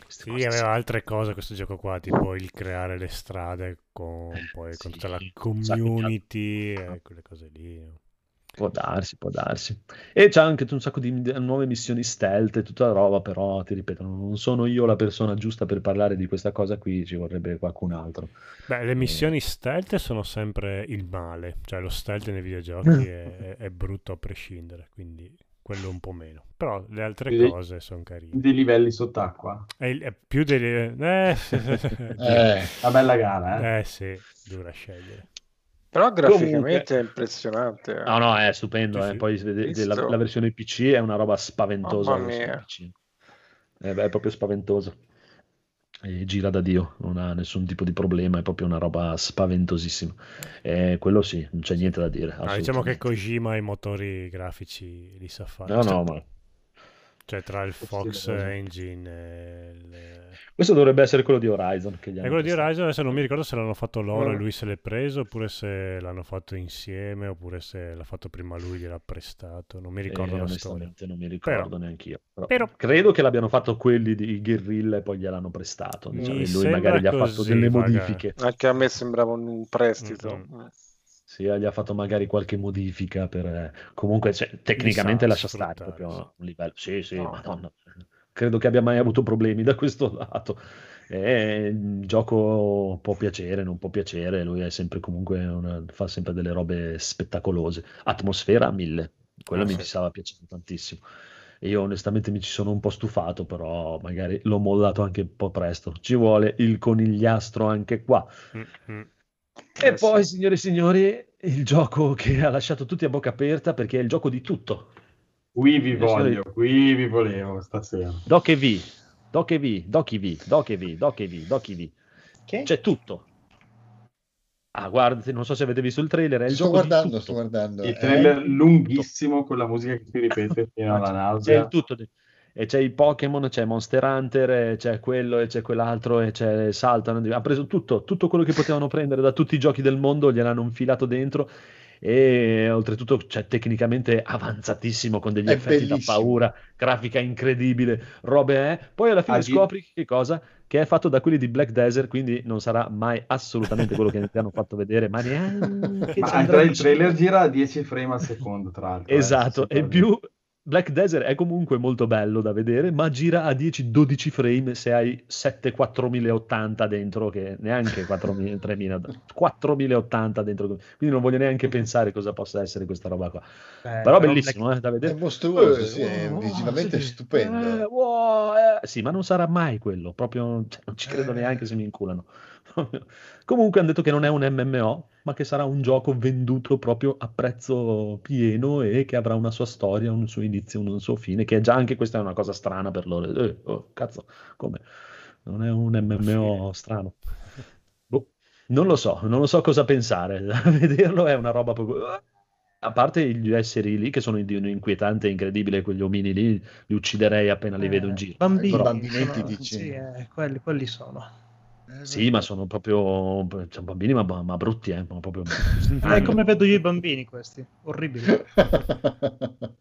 Sì, aveva altre cose questo gioco qua, tipo il creare le strade con, poi, con sì, tutta la community e quelle cose lì. Può darsi, può darsi. E c'ha anche un sacco di nuove missioni stealth e tutta la roba, però ti ripeto, non sono io la persona giusta per parlare di questa cosa qui, ci vorrebbe qualcun altro. Beh, Eh. le missioni stealth sono sempre il male, cioè lo stealth nei videogiochi è, è- brutto a prescindere, quindi quello un po' meno. Però le altre Quindi- cose sono carine. dei livelli sott'acqua. È, è più delle... Eh, Eh, Una bella gara, eh. eh sì, dura scegliere. Però Comunque- graficamente è impressionante. No, no, è stupendo, eh. Poi la, la versione PC è una roba spaventosa. Mamma la versione mia. PC. Eh, beh, è proprio spaventoso. E gira da Dio, non ha nessun tipo di problema, è proprio una roba spaventosissima. E quello sì, non c'è niente da dire. No, diciamo che. Kojima i motori grafici li sa fare. No, Cioè- no, ma Cioè tra il Fox. Engine e il... questo dovrebbe essere quello di Horizon. Che gli E hanno quello di. Horizon adesso non mi ricordo se l'hanno fatto loro e Mm. lui se l'è preso oppure se l'hanno fatto insieme oppure se l'ha fatto prima lui e gliel'ha prestato. Non mi ricordo Eh, la storia. non mi ricordo Però- neanche io. Però però- credo che l'abbiano fatto quelli di Guerrilla e poi gliel'hanno prestato. Diciamo, e lui magari gli ha fatto delle vaga. modifiche. Anche a me sembrava un prestito. Mm-mm. Sì, gli ha fatto magari qualche modifica per... eh, Comunque, cioè, tecnicamente lascia stare proprio un livello... Sì, sì, No. madonna. Credo che abbia mai avuto problemi da questo lato. Eh, il gioco può piacere, non può piacere, lui è sempre comunque una- fa sempre delle robe spettacolose. Atmosfera a mille, quello Ah, mi sì. stava piacendo tantissimo. E io onestamente mi ci sono un po' stufato, però magari l'ho mollato anche un po' presto. Ci vuole il conigliastro anche qua. Mm-mm. E Eh, poi, signore e signori, il gioco che ha lasciato tutti a bocca aperta perché è il gioco di tutto. Qui vi Eh, signori- voglio, qui vi volevo stasera. Doc e V, Doc e V, Doc e V, Doc e V, Doc e V, Doc e V. Che? C'è tutto. Ah, guardate, non so se avete visto il trailer, è il Sto gioco di guardando, tutto. sto guardando. Il Eh, trailer lunghissimo con la musica che si ripete fino alla C'è il nausea. tutto. E c'è i Pokémon, c'è Monster Hunter, c'è quello e c'è quell'altro e c'è saltano. Ha preso tutto, tutto quello che potevano prendere da tutti i giochi del mondo, gliel'hanno infilato dentro e oltretutto c'è tecnicamente avanzatissimo con degli È effetti da bellissimo. paura, grafica incredibile, robe eh. Poi alla fine di- scopri che cosa? Che è fatto da quelli di Black Desert, quindi non sarà mai assolutamente quello che ti hanno fatto vedere, ma neanche Ma il trailer gira a 10 frame al secondo, tra l'altro. eh, Esatto, si e più Black Desert è comunque molto bello da vedere, ma gira a 10-12 frame se hai 7 4080 dentro, che neanche 4000, 3000, 4080 dentro. Quindi non voglio neanche pensare cosa possa essere questa roba qua. Eh, Però bellissimo eh, da È vedere. mostruoso, sì, è wow, visivamente sì. stupendo. Eh, wow, eh. Sì, ma non sarà mai quello, proprio cioè, non ci credo Eh. neanche se mi inculano. Comunque hanno detto che non è un MMO, ma che sarà un gioco venduto proprio a prezzo pieno e che avrà una sua storia, un suo inizio, un suo fine, che già anche questa è una cosa strana per loro. Eh, oh, cazzo, come? Non è un MMO strano. Boh, non lo so, non lo so cosa pensare. A vederlo è una roba proprio... A parte gli esseri lì che sono di un inquietante e incredibile, quegli omini lì, li ucciderei appena li vedo in giro. Bambini, I bambinetti, sono- dici? Sì, eh, quelli, quelli sono. Eh, Sì, ma sono proprio cioè, bambini, ma, ma brutti, eh, ma proprio... È come vedo io i bambini questi, orribili.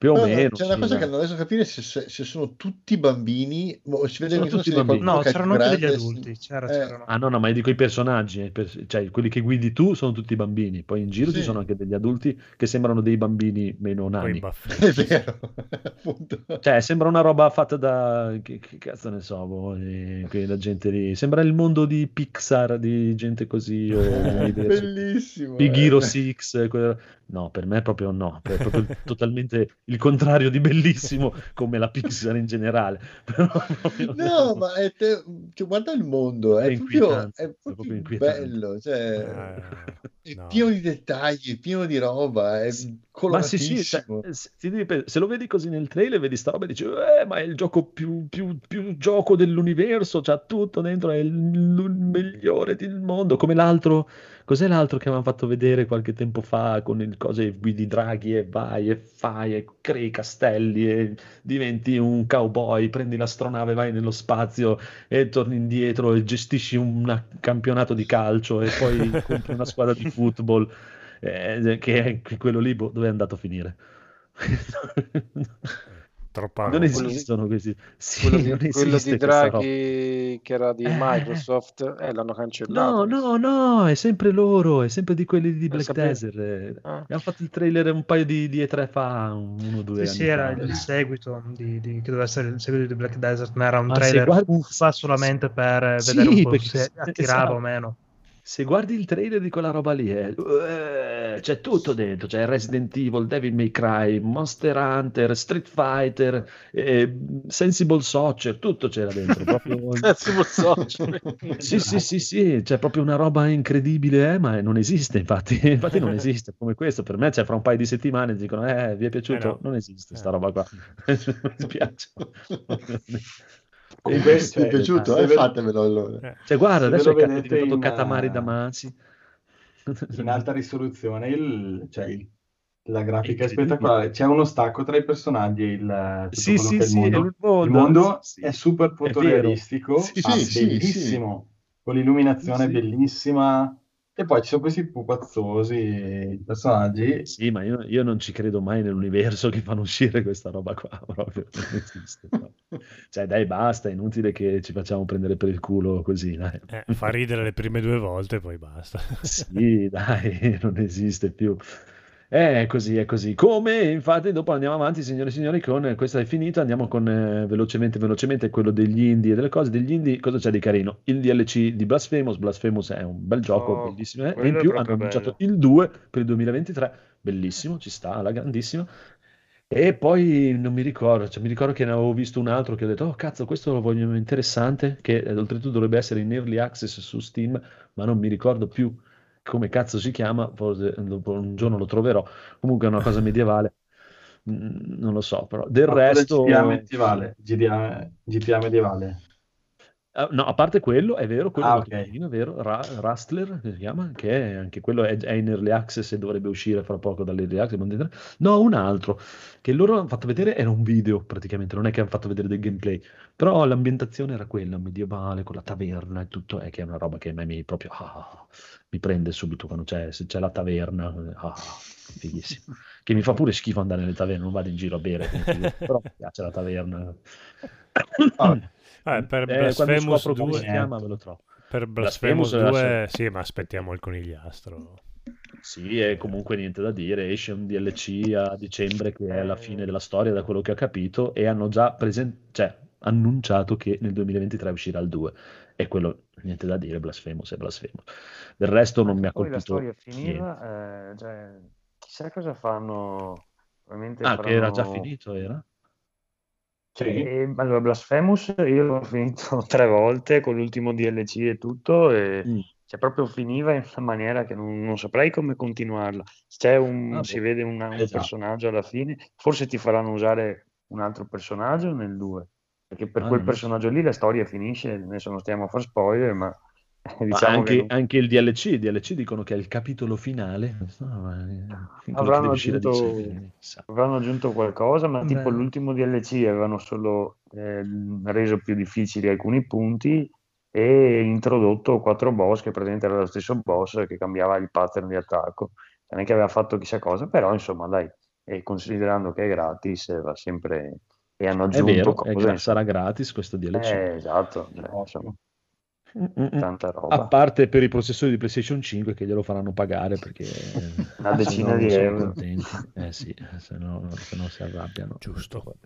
Più o No, no, meno. c'è una cosa che non riesco a capire se, se- se sono tutti bambini o si vede Sono tutti bambini. No, c'erano anche degli adulti. C'era, Eh, c'erano. Ah no, no, ma io dico i personaggi, eh, per- cioè quelli che guidi tu sono tutti bambini, poi in giro Sì. ci sono anche degli adulti che sembrano dei bambini meno nani. È vero, appunto. Cioè, sembra una roba fatta da... Che, che cazzo ne so, boh, quella gente lì. Sembra il mondo di Pixar, di gente così, o Bellissimo. Big eh. Hero 6, eh, quella- no, per me proprio no, è proprio totalmente il contrario di bellissimo come la Pixar in generale. Però proprio No, ma è te- cioè, guarda il mondo, è, È proprio, è è proprio proprio inquietante. bello, cioè, Eh, è no. pieno di dettagli, è pieno di roba, è Ma sì, sì, cioè, se lo vedi così nel trailer, vedi sta roba e dici, eh, ma è il gioco più, più- più gioco dell'universo, c'ha tutto dentro, è il, il migliore del mondo, come l'altro, cos'è l'altro che avevamo fatto vedere qualche tempo fa con il cose guidi draghi e vai e fai e crei castelli e diventi un cowboy, prendi l'astronave, vai nello spazio e torni indietro e gestisci un campionato di calcio e poi compri una squadra di football eh, che è quello lì boh, dove è andato a finire? Troppa non esistono questi. Sì, quello di, non quello di. Draghi che era di Eh. Microsoft eh, l'hanno cancellato. No, no, no, è sempre loro, è sempre di quelli di Black. Desert. eh. Ah. Abbiamo fatto il trailer un paio di, di E3 fa, uno o due Sì, anni sì, era fa. il seguito di, di- che doveva essere il seguito di Black Desert, ma era un Ma se trailer uffa solamente per Sì, vedere un po' se attirava esatto. o meno. Se guardi il trailer di quella roba lì, eh, eh, c'è tutto dentro, c'è Resident Evil, Devil May Cry, Monster Hunter, Street Fighter, eh, Sensible Soccer, tutto c'era dentro. Proprio... Sensible Soccer. Sì, sì, sì, sì, c'è proprio una roba incredibile, eh, ma non esiste, infatti, infatti non esiste, come questo, per me c'è fra un paio di settimane, dicono, eh, vi è piaciuto? Eh no. Non esiste sta Eh. roba qua, mi spiace. Ti è cioè, piaciuto? se Eh, ve- fatemelo allora. Eh, Cioè, guarda, Se adesso è, è diventato in, Katamari eh, Damacy. in alta risoluzione, il- cioè, il- la grafica è spettacolare. C'è uno stacco tra i personaggi e il, tutto Sì, sì, che è il sì, mondo. è il mondo. Il mondo Sì, è super fotorealistico, Sì, ah, sì, sì, bellissimo, con l'illuminazione Sì, sì. bellissima. E poi ci sono questi pupazzosi personaggi. Sì, ma io, io non ci credo mai nell'universo che fanno uscire questa roba qua, proprio non esiste. proprio. Cioè, dai, basta, è inutile che ci facciamo prendere per il culo così, dai. Eh, fa ridere le prime due volte, poi basta. Sì, dai, non esiste più. È così, è così. Come infatti dopo andiamo avanti, signore e signori, con questo è finito, andiamo con eh, velocemente, velocemente quello degli indie e delle cose. Degli indie, cosa c'è di carino? Il DLC di Blasphemous, Blasphemous è un bel gioco, Oh, bellissimo, eh, e in più hanno annunciato bello. il 2 per il 2023, bellissimo, ci sta, alla grandissima. E poi non mi ricordo, cioè, mi ricordo che ne avevo visto un altro che ho detto, oh cazzo, questo lo voglio interessante, che eh, oltretutto dovrebbe essere in early access su Steam, ma non mi ricordo più come cazzo si chiama, forse un giorno lo troverò. Comunque è una cosa medievale, Mm, non lo so, però del Ma resto... GTA medievale. GTA, GTA medievale. Ah, no, a parte quello, è vero, quello Ah, è molto ok. carino, è vero, Ra- Rustler, che si chiama, che è, anche quello è, è in early access e dovrebbe uscire fra poco dall'early access. No, un altro, che loro hanno fatto vedere, era un video praticamente, non è che hanno fatto vedere del gameplay, però l'ambientazione era quella, medievale, con la taverna e tutto, è che è una roba che a me mi proprio, ah, mi prende subito quando c'è, se c'è la taverna, ah, fighissimo. Che mi fa pure schifo andare nelle taverne, non vado in giro a bere, però mi piace la taverna. Vabbè. Eh, per Eh, Blasphemous scopro come 2, si chiama ve lo trovo. per Blasphemous Blasphemous 2, era- sì, ma aspettiamo il conigliastro. Sì, e comunque niente da dire, esce un DLC a dicembre che è la fine della storia da quello che ho capito e hanno già presen- cioè, annunciato che nel 2023 uscirà il 2 e quello niente da dire, Blasphemous è Blasphemous. Del resto non mi ha Poi la colpito storia finiva, eh, cioè, chissà cosa fanno. Probabilmente Ah, che era già faranno- finito, era? Sì. E, allora, Blasphemous io l'ho finito tre volte con l'ultimo DLC e tutto, e Mm. cioè, proprio finiva in una maniera che non, non saprei come continuarla. C'è un, Ah, si vede una- un già. personaggio alla fine, forse ti faranno usare un altro personaggio nel 2, perché per Ah, quel personaggio lì la storia finisce, adesso non stiamo a fare spoiler, Ma diciamo anche, che non- anche il DLC, il DLC dicono che è il capitolo finale. No, Avranno aggiunto- chissà. avranno aggiunto qualcosa, ma Vabbè. tipo l'ultimo DLC avevano solo eh, reso più difficili alcuni punti e introdotto quattro boss che praticamente era lo stesso boss che cambiava il pattern di attacco. Non è che aveva fatto chissà cosa, però insomma dai, e considerando che è gratis eh, va sempre e hanno È aggiunto vero, è gra- sarà gratis questo DLC. Eh, esatto, cioè, insomma, Mm-mm. tanta A roba. parte per i processori di PlayStation 5 che glielo faranno pagare perché eh, Una se decina di euro. Eh sì, se no, se no si arrabbiano. Giusto.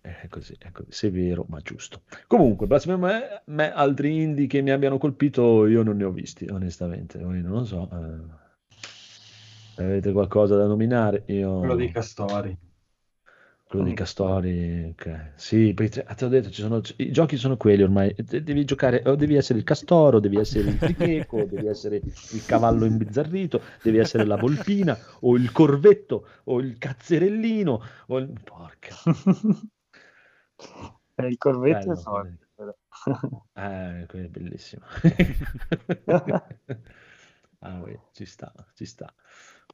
È così, è così, severo ma giusto. Comunque, me, me altri indie che mi abbiano colpito io non ne ho visti, onestamente. Voi non lo so. eh. Avete qualcosa da nominare? Io... Quello dei castori. Quello di Castori, ok. Sì, poi te- ti ho detto, ci sono, i giochi sono quelli ormai. De- Devi giocare, o devi essere il castoro, devi essere il tricheco, devi essere il cavallo imbizzarrito, devi essere la volpina, o il corvetto, o il cazzerellino, o il... Porca. Eh, il corvetto Bello, è forte. Eh, è bellissimo. ah, ci sta, ci sta.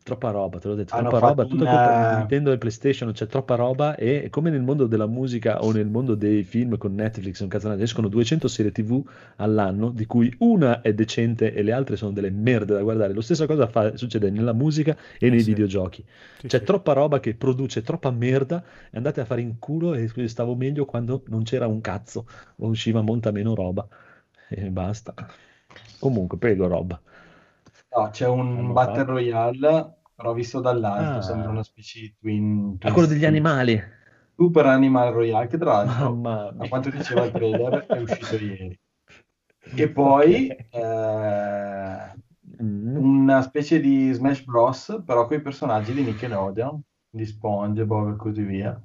Troppa roba, te l'ho detto, Hanno troppa roba. una- colpa di Nintendo e PlayStation, c'è troppa roba e come nel mondo della musica o nel mondo dei film con Netflix, un cazzo, escono 200 serie TV all'anno, di cui una è decente e le altre sono delle merde da guardare. Lo stessa cosa fa- succede nella musica e nei sì. videogiochi. Sì, C'è sì. troppa roba che produce troppa merda e andate a fare in culo e stavo meglio quando non c'era un cazzo o usciva molta meno roba e basta. Comunque, prego, roba. No, c'è un Allora. Battle Royale, però visto dall'alto Ah. sembra una specie di twin... Ah, quello degli twin- animali. Super Animal Royale, che tra l'altro, a quanto diceva il trailer, è uscito ieri. E poi eh, Mm. una specie di Smash Bros, però con i personaggi di Nickelodeon, di SpongeBob e così via.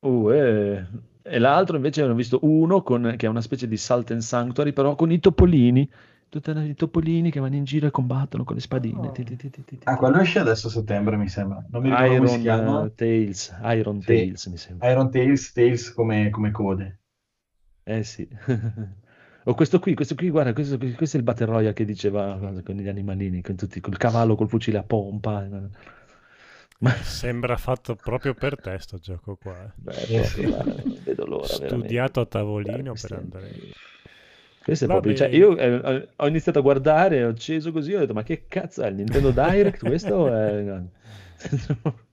Uh, eh. E l'altro invece ho visto uno con, che è una specie di Salt and Sanctuary, però con i topolini. Tutti i topolini che vanno in giro e combattono con le spadine. Oh. Ti, ti, ti. Ah, quello esce adesso a settembre, mi sembra. Non mi ricordo come si Iron chiama. eh, Tails, Iron Sì. Tails mi sembra. Iron Tails, Tails come, come code. Eh sì. O questo qui, questo qui, guarda, questo, questo è il Battle Royale che diceva guarda, con gli animalini, con tutti, col cavallo col fucile a pompa. Ma Sembra fatto proprio per te sto gioco qua. eh. Beh, Eh, proprio, guarda, non vedo l'ora. veramente. Studiato a tavolino Guarda, per andare. Questo è proprio, cioè, io eh, ho iniziato a guardare, ho acceso così, ho detto, ma che cazzo è il Nintendo Direct? Questo è...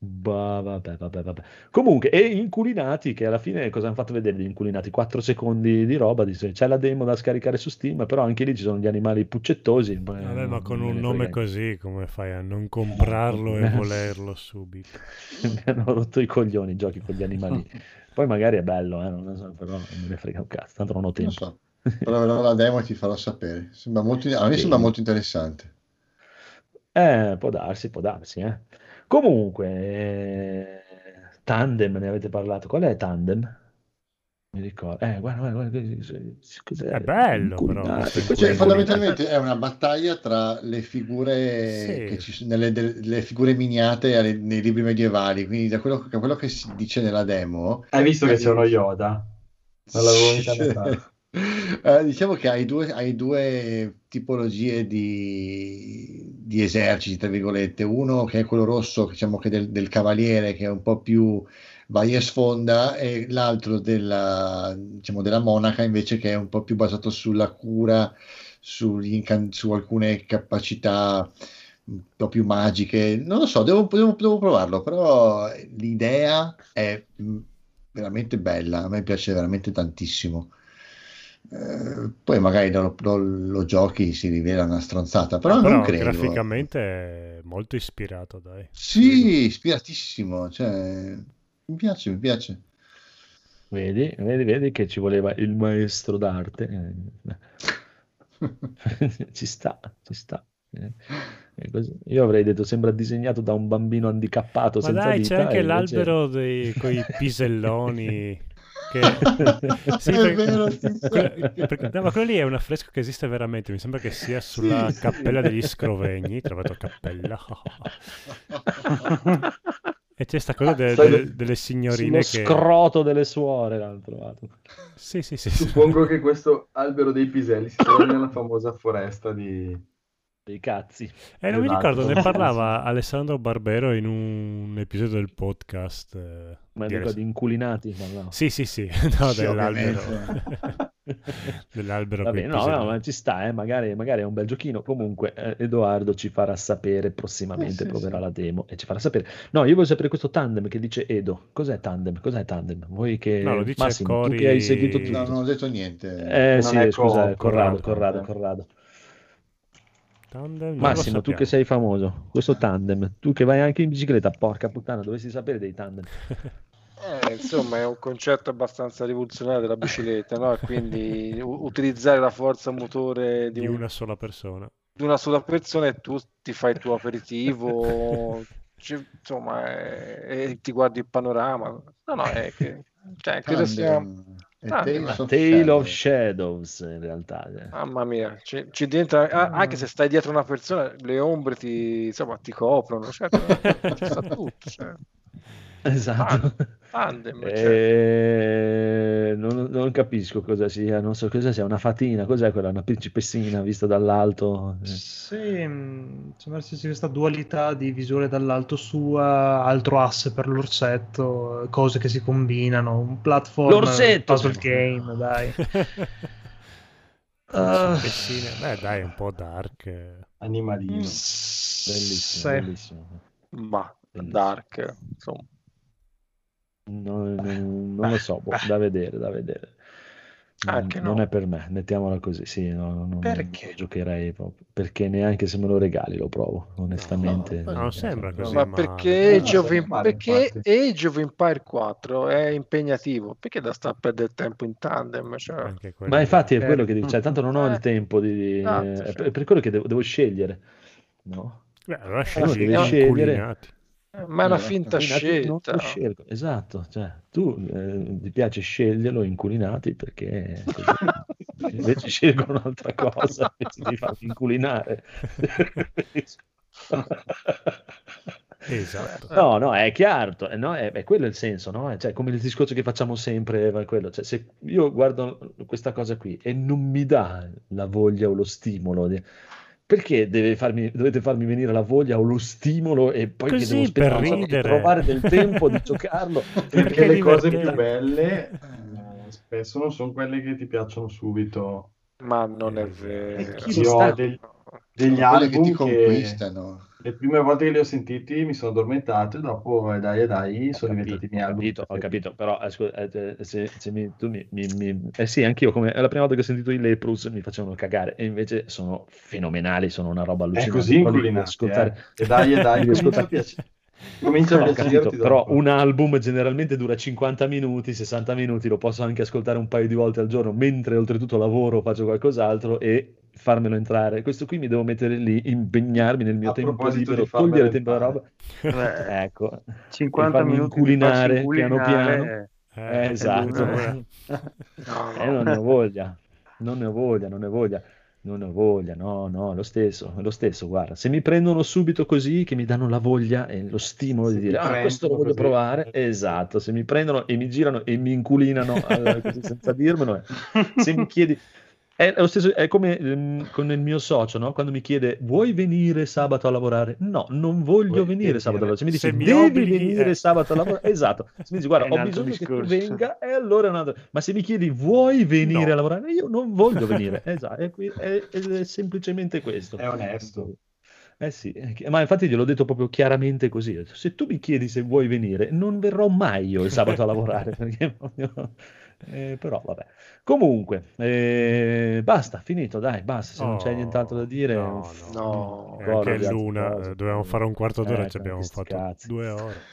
Bah, vabbè, vabbè, vabbè. Comunque, e Inculinati, che alla fine cosa hanno fatto vedere gli Inculinati? 4 secondi di roba, dice, c'è la demo da scaricare su Steam, però anche lì ci sono gli animali puccettosi. eh, Vabbè, ma con un nome così, come fai a non comprarlo e volerlo subito? mi hanno rotto i coglioni i giochi con gli animali. Poi magari è bello, eh, non lo so, però non me ne frega un cazzo, tanto non ho Non tempo. so, proverò la demo e ti farò sapere. Sembra molto, a me Sì. sembra molto interessante. Eh, può darsi, può darsi, eh. Comunque, eh, Tandem, ne avete parlato? Qual è Tandem? Mi ricordo. Eh, guarda, guarda, guarda? È bello, però, Cioè, fondamentalmente è una battaglia tra le figure Sì. che ci sono, nelle, delle- le figure miniate alle- nei libri medievali. Quindi, da quello, da quello che si dice nella demo, Hai visto che c'è uno Yoda? Non l'avevo mica notato. Eh, diciamo che hai due, hai due tipologie di, di eserciti, tra virgolette. Uno che è quello rosso, diciamo che del, del cavaliere, che è un po' più vai e sfonda, e l'altro della, diciamo, della monaca, invece, che è un po' più basato sulla cura, incan- su alcune capacità un po' più magiche. Non lo so, devo, devo- devo provarlo, però l'idea è mm, veramente bella. A me piace veramente tantissimo. Eh, poi magari lo, lo- lo giochi si rivela una stronzata, però Ah, non però credo. graficamente è molto ispirato, dai. Sì, ispiratissimo. Cioè, mi piace, mi piace. Vedi, vedi, vedi che ci voleva il maestro d'arte. Ci sta, ci sta. Eh. Io avrei detto sembra disegnato da un bambino handicappato Ma senza dai, vita. c'è anche e invece- l'albero dei coi piselloni. Che... Sì, È perché- vero, sì, sì. perché- no, ma quello lì è un affresco che esiste veramente. Mi sembra che sia sulla Sì, sì. cappella degli Scrovegni. Trovato cappella. E c'è sta cosa de- Sai- de- delle signorine che... scroto delle suore l'hanno trovato. Sì, sì, sì. sì. Suppongo che questo albero dei piselli si trovi nella famosa foresta di... Dei cazzi. Eh, non mi Esatto. ricordo, ne parlava Alessandro Barbero in un episodio del podcast. eh, Ma di Aless- di inculinati. ma no. Sì, sì, sì, no, Sì, dell'albero. dell'albero bene, no, no, ma ci sta, eh, magari, magari è un bel giochino. Comunque, eh, Edoardo ci farà sapere prossimamente, Eh, sì, proverà sì. la demo e ci farà sapere. No, io voglio sapere questo tandem che dice Edo. Cos'è tandem? Cos'è tandem? Voi che... No, lo dice Massimo, tu Cori- che hai seguito tutto. No, non ho detto niente. Eh Non sì, scusa, Corrado, no, Corrado, tandem. Corrado. Tandem, Massimo, tu che sei famoso, questo tandem, tu che vai anche in bicicletta, porca puttana, dovresti sapere dei tandem. Eh, insomma, è un concetto abbastanza rivoluzionario della bicicletta, no? E Quindi u- utilizzare la forza motore di, di un- una sola persona. di una sola persona e tu ti fai il tuo aperitivo, ci- insomma, e, e ti guardi il panorama. No, no, è che, cioè, credo sia... E Tandem. Tales of Tale of Shadow. Shadows, in realtà. eh. Mamma mia, ci, ci dentro, a- anche se stai dietro una persona, le ombre ti, insomma, ti coprono, cioè, ci sta tutto, cioè. Esatto. Tandem, cioè. Eh, non, non capisco cosa sia, non so cosa sia, una fatina, cos'è quella? Una principessina vista dall'alto? Eh. Sì, mh, sembra ci sia questa dualità di visuale dall'alto sua, altro asse per l'orsetto, cose che si combinano, un platform L'orsetto! puzzle game, dai. Ah. Ah. Beh, dai, un po' dark. Animalino. Bellissimo, Sì. bellissimo. Ma Bellissimo. dark, insomma. Non, non- non lo so, boh, da vedere, da vedere. Non, Anche non no. è per me, mettiamola così, sì, no, no, non, Perché? non giocherei proprio, perché neanche se me lo regali lo provo, onestamente. No, non sembra così. Ma ma- perché, Age of, non Em- male, perché. Age of Empire 4 è impegnativo? Perché da sta a perdere tempo in tandem? Cioè. Ma infatti è Eh, quello che dico, cioè, tanto non ho il eh, tempo di... esatto, è cioè. per, per quello che devo, devo scegliere, no? Beh, allora scegli deve i scegliere. inculinati. Ma è una Eh, finta scelta. esatto, cioè, tu eh, ti piace sceglierlo inculinati perché invece scelgo un'altra cosa invece di farmi inculinare. Esatto. No, no, è chiaro, no, è, è quello il senso, no? Cioè, come il discorso che facciamo sempre. Cioè, se io guardo questa cosa qui e non mi dà la voglia o lo stimolo, di- perché deve farmi, dovete farmi venire la voglia o lo stimolo e poi che Così, devo aspettare per ridere. trovare del tempo di giocarlo? Perché le cose più belle eh, spesso non sono quelle che ti piacciono subito. Ma non è vero. chi Io ho sta- del- Sono degli quelle che album ti che conquistano. Le prime volte che li ho sentiti mi sono addormentato e dopo, eh, dai e dai, Ho sono diventati i capito, miei album capito, ho capito, però eh, scusa, eh, eh, se, se mi, tu mi, mi- mi- eh sì, anch'io come è la prima volta che ho sentito i Leprous mi facevano cagare e invece sono fenomenali, sono una roba È allucinante. così li devi inculinati, ascoltare, eh. E dai e dai, a ascoltare. piacere. Comincia a No, ho capito, però dopo. un album generalmente dura 50 minuti, 60 minuti, lo posso anche ascoltare un paio di volte al giorno mentre oltretutto lavoro faccio qualcos'altro e farmelo entrare. Questo qui mi devo mettere lì, impegnarmi nel mio A tempo libero, di togliere tempo alla roba. Eh, Ecco, 50 farmi minuti farsi piano piano. Eh, Eh, esatto. allora- No, Eh, no. non ne ho voglia, non ne ho voglia, non ne ho voglia, non ne ho voglia, no, no, è lo stesso, è lo stesso, guarda, se mi prendono subito così, che mi danno la voglia e lo stimolo Se di dire, ah, questo lo voglio così. provare, esatto, se mi prendono e mi girano e mi inculinano così senza dirmelo, eh. se mi chiedi, è lo stesso, è come ehm, con il mio socio, no? Quando mi chiede, vuoi venire sabato a lavorare? No, non voglio Vuoi venire sabato a lavorare, se mi dice, Se mi devi obblighi, venire eh. sabato a lavorare, esatto, se mi dici, guarda, È ho bisogno che tu discorso. venga, e allora è un altro. Ma se mi chiedi vuoi venire No. a lavorare, io non voglio venire. Esatto, è, è- è semplicemente questo. È onesto. Eh sì, eh, ma infatti gliel'ho detto proprio chiaramente così. Se tu mi chiedi se vuoi venire, non verrò mai io il sabato a lavorare. perché eh, però vabbè. Comunque, eh, basta, finito, dai, basta. Se non c'è Oh, nient'altro da dire, no, no. E corro anche l'una, cose. eh, dovevamo fare un quarto d'ora, Eh, ci abbiamo fatto cazzi. due ore.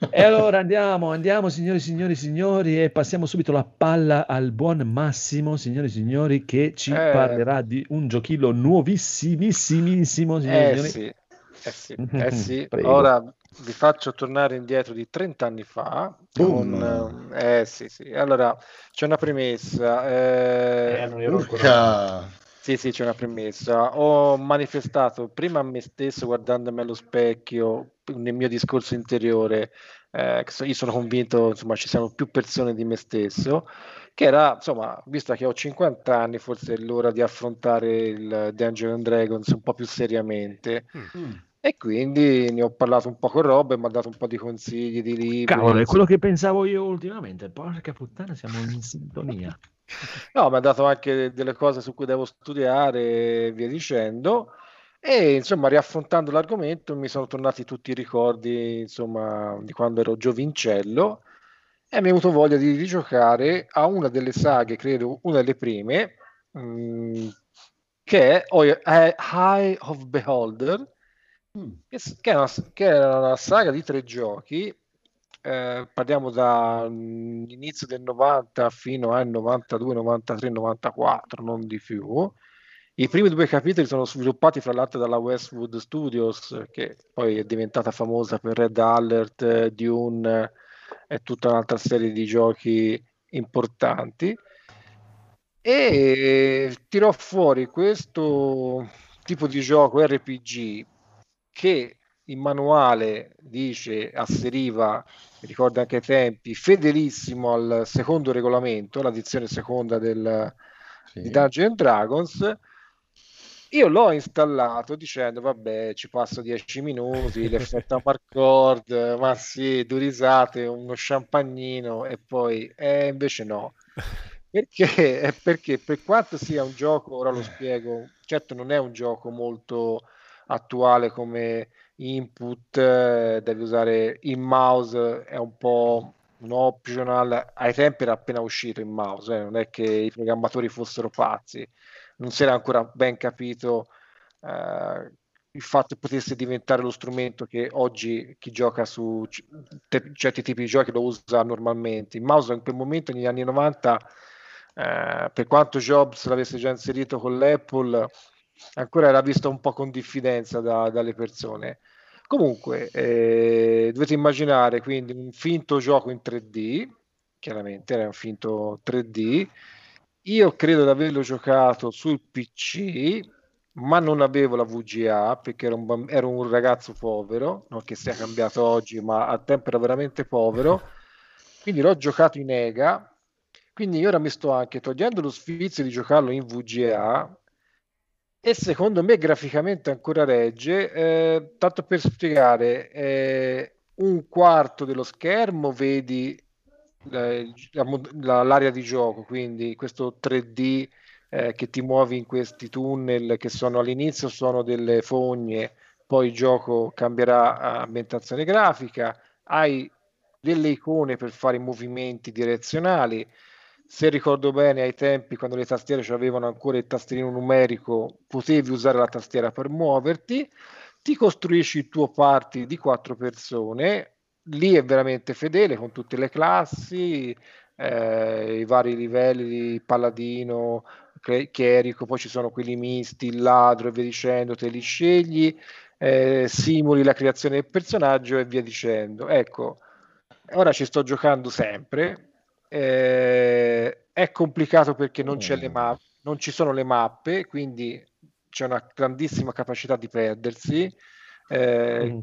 E allora andiamo, andiamo signori, signori, signori, e passiamo subito la palla al buon Massimo, signori, signori, che ci Eh. parlerà di un giochillo nuovissimissimissimo, signori, Eh signori. sì, eh sì, eh sì. Ora vi faccio tornare indietro di 30 anni fa. Boom. Con, eh sì, sì. Allora, c'è una premessa. Eh, eh, non ero ancora... Sì, sì, c'è una premessa. Ho manifestato prima a me stesso, guardandomi allo specchio, nel mio discorso interiore, eh, io sono convinto, insomma, ci siano più persone di me stesso, che era, insomma, visto che ho 50 anni, forse è l'ora di affrontare il Dungeons and Dragons un po' più seriamente. Mm. E quindi ne ho parlato un po' con Rob e mi ha dato un po' di consigli di libri. Cavolo, è quello che pensavo io ultimamente. Porca puttana, siamo in sintonia. No, mi ha dato anche delle cose su cui devo studiare e via dicendo. E insomma, riaffrontando l'argomento, mi sono tornati tutti i ricordi, insomma, di quando ero giovincello e mi è avuto voglia di rigiocare a una delle saghe, credo una delle prime, mm, che è Eye of Beholder. Che s- che è una, che è una saga di tre giochi. eh, parliamo dall'inizio del 90 fino al 92, 93, 94, non di più. I primi due capitoli sono sviluppati fra l'altro dalla Westwood Studios, che poi è diventata famosa per Red Alert, Dune e tutta un'altra serie di giochi importanti. E tirò fuori questo tipo di gioco RPG che il manuale dice asseriva, mi ricordo anche ai tempi, fedelissimo al secondo regolamento, l'edizione seconda del, Sì. di Dungeons Dragons. Io l'ho installato dicendo, vabbè, ci passo 10 minuti, l'effetto Amarcord, ma sì, due risate, uno champagnino e poi, eh, invece no. Perché? Perché per quanto sia un gioco, ora lo spiego, certo non è un gioco molto attuale come input, eh, devi usare il mouse, è un po' un optional, ai tempi era appena uscito il mouse, eh, non è che i programmatori fossero pazzi, non si era ancora ben capito eh, il fatto che potesse diventare lo strumento che oggi chi gioca su c- te- certi tipi di giochi lo usa normalmente. Il mouse in quel momento, negli anni 90, eh, per quanto Jobs l'avesse già inserito con l'Apple, ancora era visto un po' con diffidenza da- dalle persone. Comunque, eh, dovete immaginare quindi un finto gioco in 3D, chiaramente era un finto 3D. Io credo di averlo giocato sul PC, ma non avevo la VGA perché ero un, bamb- ero un ragazzo povero, non che sia cambiato oggi, ma al tempo era veramente povero. Quindi l'ho giocato in EGA. Quindi ora mi sto anche togliendo lo sfizio di giocarlo in VGA e secondo me graficamente ancora regge. Eh, tanto per spiegare, eh, un quarto dello schermo vedi eh, la la- l'area di gioco, quindi questo 3D eh, che ti muovi in questi tunnel che sono all'inizio sono delle fogne, poi il gioco cambierà ambientazione grafica, hai delle icone per fare i movimenti direzionali. Se ricordo bene, ai tempi, quando le tastiere avevano ancora il tastierino numerico, potevi usare la tastiera per muoverti. Ti costruisci il tuo party di quattro persone. Lì è veramente fedele con tutte le classi, eh, i vari livelli di paladino, chierico, poi ci sono quelli misti, il ladro e via dicendo, te li scegli, eh, simuli la creazione del personaggio e via dicendo. Ecco, ora ci sto giocando sempre. Eh, è complicato perché non, c'è le ma- non ci sono le mappe, quindi c'è una grandissima capacità di perdersi. eh, Mm.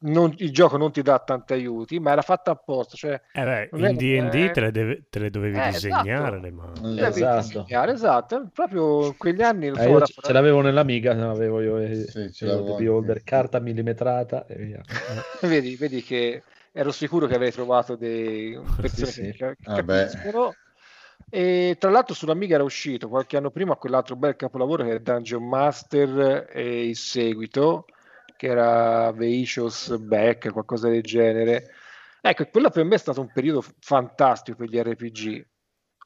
non- il gioco non ti dà tanti aiuti, ma era fatta apposta. Cioè, Eh beh, in D&D eh, te le, deve- te le dovevi eh, disegnare esatto. le mani. devi Esatto. disegnare, esatto. Proprio in quegli anni non Eh, so, io ce l'avevo nell'Amiga, ce l'avevo io e, Sì, ce l'avevo. Beholder, carta millimetrata e via. vedi, vedi che ero sicuro che avrei trovato dei persone Sì, sì. che capiscono. E tra l'altro sull'Amiga era uscito qualche anno prima quell'altro bel capolavoro che è Dungeon Master e il seguito, che era Vicious Back, qualcosa del genere. Ecco, quello per me è stato un periodo fantastico per gli RPG.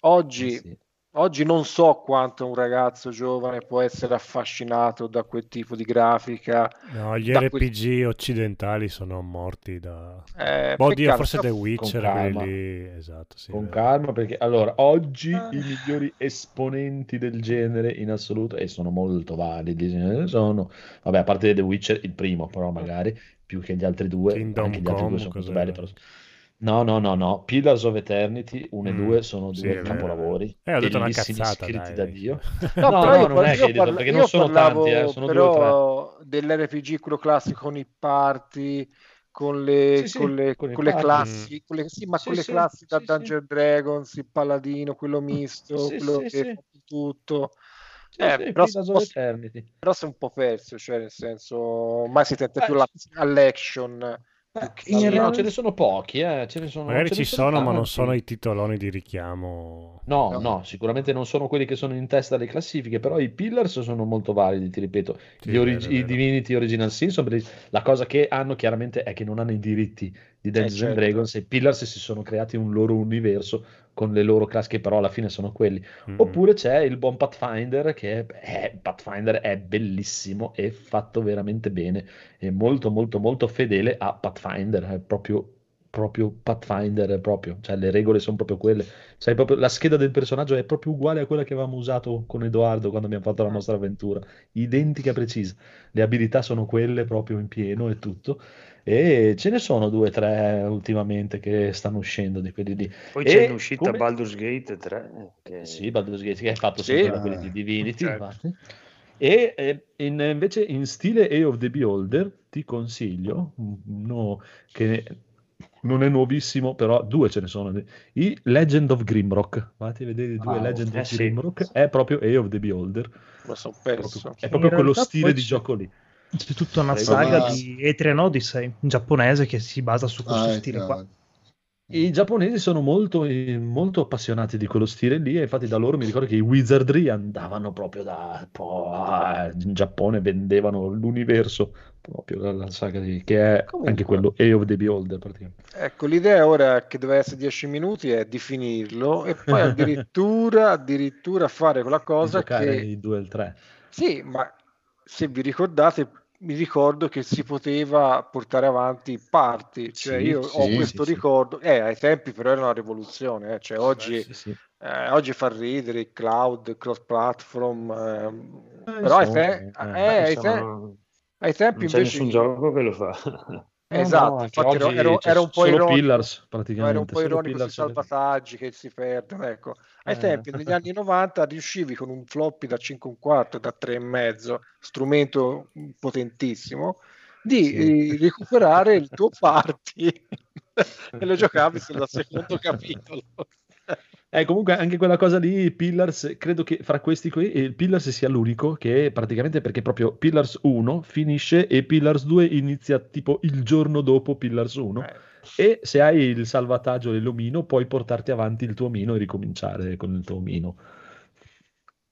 Oggi, Eh sì. Oggi non so quanto un ragazzo giovane può essere affascinato da quel tipo di grafica. No, gli Da quel- RPG occidentali sono morti da... Eh, Oddio, peccato, forse The Witcher, calma. quelli lì... Esatto, sì. Con vero. calma, perché allora oggi i migliori esponenti del genere in assoluto, e sono molto validi, sono, vabbè, a parte The Witcher, il primo, però magari più che gli altri due, Kingdom anche gli altri due sono molto belli, però... No, no, no, no, Pillars of Eternity 1 e Mm, 2 sono sì, due capolavori, Eh, ho detto una cazzata, scritti dai. da Dio. No, No, però no, io, non è che hai detto, perché non sono parlavo tanti, eh, sono due o tre. però dell'RPG quello classico con i party, con le, Sì, sì, con le, con con le classi, con le- sì, ma Sì, con le sì, classi da sì, sì. Dungeon Dragons, il paladino, quello misto, Sì, quello sì, che sì. fa tutto. Eh, sì, però, of po', Eternity. però si è un po' perso, cioè nel senso, ormai si tenta Beh, più la- all'action in alla- no, realtà- ce ne sono pochi, eh, ce ne sono, Magari ce ne ci sono, ma non sono i titoloni di richiamo. No, No. no, sicuramente non sono quelli che sono in testa alle classifiche, però i Pillars sono molto validi, ti ripeto. Sì, Gli orig- vero, I vero. Divinity Original Sin sono belli- La cosa che hanno chiaramente è che non hanno i diritti di Dungeons and certo. Dragons e i Pillars si sono creati un loro universo con le loro classi che però alla fine sono quelli. Mm. Oppure c'è il buon Pathfinder che è, è- Pathfinder è bellissimo e fatto veramente bene, è molto molto molto fedele a Pathfinder, è proprio proprio Pathfinder proprio, cioè le regole sono proprio quelle. Sai, proprio, la scheda del personaggio è proprio uguale a quella che avevamo usato con Edoardo quando abbiamo fatto la nostra avventura, identica precisa. Le abilità sono quelle proprio in pieno e tutto. E ce ne sono due o tre ultimamente che stanno uscendo di quelli lì. Poi E c'è in uscita come- Baldur's Gate 3, che Sì, Baldur's Gate, che è fatto Sì. sempre da quelli di Divinity, Certo. infatti. E eh, in- invece in stile Eye of the Beholder ti consiglio uno che non è nuovissimo, però due ce ne sono. I Legend of Grimrock. Vatti a vedere i due Wow. Legend Eh of sì. Grimrock. È proprio Eye of the Beholder. ma sono Proprio- perso. è proprio quello stile di c'è- gioco lì. C'è tutta una Prego. saga Ma- di Etrian Odyssey, in giapponese, che si basa su questo Ah, stile qua. chiaro. I giapponesi sono molto, eh, molto appassionati di quello stile lì e infatti da loro mi ricordo che i Wizardry andavano proprio da un po' a- in Giappone vendevano l'universo proprio la, la saga di, che è Comunque. anche quello Eye of the Beholder praticamente. Ecco, l'idea ora che deve essere 10 minuti è di finirlo e poi addirittura, addirittura fare quella cosa giocare che... i 2 e il 3. Sì, ma se vi ricordate, mi ricordo che si poteva portare avanti parti, cioè Sì, io sì, ho questo sì. ricordo, eh, ai tempi però era una rivoluzione, eh, cioè oggi, eh, oggi fa ridere il cloud, cross platform, ehm, Eh, però ai, te- eh, eh, ai te- non ai tempi c'è invece... nessun gioco che lo fa. No, Esatto, no, infatti ero, ero- ero un po' ironico, Pillars no, praticamente. ero un po' ironico sui salvataggi che si perdono, ecco. Ai Eh. tempi, negli anni 90, riuscivi con un floppy da 5 un quarto, da 3 e mezzo, strumento potentissimo, di Sì. eh, recuperare il tuo party e lo giocavi sul secondo capitolo. Eh, comunque anche quella cosa lì, Pillars, credo che fra questi qui il Pillars sia l'unico che praticamente perché proprio Pillars 1 finisce e Pillars 2 inizia tipo il giorno dopo Pillars 1. Eh, e se hai il salvataggio dell'omino puoi portarti avanti il tuo omino e ricominciare con il tuo omino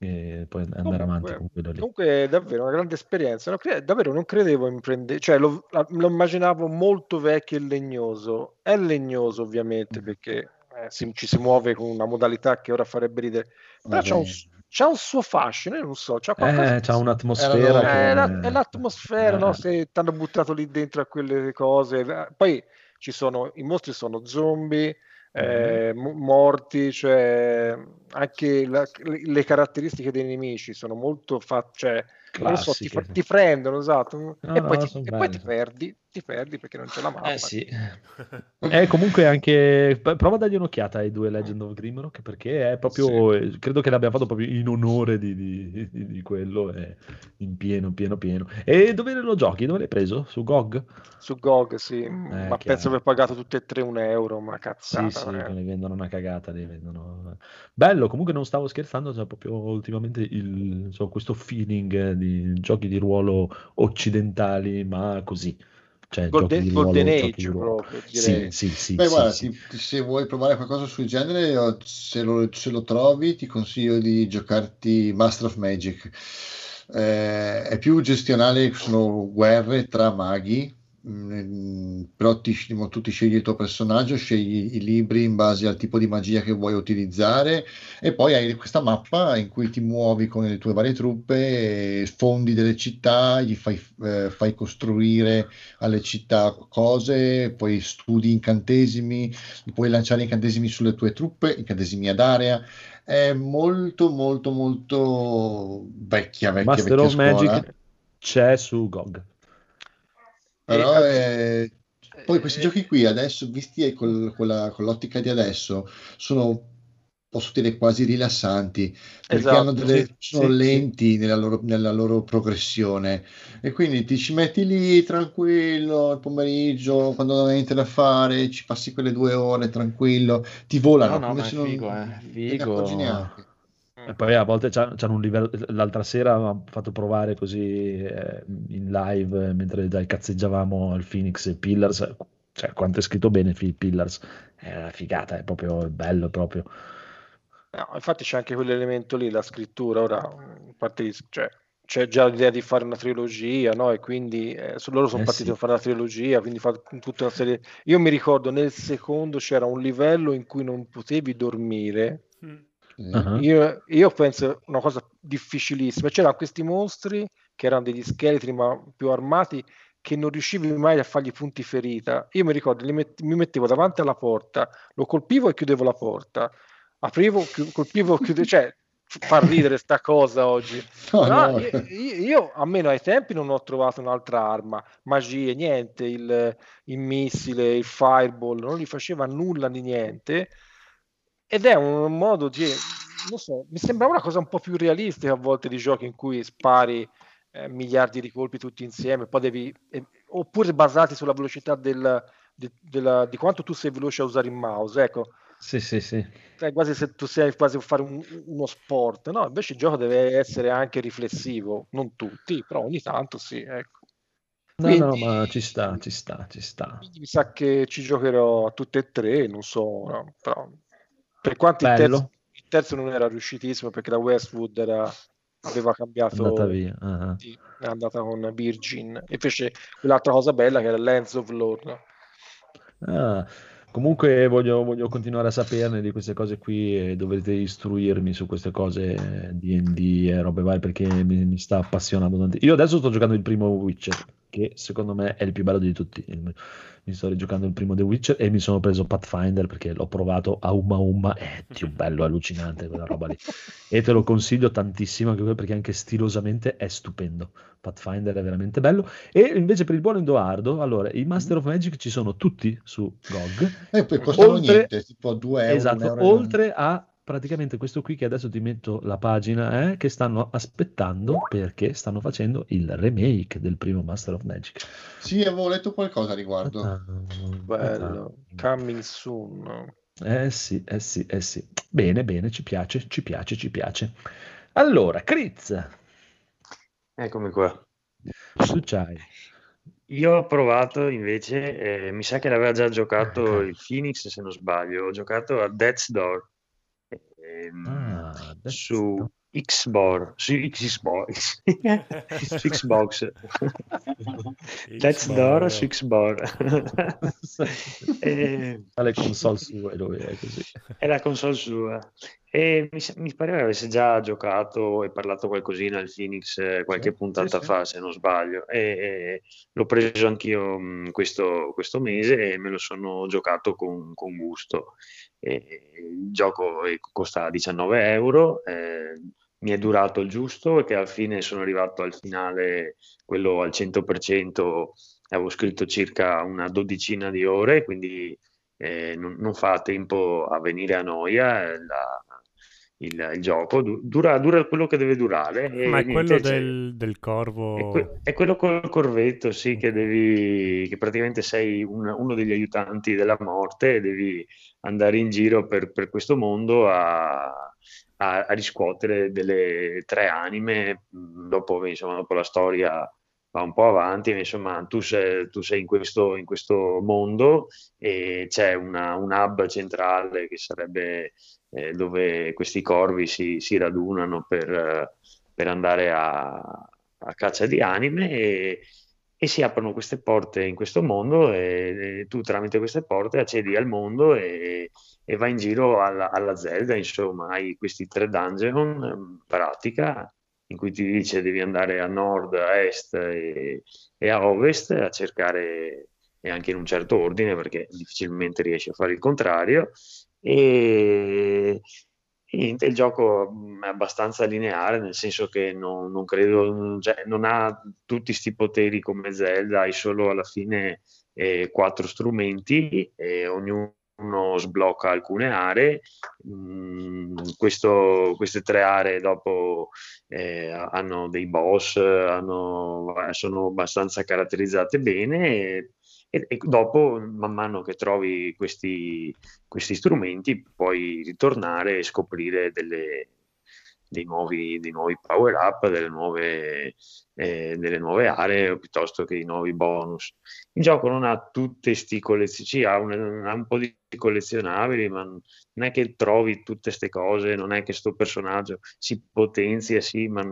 e poi andare avanti Comunque, con quello lì. comunque è davvero una grande esperienza. Non cre- davvero non credevo in prendere, cioè lo, lo immaginavo molto vecchio e legnoso. È legnoso ovviamente perché eh, si- ci si muove con una modalità che ora farebbe ridere, però c'ha un, c'ha un suo fascino, io non so, c'ha qualcosa Eh, c'ha un'atmosfera è, che... è l'atmosfera, no? Eh. Se ti hanno buttato lì dentro a quelle cose. eh, Poi sono, i mostri sono zombie, eh, mo- morti, cioè anche la- le, caratteristiche dei nemici sono molto fatte, cioè, so, ti, ti prendono, esatto, No, e, poi no, ti, son e poi ti perdi, ti perdi perché non c'è la mappa. Eh sì. Eh, comunque anche prova a dargli un'occhiata ai due Legend of Grimrock perché è proprio eh, credo che l'abbia fatto proprio in onore di, di- di- di quello eh, in pieno pieno pieno e dove lo giochi? dove l'hai preso? su GOG? Su GOG, sì, ma chiaro. penso aver pagato tutte e tre un euro, ma sì cazzata. sì non è- ne vendono una cagata li vendono bello comunque non stavo scherzando c'è proprio ultimamente il, insomma, questo feeling eh, di giochi di ruolo occidentali ma così cioè Golden, Golden Age proprio, sì direi. sì sì, Beh, sì, guarda, sì. ti- se vuoi provare qualcosa sul genere, se lo, se lo trovi, ti consiglio di giocarti Master of Magic. Eh, è più gestionale, sono guerre tra maghi, mm, però ti, tu ti scegli il tuo personaggio, scegli i libri in base al tipo di magia che vuoi utilizzare e poi hai questa mappa in cui ti muovi con le tue varie truppe, fondi delle città, gli fai, eh, fai costruire alle città cose, poi studi incantesimi, puoi lanciare incantesimi sulle tue truppe, incantesimi ad area. È molto, molto, molto vecchia, vecchia, Master vecchia of scuola. Magic c'è su GOG. Però E- è- poi questi eh, giochi qui adesso, visti col- con la- con l'ottica di adesso, sono, posso dire, quasi rilassanti perché Esatto, hanno delle, sì, sono sì, sì. lenti nella loro, nella loro progressione e quindi ti ci metti lì tranquillo il pomeriggio quando non hai niente da fare, ci passi quelle due ore tranquillo, ti volano No, no, come se non figo, eh, figo. E poi a volte c'ha- c'hanno un livello. L'altra sera ha fatto provare così eh, in live eh, mentre dai cazzeggiavamo al Phoenix e Pillars. Cioè, quanto è scritto bene Phil Pillars? È una figata, è proprio bello proprio. No, infatti c'è anche quell'elemento lì, la scrittura, ora, a parte cioè, c'è già l'idea di fare una trilogia, no? E quindi eh, loro sono Eh partiti sì. a fare la trilogia, quindi fa tutta una serie... Io mi ricordo nel secondo c'era un livello in cui non potevi dormire, Sì. Ah. io, io penso una cosa difficilissima, c'erano questi mostri che erano degli scheletri ma più armati che non riuscivi mai a fargli punti ferita. Io mi ricordo, met- mi mettevo davanti alla porta, lo colpivo e chiudevo la porta, aprivo, chi- colpivo, chiudevo, cioè fa ridere sta cosa oggi. No, Però no. io, io- io, almeno ai tempi non ho trovato un'altra arma, magie, niente, il, il missile, il fireball, non gli faceva nulla di niente ed è un modo di, non so, mi sembra una cosa un po' più realistica a volte di giochi in cui spari eh, miliardi di colpi tutti insieme, poi devi, eh, oppure basati sulla velocità del, di, della- di quanto tu sei veloce a usare il mouse, ecco, Sì, sì, sì. è quasi se tu sei quasi a fare un- uno sport, no? Invece il gioco deve essere anche riflessivo, non tutti, però ogni tanto sì, ecco. No, no, Quindi- ma ci sta, ci sta, ci sta. Mi sa che ci giocherò a tutte e tre, non so, no, però per quanto il terzo, il terzo non era riuscitissimo perché la Westwood era- aveva È cambiato, andata via. ah. sì, era andata con Virgin e fece quell'altra cosa bella che era Lands of Lord. Ah, comunque voglio, voglio continuare a saperne di queste cose qui e dovrete istruirmi su queste cose D&D e robe varie perché mi, mi sta appassionando tanto. Io adesso sto giocando il primo Witcher, che secondo me è il più bello di tutti. Mi sto rigiocando il primo The Witcher e mi sono preso Pathfinder perché l'ho provato a Uma Uma, è più bello, allucinante quella roba lì. E te lo consiglio tantissimo anche perché anche stilosamente è stupendo. Pathfinder è veramente bello. E invece per il buon Edoardo, allora, i Master of Magic ci sono tutti su GOG. E poi costano Oltre- niente, tipo 2 euro. Esatto, euro oltre a praticamente questo qui che adesso ti metto la pagina, eh, che stanno aspettando perché stanno facendo il remake del primo Master of Magic. Sì, avevo letto qualcosa a riguardo. Ah, Bello, coming soon. Eh sì, eh sì, eh sì. Bene, bene, ci piace, ci piace, ci piace. Allora, Critz, Eccomi qua. tu c'hai Io ho provato invece, eh, mi sa che l'aveva già giocato il Phoenix se non sbaglio, ho giocato a Death's Door ehm, Ah, su. Xbox, su Xbox, su Xbox. Death's Door su Xbox. Eh, Ha le console sue, lui è così. è la console sua. E mi, mi pareva avesse già giocato e parlato qualcosina al Phoenix eh, qualche Sì, puntata sì, sì. fa, se non sbaglio. E, e l'ho preso anch'io mh, questo, questo mese e me lo sono giocato con, con gusto. Il gioco costa 19 euro, eh, mi è durato il giusto e che alla fine sono arrivato al finale, quello al 100%, avevo scritto circa una dodicina di ore, quindi eh, non, non fa tempo a venire a noia la- il, il gioco, Du- dura, dura quello che deve durare. Ma è quello del, del corvo... è, que- è quello col corvetto, sì, che devi, che praticamente sei un- uno degli aiutanti della morte e devi andare in giro per, per questo mondo a, a- a riscuotere delle tre anime. Dopo, insomma, dopo la storia va un po' avanti, ma insomma, tu sei, tu sei in questo, in questo mondo e c'è una- un hub centrale che sarebbe eh, dove questi corvi si, si radunano per, per andare a, a caccia di anime e, e si aprono queste porte in questo mondo e, e tu tramite queste porte accedi al mondo e, e vai in giro alla, alla Zelda, insomma, hai questi tre dungeon in pratica in cui ti dice devi andare a nord, a est e, e a ovest a cercare e anche in un certo ordine perché difficilmente riesci a fare il contrario e, il gioco mh, è abbastanza lineare, nel senso che non, non credo, cioè, non ha tutti sti poteri come Zelda, hai solo alla fine eh, quattro strumenti e ognuno sblocca alcune aree. Mm, questo- queste tre aree dopo eh, hanno dei boss, hanno- sono abbastanza caratterizzate bene e, e- dopo, man mano che trovi questi, questi strumenti, puoi ritornare e scoprire delle- dei nuovi, dei nuovi power up, delle nuove, eh, delle nuove aree o piuttosto che i nuovi bonus. Il gioco non ha tutte sti collezionabili, ha un, ha un po' di collezionabili, ma non è che trovi tutte queste cose, non è che sto personaggio si potenzia, sì, ma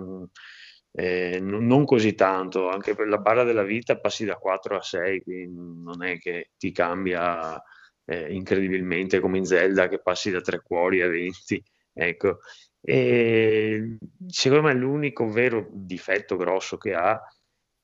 eh, non così tanto, anche per la barra della vita passi da 4 a 6, quindi non è che ti cambia eh, incredibilmente come in Zelda che passi da 3 cuori a 20, ecco. E secondo me l'unico vero difetto grosso che ha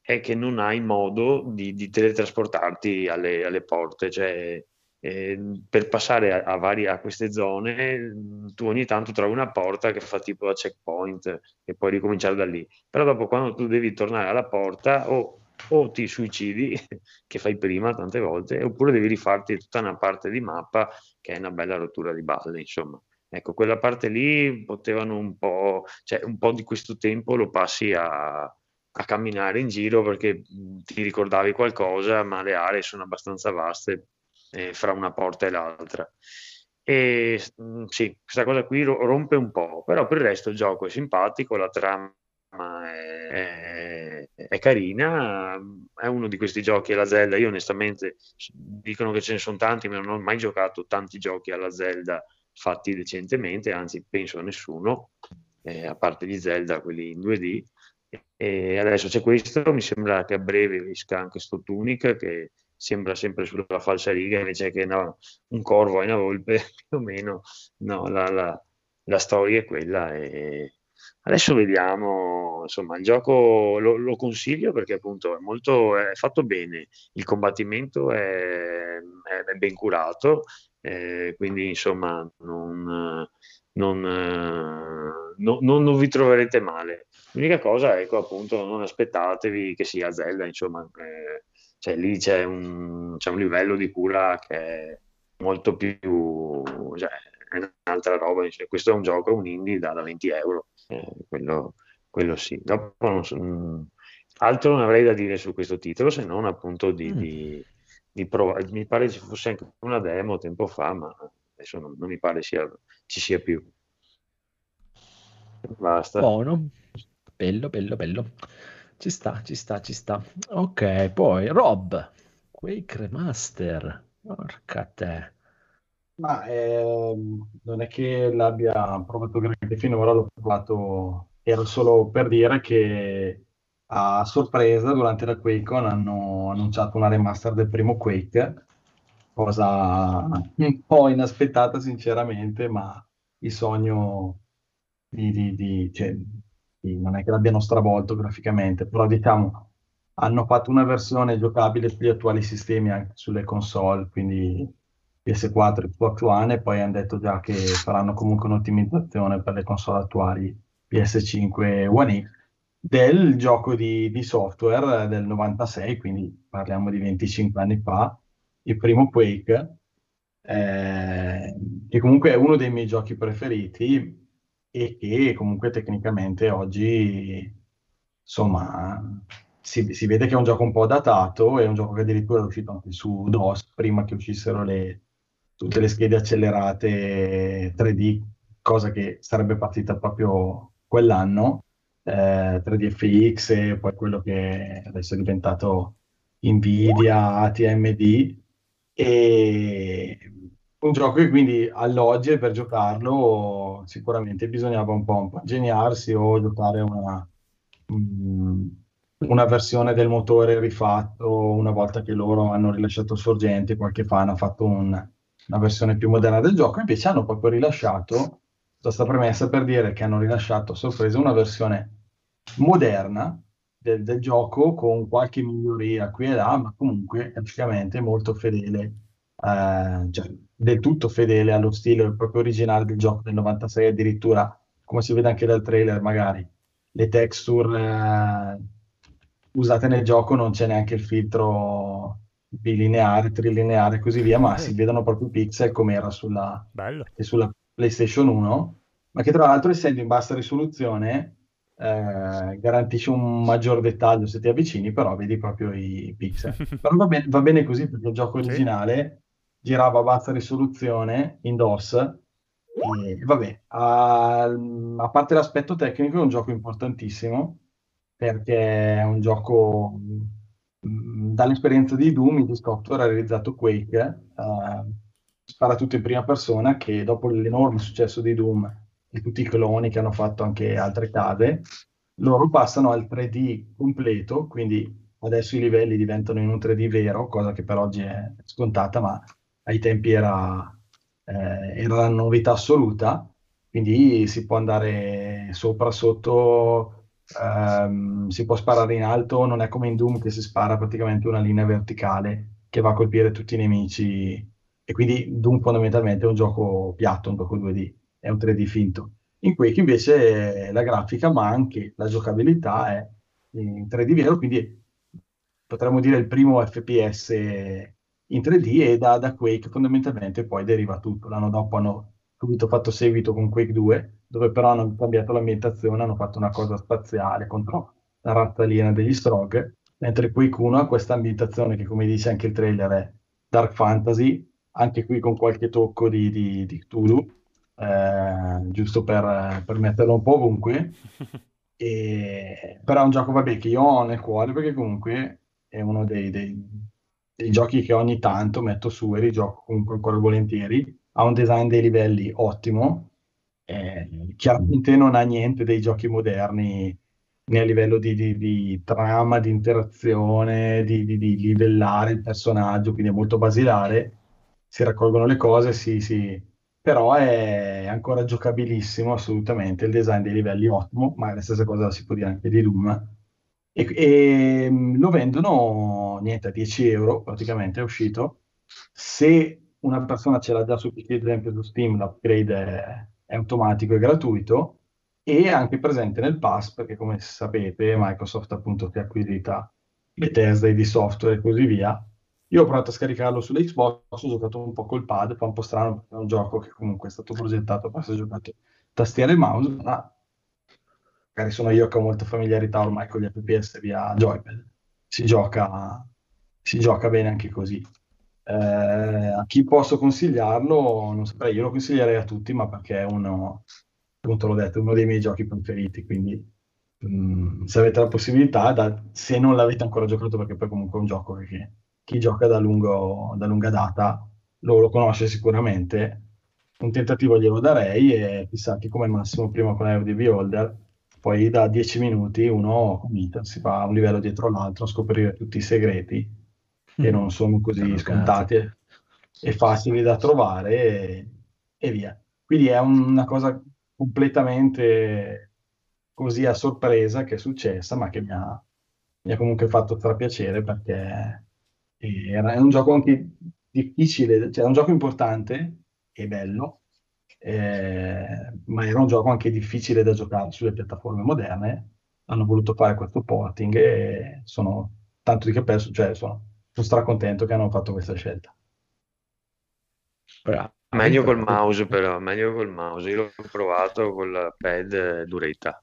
è che non hai modo di, di teletrasportarti alle, alle porte, cioè eh, per passare a, a, vari- a queste zone tu ogni tanto trovi una porta che fa tipo da checkpoint e puoi ricominciare da lì, però dopo quando tu devi tornare alla porta o, o ti suicidi, che fai prima tante volte, oppure devi rifarti tutta una parte di mappa che è una bella rottura di balle, insomma. Ecco, quella parte lì potevano un po', cioè un po' di questo tempo lo passi a, a camminare in giro perché mh, ti ricordavi qualcosa, ma le aree sono abbastanza vaste eh, fra una porta e l'altra. E mh, sì, questa cosa qui ro- rompe un po', però per il resto il gioco è simpatico, la trama è, è- è carina, è uno di questi giochi alla Zelda. Io onestamente dicono che ce ne sono tanti, ma non ho mai giocato tanti giochi alla Zelda fatti decentemente, anzi penso a nessuno, eh, a parte gli Zelda, quelli in 2D. E adesso c'è questo, mi sembra che a breve esca anche sto Tunic che sembra sempre sulla falsariga invece che no, un corvo e una volpe, più o meno. No, la, la- la storia è quella e adesso vediamo, insomma, il gioco lo, lo consiglio perché appunto è molto, è fatto bene, il combattimento è, è- è ben curato, eh, quindi insomma non, non, eh, no- non- non vi troverete male. L'unica cosa, ecco, appunto, non aspettatevi che sia Zelda, insomma, eh, cioè lì c'è un, c'è un livello di cura che è molto più, cioè, è un'altra roba. cioè, questo è un gioco, un indie da, da 20 euro, eh, quello, quello sì. Dopo non so- mm, altro non avrei da dire su questo titolo se non appunto di, Mm. di, di provare. Mi pare ci fosse anche una demo tempo fa, ma adesso non, non mi pare sia, ci sia più. Basta. Buono, bello, bello, bello. Ci sta, ci sta, ci sta. Ok, poi Rob, Quake Remaster. Porca te. Ma ehm, non è che l'abbia provato granché finora, l'ho provato, era solo per dire che a sorpresa durante la QuakeCon hanno annunciato una remaster del primo Quake, cosa un po' inaspettata sinceramente, ma il sogno di, di- di- cioè, non è che l'abbiano stravolto graficamente, però diciamo hanno fatto una versione giocabile sugli attuali sistemi anche sulle console, quindi PS4 e Xbox One, e poi hanno detto già che faranno comunque un'ottimizzazione per le console attuali PS5 e One X del gioco di, di software del 96, quindi parliamo di 25 anni fa, il primo Quake, eh, che comunque è uno dei miei giochi preferiti e che comunque tecnicamente oggi, insomma, si, si vede che è un gioco un po' datato, è un gioco che addirittura è uscito anche su DOS prima che uscissero le, tutte le schede accelerate 3D, cosa che sarebbe partita proprio quell'anno, eh, 3DFX e poi quello che adesso è diventato Nvidia, ATMD, e un gioco che quindi all'oggi per giocarlo sicuramente bisognava un po', ingegnarsi o giocare una, mm, una versione del motore rifatto una volta che loro hanno rilasciato Sorgente, qualche fa hanno fatto un- una versione più moderna del gioco, invece hanno proprio rilasciato, questa premessa per dire che hanno rilasciato a sorpresa una versione moderna del, del gioco con qualche miglioria qui e là, ma comunque praticamente molto fedele, eh, cioè del tutto fedele allo stile proprio originale del gioco del 96, addirittura come si vede anche dal trailer magari le texture eh, usate nel gioco non c'è neanche il filtro bilineare, trilineare e così via, ma si vedono proprio i pixel come era sulla, e sulla PlayStation 1, ma che tra l'altro essendo in bassa risoluzione eh, garantisce un maggior dettaglio se ti avvicini, però vedi proprio i pixel. Però va bene, va bene così perché il gioco Sì. Girava a bassa risoluzione in DOS e vabbè, a, a parte l'aspetto tecnico è un gioco importantissimo perché è un gioco mh, dall'esperienza di Doom, il software ha realizzato Quake, eh, spara tutto in prima persona che dopo l'enorme successo di Doom e tutti i cloni che hanno fatto anche altre case, loro passano al 3D completo, quindi adesso i livelli diventano in un 3D vero, cosa che per oggi è scontata, ma ai tempi era, eh, era la novità assoluta, quindi si può andare sopra, sotto, ehm, si può sparare in alto, non è come in Doom che si spara praticamente una linea verticale che va a colpire tutti i nemici, e quindi Doom fondamentalmente è un gioco piatto, un gioco 2D, è un 3D finto. In Quake invece la grafica, ma anche la giocabilità è in 3D vero, quindi potremmo dire il primo FPS in 3D e da, da Quake fondamentalmente poi deriva tutto. L'anno dopo hanno subito fatto seguito con Quake 2, dove però hanno cambiato l'ambientazione, hanno fatto una cosa spaziale contro la razza aliena degli Strog, mentre Quake 1 ha questa ambientazione che come dice anche il trailer è Dark Fantasy, anche qui con qualche tocco di, di, di Cthulhu, eh, giusto per, per metterlo un po' ovunque. E- però è un gioco, vabbè, che io ho nel cuore perché comunque è uno dei, dei- dei giochi che ogni tanto metto su e rigioco comunque ancora volentieri. Ha un design dei livelli ottimo, eh, chiaramente non ha niente dei giochi moderni né a livello di, di- di trama, di interazione, di, di- livellare il personaggio, quindi è molto basilare. Si raccolgono le cose, sì, sì, però è ancora giocabilissimo assolutamente. Il design dei livelli è ottimo, ma la stessa cosa si può dire anche di Doom. E, e, mh, lo vendono niente a 10 euro, praticamente è uscito. Se una persona ce l'ha già su PC, ad esempio su Steam, l'upgrade è, è automatico e gratuito e anche presente nel pass perché come sapete Microsoft appunto che è acquisita e di software e così via io ho provato a scaricarlo sull'Xbox ho giocato un po' col pad fa un po' strano perché è un gioco che comunque è stato progettato per essere giocato tastiera e mouse ma magari sono io che ho molta familiarità ormai con gli FPS via joypad. Si gioca, si gioca bene anche così. Eh, a chi posso consigliarlo non saprei. Io lo consiglierei a tutti ma perché è uno appunto l'ho detto, uno dei miei giochi preferiti, quindi mm, se avete la possibilità, da- se non l'avete ancora giocato, perché poi comunque è un gioco che chi gioca da, lungo- da lunga data lo, lo conosce sicuramente, un tentativo glielo darei e chissà che come massimo prima con Air di Beholder, poi da 10 minuti uno comincia, si fa un livello dietro l'altro a scoprire tutti i segreti che non sono così Cazzo. scontati e, e facili da trovare e, e via. Quindi è una cosa completamente così a sorpresa che è successa, ma che mi ha, mi ha comunque fatto strapiacere perché era, è un gioco anche difficile, cioè è un gioco importante e bello, eh, ma era un gioco anche difficile da giocare sulle piattaforme moderne. Hanno voluto fare questo porting e sono tanto di cappello, cioè sono, sono stracontento che hanno fatto questa scelta. Bra- Meglio col mouse però, meglio col mouse. Io l'ho provato col pad eh, duretta.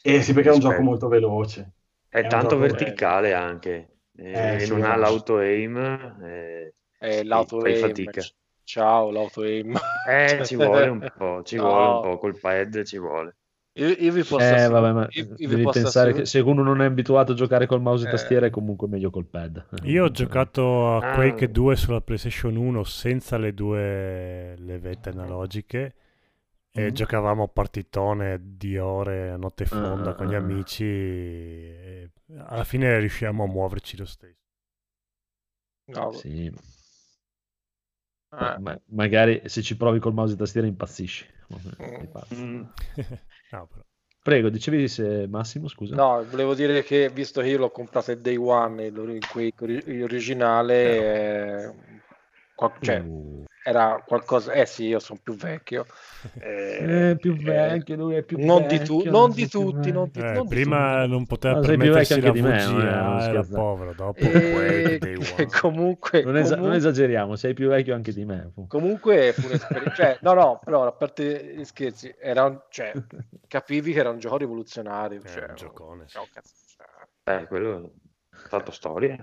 E sì, perché è un gioco molto veloce. È un tanto verticale anche. E, Eh, e sì, non è ha un- l'auto-aim. eh, Eh, l'auto fai aim. fatica. Ciao, l'auto aim. Eh, ci vuole un po', ci No. vuole un po', col pad ci vuole. Io, io vi posso Eh, vabbè, ma io- io vi devi posso pensare che assicurare- se uno non è abituato a giocare col mouse e Eh. tastiera è comunque meglio col pad. Io ho giocato a Ah. Quake 2 sulla PlayStation 1 senza le due levette analogiche e Mhm. giocavamo partitone di ore a notte fonda Ah, con gli ah. amici e alla fine riusciamo a muoverci lo stesso. No, Sì, eh, ma- magari se ci provi col mouse e tastiera impazzisci. Mm. Mm. No, però. Prego, dicevi se Massimo, scusa? no, volevo dire che visto che io l'ho comprato il Day One, il, il ori- originale, eh, qual- cioè, Uh. era qualcosa... Eh sì, io sono più vecchio. eh, Eh, più eh, vecchio, lui è più non di, tu- vecchio, non non di tutti, non di, Eh, non prima tutti. non poteva più permettersi vecchio la me, non è- non era povero, dopo E- Day One. comunque, Non, non comunque- esageriamo, sei più vecchio anche di me. Comunque fu cioè, no, no, però a parte gli scherzi, era un- cioè, capivi che era un gioco rivoluzionario. È Cioè, un giocone, sì. no, cazzo, cioè, Eh, quello ha fatto storia.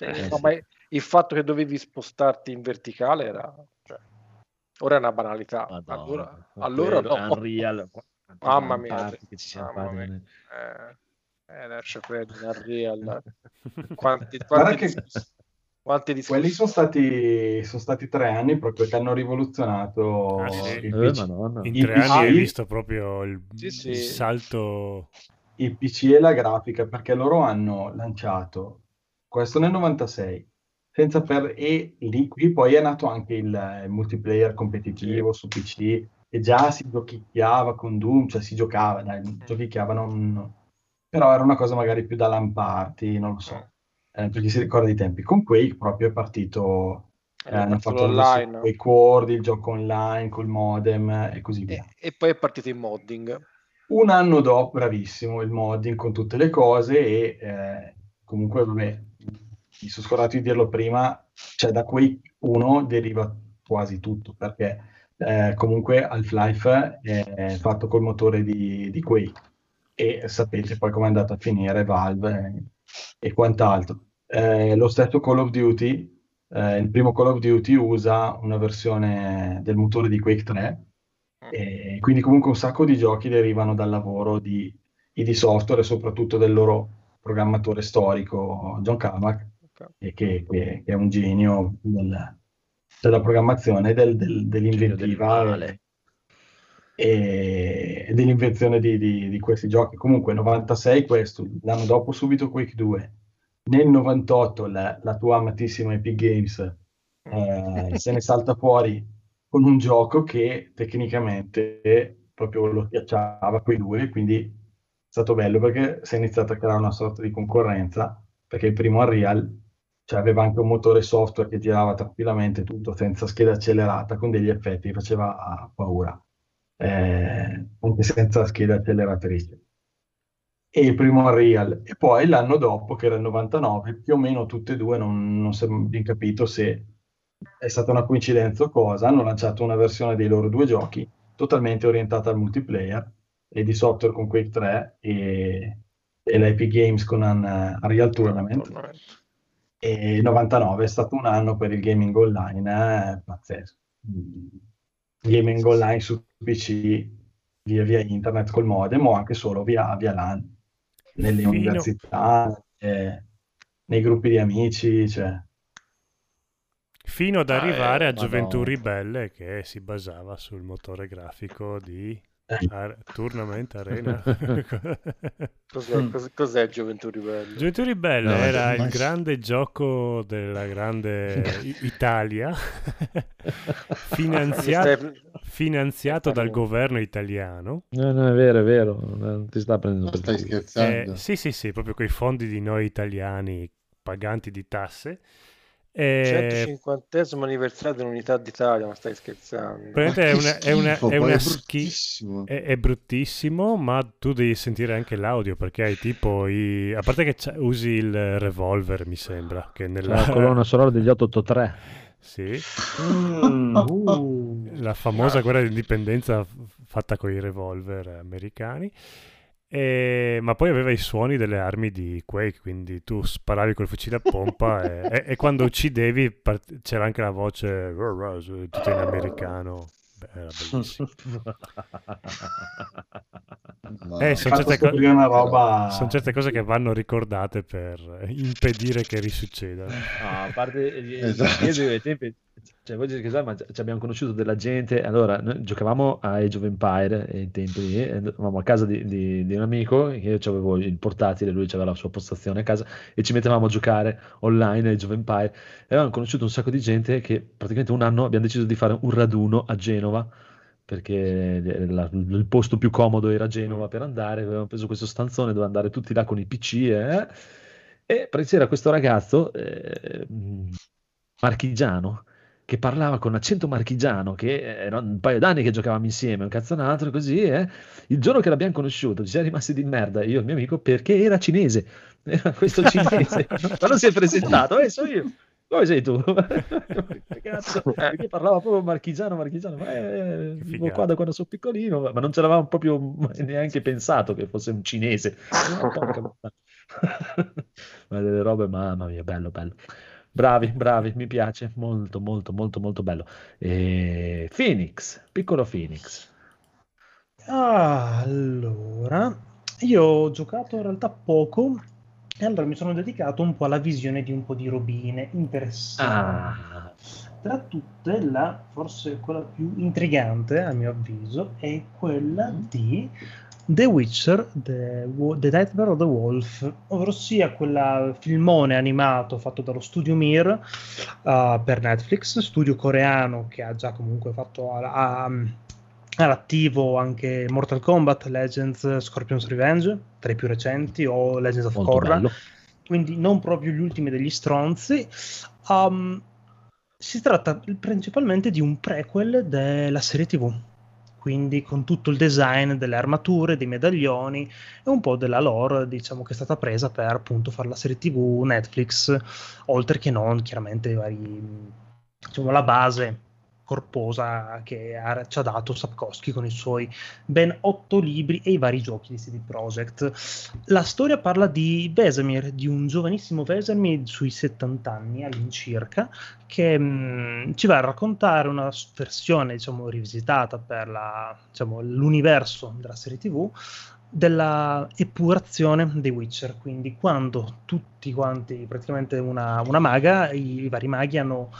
Eh, no, sì. ma il fatto che dovevi spostarti in verticale era, cioè, ora è una banalità. Madonna, allora, allora no. Unreal, Mamma mia, che ci siamo mamma mia. nel- Eh, eh, lascia perdere Unreal. Quanti, quanti, che quanti quelli discorsi- sono stati, sono stati tre anni proprio che hanno rivoluzionato Ah, sì? il Eh, PC. In tre anni hai PC visto proprio il, Sì, sì. il salto. il PC e la grafica perché loro hanno lanciato questo nel 96 senza per e lì qui poi è nato anche il, multiplayer competitivo su PC e già si giochicchiava con Doom cioè si giocava dai, giochicchiava non- però era una cosa magari più da lamparti non lo so. Eh, per chi si ricorda i tempi. Con Quake proprio è partito eh, Hanno fatto adesso Quake World il gioco online col modem e così via. E, e poi è partito in modding. un anno dopo, bravissimo, il modding con tutte le cose e eh, comunque, vabbè, mi sono scordato di dirlo prima, cioè da Quake 1 deriva quasi tutto, perché eh, comunque Half-Life è fatto col motore di, di Quake e sapete poi come è andato a finire Valve e, e quant'altro. Eh, lo stesso Call of Duty, eh, il primo Call of Duty usa una versione del motore di Quake 3 e quindi comunque un sacco di giochi derivano dal lavoro di ID Software e soprattutto del loro programmatore storico John Carmack, che, che- che è un genio del- della programmazione, del- del- dell'inventiva del e, e dell'invenzione di, di- di questi giochi. Comunque 96 questo, l'anno dopo subito Quake 2, nel 98 la, la tua amatissima Epic Games eh, se ne salta fuori con un gioco che tecnicamente proprio lo schiacciava quei due, quindi è stato bello perché si è iniziata a creare una sorta di concorrenza, perché il primo Unreal cioè, aveva anche un motore software che girava tranquillamente tutto senza scheda accelerata, con degli effetti che faceva ah, paura, eh, anche senza scheda acceleratrice. E il primo Unreal, e poi l'anno dopo, che era il 99, più o meno tutte e due, non, non si è ben capito se è stata una coincidenza o cosa, hanno lanciato una versione dei loro due giochi totalmente orientata al multiplayer, e di software con Quake 3 e, e l'Epic Games con un Unreal Tournament. E il 99 è stato un anno per il gaming online eh, pazzesco. Gaming online su PC via, via internet col modem o anche solo via, via LAN. nelle Fino- università, eh, nei gruppi di amici, cioè, Fino ad Ah, arrivare eh, a Gioventù Madonna. Ribelle che si basava sul motore grafico di. Ar- Tournament Arena. Cos'è, Mm. cos- cos'è Gioventù Ribelle? Gioventù Ribelle No, era il grande gioco della grande I- Italia, finanziato, finanziato dal governo italiano. No, no, è vero, è vero, non ti sta prendendo per stai culo. Eh, scherzando? sì, sì, sì, proprio quei fondi di noi italiani paganti di tasse. E 150 anniversario dell'Unità d'Italia, ma stai scherzando? è una, è una, schifo, è una è schi- bruttissimo. è, è bruttissimo, ma tu devi sentire anche l'audio perché hai tipo i... A parte che usi il revolver, mi sembra, che nella... La colonna sonora degli 883. Sì, Mm, uh. la famosa guerra d'indipendenza f- fatta con i revolver americani. E- Ma poi aveva i suoni delle armi di Quake, quindi tu sparavi col fucile a pompa e, e- e quando uccidevi part- c'era anche la voce tutta in americano. Beh, era bellissimo. Ma- Eh, sono certe, co- roba... sono certe cose che vanno ricordate per impedire che risuccedano. No, a parte Esatto. io ai tempi, cioè, voi che ma ci abbiamo conosciuto della gente. Allora, noi giocavamo a Age of Empire ai tempi lì, andavamo a casa di, di- di un amico, io avevo il portatile, lui aveva la sua postazione a casa e ci mettevamo a giocare online a Age of Empire. E avevamo conosciuto un sacco di gente che praticamente un anno abbiamo deciso di fare un raduno a Genova. Perché la- il posto più comodo era Genova per andare, avevamo preso questo stanzone dove andare tutti là con i PC eh, e c'era questo ragazzo eh, marchigiano che parlava con accento marchigiano, che era un paio d'anni che giocavamo insieme, un cazzo un altro, così, eh. Il giorno che l'abbiamo conosciuto ci siamo rimasti di merda, io e il mio amico, perché era cinese. Era questo cinese. Quando si è presentato, eh, sono io. Come sei tu? Cazzo? Perché parlava proprio marchigiano, marchigiano. Ma eh, vivo figata. qua da quando sono piccolino, ma non ce l'avevamo proprio neanche pensato che fosse un cinese. Ma delle robe, mamma mia, bello, bello. Bravi, bravi, mi piace, molto, molto, molto, molto bello. E... Phoenix, piccolo Phoenix. Ah, Allora, io ho giocato in realtà poco e allora mi sono dedicato un po' alla visione di un po' di robine interessanti. Ah, Tra tutte, la forse quella più intrigante, a mio avviso, è quella di The Witcher, The, the Nightmare of the Wolf, ovvero sia quel filmone animato fatto dallo studio Mir uh, per Netflix, studio coreano che ha già comunque fatto a- a- all'attivo anche Mortal Kombat, Legends, Scorpion's Revenge, tra i più recenti, o Legends of Korra. quindi non proprio gli ultimi degli stronzi. Um, si tratta principalmente di un prequel della serie TV, quindi con tutto il design delle armature, dei medaglioni e un po' della lore, diciamo, che è stata presa per appunto fare la serie TV Netflix, oltre che non chiaramente vari, diciamo, la base corposa che ha- ci ha dato Sapkowski con i suoi ben otto libri e i vari giochi di CD Projekt. La storia parla di Vesemir, di un giovanissimo Vesemir sui 70 anni all'incirca, che mh, ci va a raccontare una versione, diciamo, rivisitata per la- diciamo, l'universo della serie TV della epurazione dei Witcher, quindi quando tutti quanti, praticamente una, una maga, i, i vari maghi hanno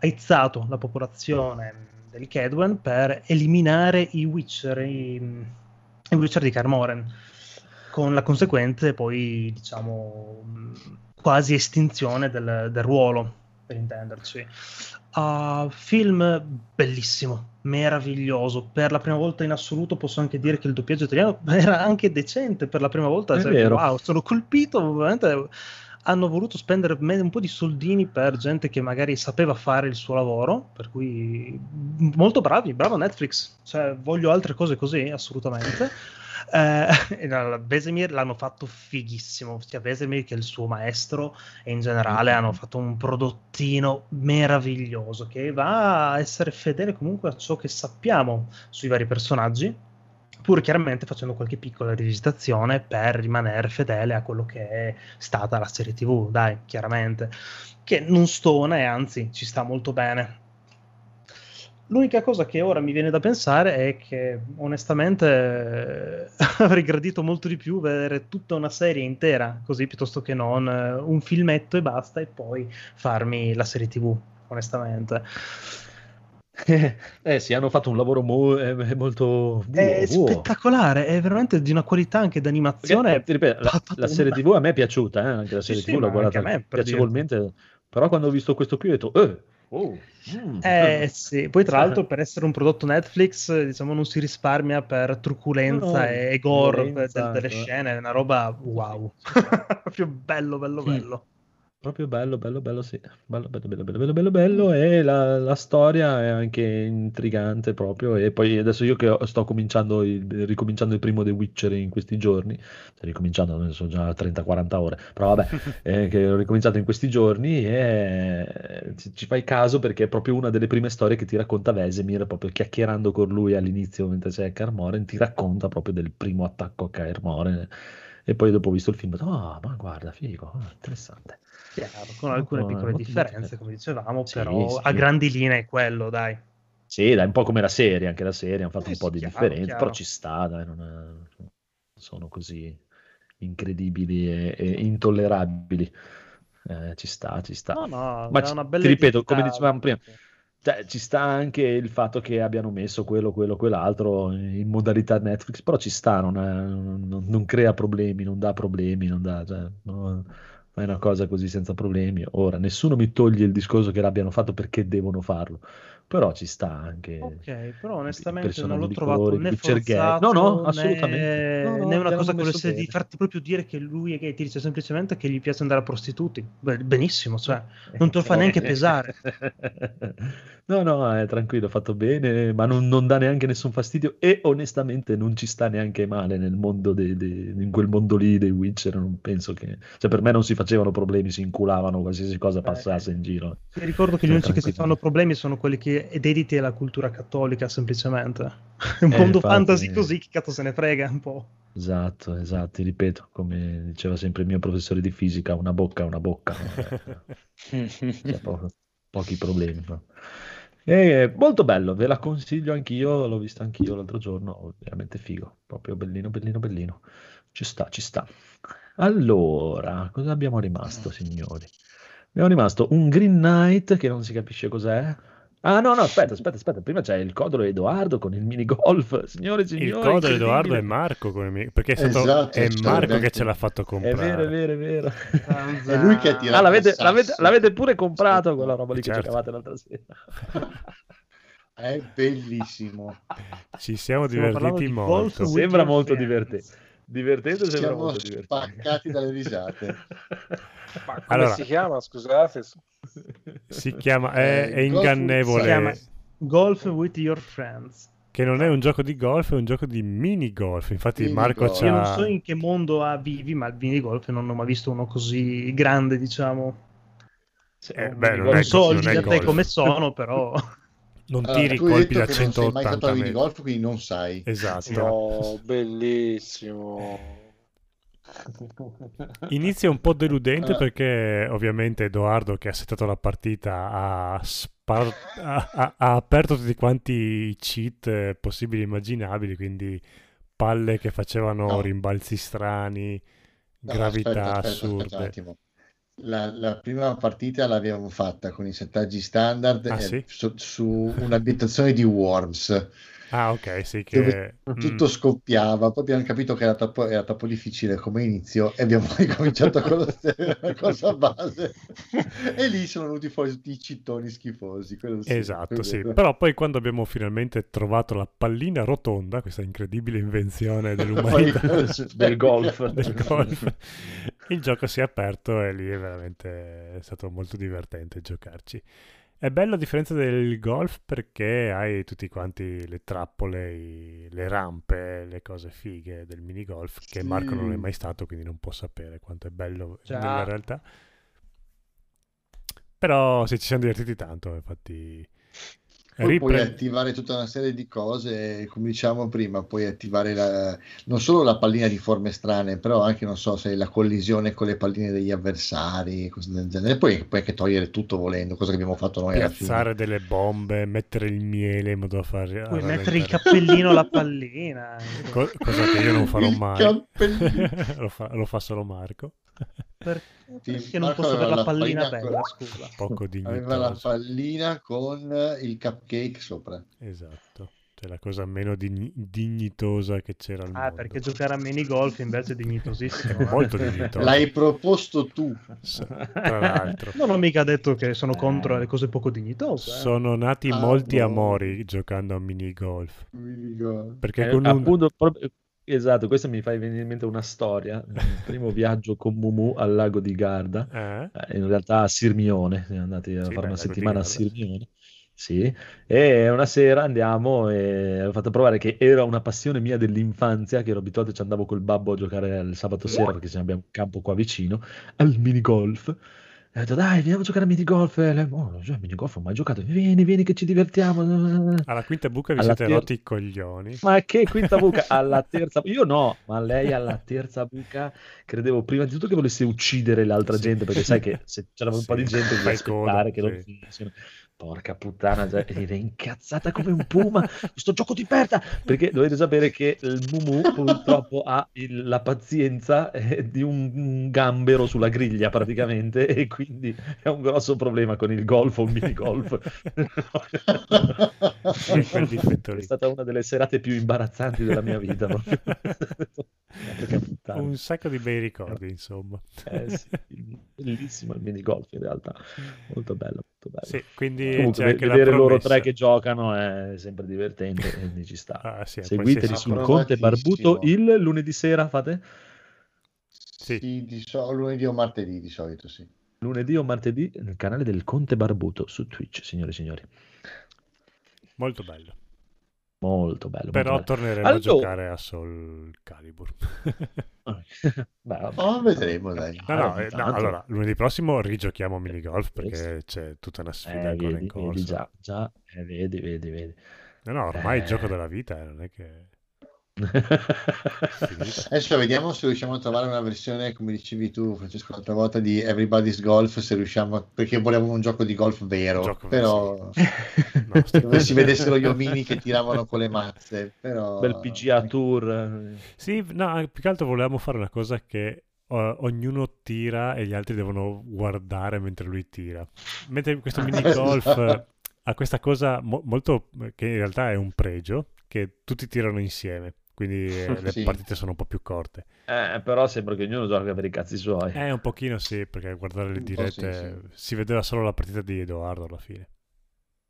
aizzato la popolazione del Kedwen per eliminare i Witcher, i, i Witcher di Carmoren, con la conseguente poi, diciamo, quasi estinzione del, del ruolo, per intenderci. Uh, film bellissimo, meraviglioso. Per la prima volta in assoluto posso anche dire che il doppiaggio italiano era anche decente per la prima volta. È Cioè, vero. Wow, sono colpito, veramente hanno voluto spendere un po' di soldini per gente che magari sapeva fare il suo lavoro, per cui molto bravi, bravo Netflix, cioè voglio altre cose così, assolutamente. Eh, Vesemir l'hanno fatto fighissimo, sia Vesemir che il suo maestro e in generale hanno fatto un prodottino meraviglioso che va a essere fedele comunque a ciò che sappiamo sui vari personaggi pur chiaramente facendo qualche piccola rivisitazione per rimanere fedele a quello che è stata la serie TV, dai, chiaramente, che non stona e anzi ci sta molto bene. L'unica cosa che ora mi viene da pensare è che onestamente avrei gradito molto di più vedere tutta una serie intera, così piuttosto che non eh, un filmetto e basta, e poi farmi la serie TV, onestamente. Eh sì, hanno fatto un lavoro mo- eh, molto È buono. spettacolare, è veramente di una qualità anche d'animazione. Perché, ripeto, la, la serie TV a me è piaciuta, eh, anche la Sì, serie sì, TV l'ho ma guardata me, per piacevolmente, però quando ho visto questo qui ho detto, eh, oh, mm, Eh sì, poi tra l'altro per essere un prodotto Netflix, eh, diciamo, non si risparmia per truculenza No, e gore violenza, de- delle eh. scene, è una roba wow. Proprio bello, bello, Mm. bello. Proprio bello, bello, bello, sì. Bello, bello, bello, bello, bello, bello, bello. E la, la storia è anche intrigante proprio. E poi adesso io che sto cominciando il, ricominciando il primo The Witcher in questi giorni, cioè ricominciando, ne sono già 30-40 ore, però vabbè, eh, che ho ricominciato in questi giorni e ci, ci fai caso perché è proprio una delle prime storie che ti racconta Vesemir, proprio chiacchierando con lui all'inizio mentre c'è Kaer Morhen, ti racconta proprio del primo attacco a Kaer. E poi dopo ho visto il film, ho detto, ah, ma guarda, figo, ah, interessante. Chiaro, con alcune Molto- piccole differenze, come dicevamo, Sì, però sì. a grandi linee è quello, dai. Sì, dai, un po' come la serie, anche la serie hanno fatto Eh un po' di chiaro, differenze, chiaro. però ci sta, dai, non, è- sono così incredibili e, e intollerabili. Eh, ci sta, ci sta. No, no, Ma ci- ti ripeto, come dicevamo prima. Cioè, ci sta anche il fatto che abbiano messo quello, quello, quell'altro in modalità Netflix, però ci sta, non, è- non- non crea problemi, non dà problemi, non dà, cioè, no, è una cosa così senza problemi. Ora, nessuno mi toglie il discorso che l'abbiano fatto perché devono farlo, però ci sta anche Ok, però onestamente non l'ho trovato colore, né forzato No, no, né- assolutamente. No, no, né una cosa volesse di farti proprio dire che lui è gay, ti dice semplicemente che gli piace andare a prostituti. Beh, benissimo, cioè, non te lo fa neanche pesare. No, no, è tranquillo, fatto bene, ma non, non dà neanche nessun fastidio e onestamente non ci sta neanche male nel mondo de- de- in quel mondo lì dei Witcher, non penso che... Cioè per me non si facevano problemi, si inculavano qualsiasi cosa passasse in giro. Mi ricordo che gli Cioè, unici che si fanno problemi sono quelli che dediti alla cultura cattolica, semplicemente. Un Eh, mondo infatti- fantasy così, chi cazzo se ne frega un po'. Esatto, esatto, ti ripeto, come diceva sempre il mio professore di fisica, una bocca è una bocca. C'è po- pochi problemi. no? E, molto bello, ve la consiglio anch'io, l'ho visto anch'io l'altro giorno, veramente figo, proprio bellino, bellino, bellino. Ci sta, ci sta. Allora, cosa abbiamo rimasto, signori? Abbiamo rimasto un Green Knight che non si capisce cos'è. Ah, no, no, aspetta, aspetta, aspetta. Prima c'è il Codolo Edoardo con il minigolf. Signore e signori, Il codo di Edoardo è. Marco, come mi- perché è, stato, Esatto, è Marco che ce l'ha fatto È comprare. vero, è vero, è vero. È lui che ha tirato Ah, l'avete, l'avete- l'avete pure comprato quella roba lì Certo. che giocavate l'altra sera. È bellissimo. Ci siamo divertiti di molto. with Sembra molto divertente. Divertente sembra Siamo molto divertente. spaccati dalle risate. Ma come Allora- si chiama, scusate? Si chiama, è, Eh, è Golf ingannevole. Si chiama Golf with your friends. Che non è un gioco di golf, è un gioco di mini golf. Infatti, Mini Marco golf. c'ha. Io non so in che mondo ha vivi, ma il minigolf non ho mai visto uno così grande, diciamo. Eh, un beh, non. Non è- so non è te golf. come sono, però. Non Allora, tiri hai colpi da che non sei mai 180 stato a metri. minigolf, quindi non sai. Esatto. No, bellissimo. Inizia un po' deludente Ah. perché ovviamente Edoardo che ha settato la partita ha, spar- ha- ha- ha aperto tutti quanti i cheat eh, possibili e immaginabili, quindi palle che facevano No. rimbalzi strani, No, gravità aspetta, aspetta, assurde. aspetta. La, la prima partita l'abbiamo fatta con i settaggi standard Ah, eh, sì? su, su un'abitazione di Worms Ah, ok, sì che... dove tutto mm, scoppiava. Poi abbiamo capito che era troppo, era troppo difficile come inizio e abbiamo ricominciato con la cosa base. E lì sono venuti fuori tutti i cittoni schifosi. sì, Esatto, sì. Però poi quando abbiamo finalmente trovato la pallina rotonda, questa incredibile invenzione Poi- dell'umanità Del golf. del golf, il gioco si è aperto e lì è veramente stato molto divertente giocarci. È bello a differenza del golf perché hai tutti quanti le trappole, i- le rampe, le cose fighe del minigolf che Sì. Marco non è mai stato, quindi non può sapere quanto è bello Già. nella realtà. Però sì, ci siamo divertiti tanto, infatti Poi puoi attivare tutta una serie di cose, come diciamo prima, puoi attivare la- non solo la pallina di forme strane, però anche, non so, se la collisione con le palline degli avversari, cose del genere. Poi puoi anche togliere tutto volendo, cosa che abbiamo fatto noi piazzare delle bombe, mettere il miele in modo da far Puoi mettere il cappellino alla pallina. Co- cosa che io non farò Il mai. lo, fa, lo fa solo Marco. Per- Sì, Perché non posso avere aveva la pallina pallina bella, con- scusa. Poco Aveva la dignitoso. pallina con il cupcake sopra. Esatto. Cioè la cosa meno digni- dignitosa che c'era al Ah, mondo. perché giocare a minigolf invece è dignitosissimo. eh. Molto dignitoso. L'hai proposto tu. S- Tra l'altro. Non ho mica detto che sono contro le cose poco dignitose. eh. Sono nati Ah, molti boh. amori giocando a minigolf. Mi dico- Perché Eh, con un... appunto, proprio- esatto, questo mi fa venire in mente una storia. Il primo viaggio con Mumu al lago di Garda, Eh? eh, in realtà a Sirmione, siamo andati a Sì, fare una settimana a. Sirmione. Sì, e una sera andiamo e ho fatto provare che era una passione mia dell'infanzia, che ero abituato, ci andavo col babbo a giocare il sabato sera perché abbiamo un campo qua vicino, al minigolf. E ho detto, dai, andiamo a giocare a minigolf. E lei, oh, cioè, minigolf ho mai giocato. Vieni, vieni che ci divertiamo. Alla quinta buca vi Alla siete ter- rotti i coglioni. Ma che quinta buca? Alla terza io no, ma lei alla terza buca credevo prima di tutto che volesse uccidere l'altra Sì. gente, perché sai che se c'era un po' di Sì, gente devi aspettare coda, che non sì. finiscano. Porca puttana, cioè, era incazzata come un puma. Questo gioco di merda! Perché dovete sapere che il Mumu purtroppo ha il- la pazienza eh, di un, un gambero sulla griglia praticamente, e quindi è un grosso problema con il golf o il minigolf. È stata una delle serate più imbarazzanti della mia vita. proprio. Un sacco di bei ricordi, insomma. Eh sì, bellissimo il minigolf in realtà, molto bello, molto bello. Sì, quindi Comunque, vedere loro tre che giocano è sempre divertente e quindi ci sta. Ah, sì, Seguiteli sul. Conte Barbuto il lunedì sera, fate? Sì. Sì, di so- lunedì o martedì di solito, sì. Lunedì o martedì nel canale del Conte Barbuto su Twitch, signore e signori. Molto bello. Molto bello. Però molto torneremo Allora- a giocare a Soul Calibur. bello. Oh, vedremo, dai. No, no, eh, no, allora, lunedì prossimo rigiochiamo a minigolf perché c'è tutta una sfida Eh, ancora in vedi, corso. vedi già, già, eh, vedi, vedi, vedi. No, no, ormai Eh. il gioco della vita, eh, non è che... Adesso vediamo se riusciamo a trovare una versione, come dicevi tu, Francesco, l'altra volta di Everybody's Golf, se riusciamo, a- perché volevamo un gioco di golf vero, Gioco- però No, dove si vedessero gli omini che tiravano con le mazze, però... Bel PGA Tour. Sì, no, più che altro volevamo fare una cosa che eh, ognuno tira e gli altri devono guardare mentre lui tira. Mentre questo minigolf Esatto. eh, ha questa cosa mo- molto che in realtà è un pregio, che tutti tirano insieme, quindi eh, le Sì. partite sono un po' più corte. Eh, però sembra che ognuno gioca per i cazzi suoi. Eh, un pochino sì, perché guardare le dirette sì, si vedeva solo la partita di Edoardo alla fine.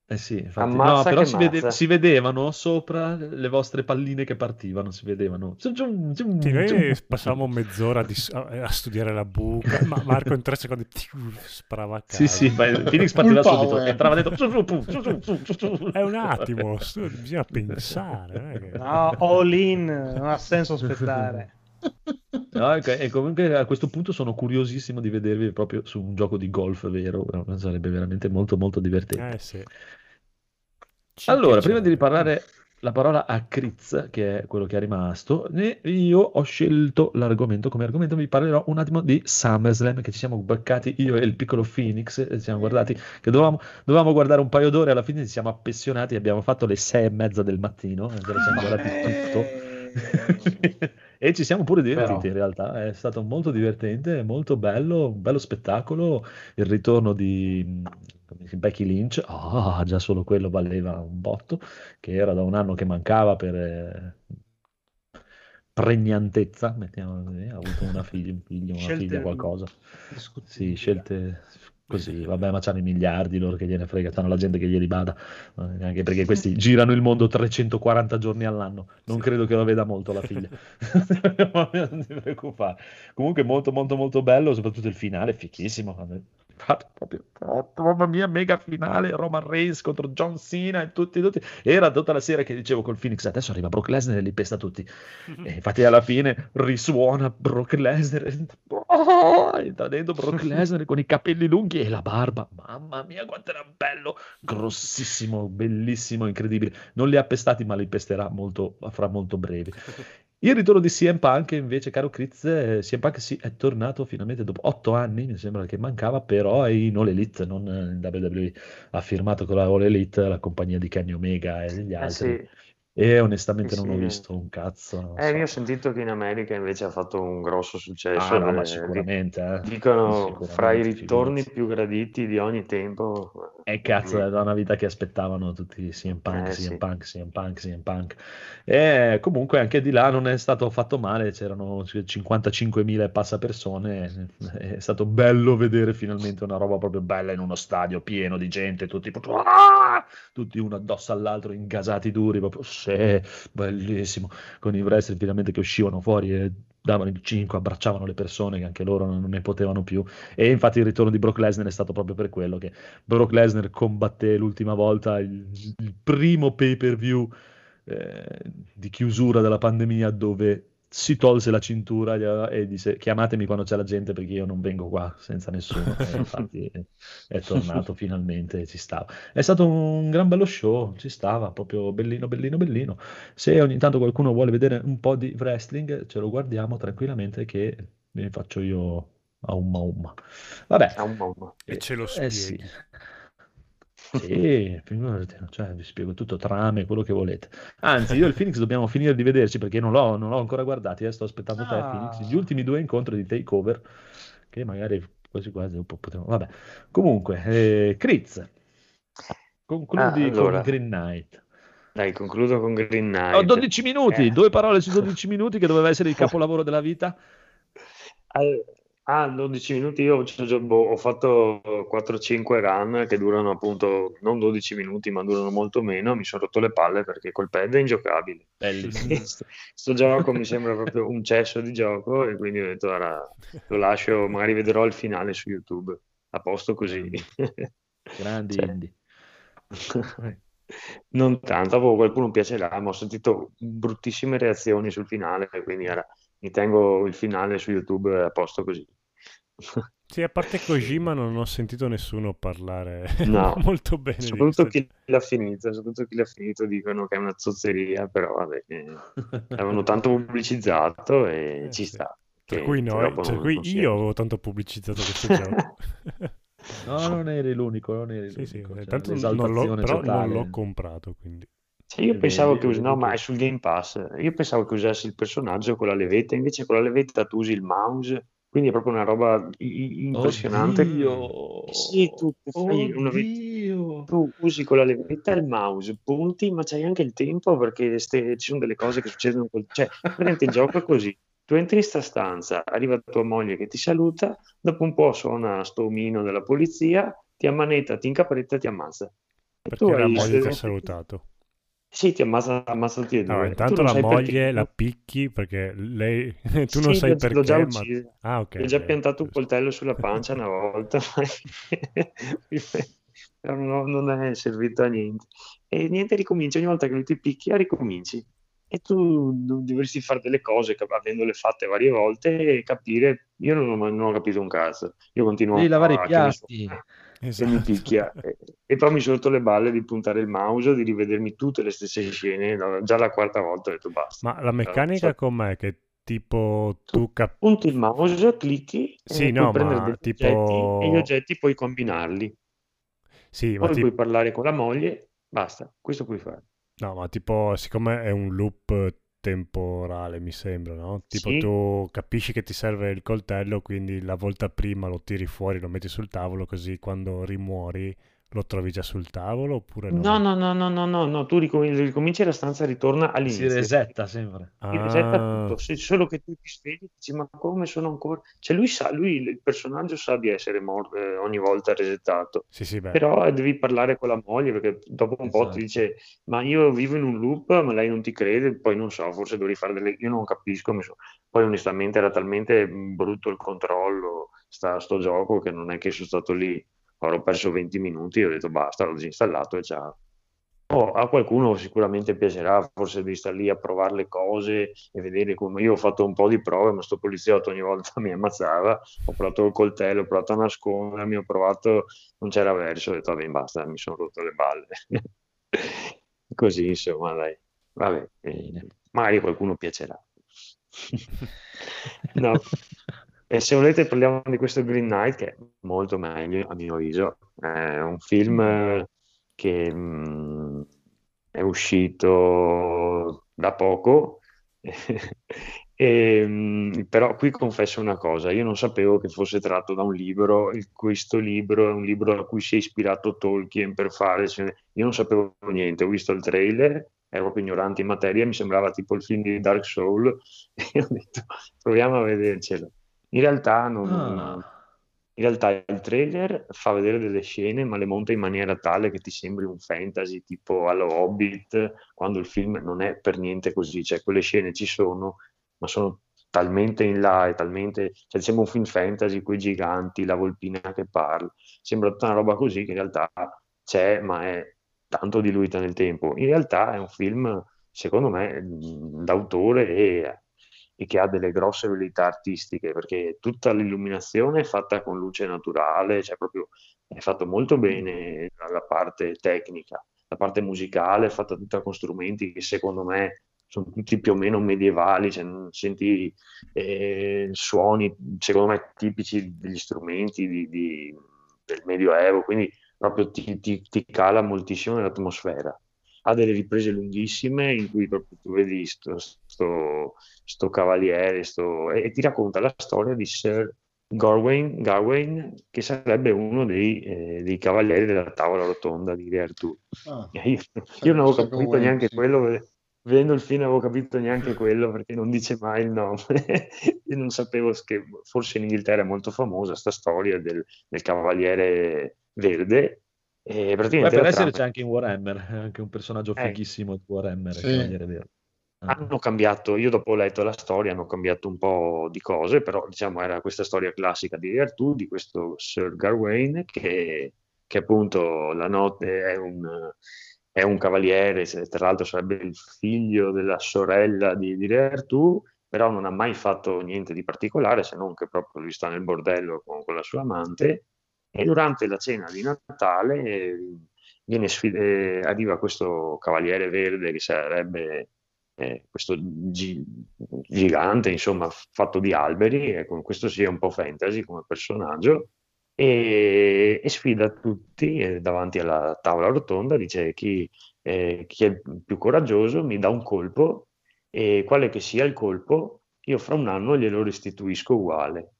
Eh sì, infatti. No, però si, vede- si vedevano sopra le vostre palline che partivano, si vedevano. Sì, noi passavamo mezz'ora di- a, a studiare la buca, ma Marco in tre secondi tiu, sparava a caso. Sì, sì, ma Phoenix partiva subito, entrava dentro. È un attimo, bisogna pensare. No, all in, non ha senso aspettare. No, e comunque a questo punto sono curiosissimo di vedervi proprio su un gioco di golf vero, sarebbe veramente molto molto divertente. Eh sì. Ci Allora, prima di riparlare la parola a Critz, che è quello che è rimasto, io ho scelto l'argomento. Come argomento vi parlerò un attimo di SummerSlam, che ci siamo beccati io e il piccolo Phoenix, ci siamo guardati, che dovevamo, dovevamo guardare un paio d'ore, alla fine ci siamo appassionati, abbiamo fatto le sei e mezza del mattino, e ce lo siamo guardati tutto. e ci siamo pure divertiti Però. in realtà, è stato molto divertente, molto bello, un bello spettacolo, il ritorno di Becky Lynch, ah, già solo quello valeva un botto, che era da un anno che mancava per eh, pregnantezza, mettiamo così, ha avuto una figlia, un figlio, una figlia, qualcosa. Sì, scelte così, vabbè, ma c'hanno i miliardi loro che gliene frega, c'hanno la gente che glieli bada, eh, anche perché questi girano il mondo 340 giorni all'anno, non Sì. credo che lo veda molto la figlia, non ti preoccupare. Comunque molto molto molto bello, soprattutto il finale, fichissimo, Infatti, proprio, mamma mia, mega finale, Roman Reigns contro John Cena e tutti, tutti. Era tutta la sera che dicevo col Phoenix, adesso arriva Brock Lesnar e li pesta tutti. E infatti alla fine risuona Brock Lesnar, oh, entra dentro Brock Lesnar con i capelli lunghi e la barba. Mamma mia, quanto era bello, grossissimo, bellissimo, incredibile. Non li ha pestati, ma li pesterà molto, fra molto brevi. Il ritorno di CM Punk invece, caro Chris, eh, CM Punk sì, è tornato finalmente dopo otto anni, mi sembra che mancava, però è in All Elite, non in WWE. Ha firmato con la All Elite la compagnia di Kenny Omega e degli Eh altri. sì, E onestamente sì, non ho visto un cazzo, Eh, so. io ho sentito che in America invece ha fatto un grosso successo. Ah no, ma eh, sicuramente, eh. dicono fra i Sicuramente, ritorni più graditi di ogni tempo. E cazzo, è da una vita che aspettavano tutti CM Punk, Eh, CM sì. Punk, CM Punk, CM Punk. E comunque anche di là non è stato fatto male, c'erano 55.000 e passa persone, è stato bello vedere finalmente una roba proprio bella in uno stadio pieno di gente, tutti, "Ah!" tutti uno addosso all'altro, ingasati duri, proprio, sì, bellissimo, con i wrestler finalmente che uscivano fuori e davano il 5, abbracciavano le persone che anche loro non ne potevano più. E infatti il ritorno di Brock Lesnar è stato proprio per quello che Brock Lesnar combatté l'ultima volta il, il primo pay-per-view eh, di chiusura della pandemia dove si tolse la cintura e disse chiamatemi quando c'è la gente perché io non vengo qua senza nessuno. E infatti è tornato finalmente ci stava. È stato un gran bello show, ci stava, proprio bellino, bellino, bellino. Se ogni tanto qualcuno vuole vedere un po' di wrestling, ce lo guardiamo tranquillamente che ne faccio io a umma umma. Vabbè. Ah, mamma. E ce lo Eh sì. Sì, figurati, cioè, vi spiego tutto, trame, quello che volete. Anzi, io e il Phoenix dobbiamo finire di vederci perché non l'ho, non l'ho ancora guardati, eh, sto aspettando te, Ah. Phoenix. Gli ultimi due incontri di Takeover, che magari quasi quasi dopo potremo... Vabbè, comunque, eh, Chris, concludi Ah, allora. con Green Knight. Dai, concludo con Green Knight. Ho 12 minuti, Eh. due parole su 12 minuti che doveva essere il capolavoro della vita. Al- Ah, 12 minuti io boh, ho fatto 4-5 run che durano appunto non 12 minuti ma durano molto meno, mi sono rotto le palle perché col pad è ingiocabile. Bellissimo. Sto, gioco mi sembra proprio un cesso di gioco e quindi ho detto ora lo lascio, magari vedrò il finale su YouTube, a posto così. Grandi Cioè, indie. non tanto, a qualcuno piacerà, ma ho sentito bruttissime reazioni sul finale, quindi ora mi tengo il finale su YouTube a posto così. Sì, a parte Kojima non ho sentito nessuno parlare No, molto bene soprattutto chi l'ha finito, soprattutto chi l'ha finito dicono che è una zozzeria, però vabbè, eh, avevano tanto pubblicizzato e Eh, ci sì. sta. Per cui, noi, non- non si- io avevo tanto pubblicizzato questo gioco. No, non eri l'unico, non eri Sì, sì, l'unico. eh, Cioè, tanto non l'ho, però non totale. l'ho comprato, quindi. Cioè, io pensavo che us- no, ma è sul Game Pass. Io pensavo che usassi il personaggio con la levetta, invece con la levetta tu usi il mouse, quindi è proprio una roba impressionante. Oddio. Sì, tu fai una Oddio. tu usi con la levetta il mouse, punti, ma c'hai anche il tempo perché ste- ci sono delle cose che succedono. Col... Cioè, praticamente il gioco è così. Tu entri in sta stanza, arriva tua moglie che ti saluta, dopo un po' suona sto omino della polizia, ti ammanetta, ti incapretta e ti ammazza. Perché tu la moglie ti ha salutato. Sì, ti ammazza, ammazza tutti e due. Allora, intanto non la sai moglie perché. la picchi perché lei... tu non Sì, sai l'ho- perché, l'ho già ma... uccisa. Ah, ok. Gli ho già piantato un coltello sulla pancia una volta, non, non è servito a niente. E niente, ricominci. Ogni volta che lui ti picchia, ricominci. E tu non dovresti fare delle cose, cap- avendole fatte varie volte, e capire. Io non ho, non ho capito un cazzo. Io continuo Devi lavare i a mi so- piatti. che mi Esatto. picchia. E, e poi mi sono rotto le balle di puntare il mouse, di rivedermi tutte le stesse scene. no, Già la quarta volta ho detto basta. Ma la meccanica so- com'è? Che tipo tu cap- punti il mouse, clicchi Sì, e no, puoi prendere ma tipo- oggetti e gli oggetti puoi combinarli. Sì, ma Poi ti- puoi parlare con la moglie, basta, questo puoi fare. No, ma tipo, siccome è un loop temporale, mi sembra, no? Tipo Sì. tu capisci che ti serve il coltello, quindi la volta prima lo tiri fuori, lo metti sul tavolo, così quando rimuori lo trovi già sul tavolo oppure no? No, no, no, no, no, no, no, tu ricom- ricominci la stanza, ritorna Si all'inizio. resetta sempre. Ti resetta Ah, tutto, se- solo che tu ti svegli e dici ma come sono ancora... Cioè lui sa, lui, il personaggio sa di essere morto eh, ogni volta resettato, sì, sì, beh. però eh, devi parlare con la moglie perché dopo un po' Esatto. ti dice ma io vivo in un loop, ma lei non ti crede, poi non so, forse dovrei fare delle... Io non capisco, mi so- poi onestamente era talmente brutto il controllo, sta, sto gioco, che non è che sono stato lì, avrò perso 20 minuti e ho detto basta, l'ho disinstallato e ciao. Oh, a qualcuno sicuramente piacerà, forse devi stare lì a provare le cose e vedere come. Io ho fatto un po' di prove, ma sto poliziotto ogni volta mi ammazzava. Ho provato il coltello, ho provato a nascondermi, ho provato, non c'era verso, ho detto vabbè, basta, mi sono rotto le balle. Così, insomma, dai. Vabbè, magari qualcuno piacerà. No. E se volete parliamo di questo Green Knight, che è molto meglio a mio avviso. È un film eh, che mh, è uscito da poco, e, mh, però qui confesso una cosa, io non sapevo che fosse tratto da un libro, questo libro è un libro a cui si è ispirato Tolkien per fare, cioè, io non sapevo niente, ho visto il trailer, ero proprio ignorante in materia, mi sembrava tipo il film di Dark Soul, e ho detto proviamo a vedercelo. In realtà, non- Ah. in realtà il trailer fa vedere delle scene, ma le monta in maniera tale che ti sembri un fantasy tipo allo Hobbit, quando il film non è per niente così, cioè quelle scene ci sono, ma sono talmente in là e talmente, cioè sembra un film fantasy, quei giganti, la volpina che parla, sembra tutta una roba così che in realtà c'è, ma è tanto diluita nel tempo. In realtà è un film, secondo me, d'autore e e che ha delle grosse abilità artistiche, perché tutta l'illuminazione è fatta con luce naturale, cioè proprio è fatto molto bene la parte tecnica, la parte musicale è fatta tutta con strumenti che secondo me sono tutti più o meno medievali, cioè, senti eh, suoni secondo me tipici degli strumenti di- di- del Medioevo, quindi proprio ti, ti- ti cala moltissimo nell'atmosfera ha delle riprese lunghissime in cui proprio tu vedi sto, sto- sto cavaliere sto- e, e ti racconta la storia di Sir Gawain, Gawain, che sarebbe uno dei, eh, dei cavalieri della tavola rotonda di Re Artù. Ah, E Io, io non avevo capito Gawain, neanche sì. quello, vedendo il film non avevo capito neanche quello perché non dice mai il nome. Io non sapevo che forse in Inghilterra è molto famosa sta storia del, del cavaliere verde. E Poi praticamente per essere trama- c'è anche in Warhammer, anche un personaggio Eh. fighissimo di Warhammer, Sì. Ah. Hanno cambiato, io dopo ho letto la storia, hanno cambiato un po' di cose, però diciamo era questa storia classica di Artù, di questo Sir Gawain, che, che appunto la notte è un, è un cavaliere, tra l'altro sarebbe il figlio della sorella di, di Re Artù, però non ha mai fatto niente di particolare, se non che proprio lui sta nel bordello con, con la sua amante, e durante la cena di Natale eh, viene sfid- eh, arriva questo cavaliere verde che sarebbe eh, questo gi- gigante, insomma, fatto di alberi, e con questo sia un po' fantasy come personaggio, e, e sfida tutti eh, davanti alla tavola rotonda, dice chi, eh, chi è più coraggioso mi dà un colpo e quale che sia il colpo, io fra un anno glielo restituisco uguale.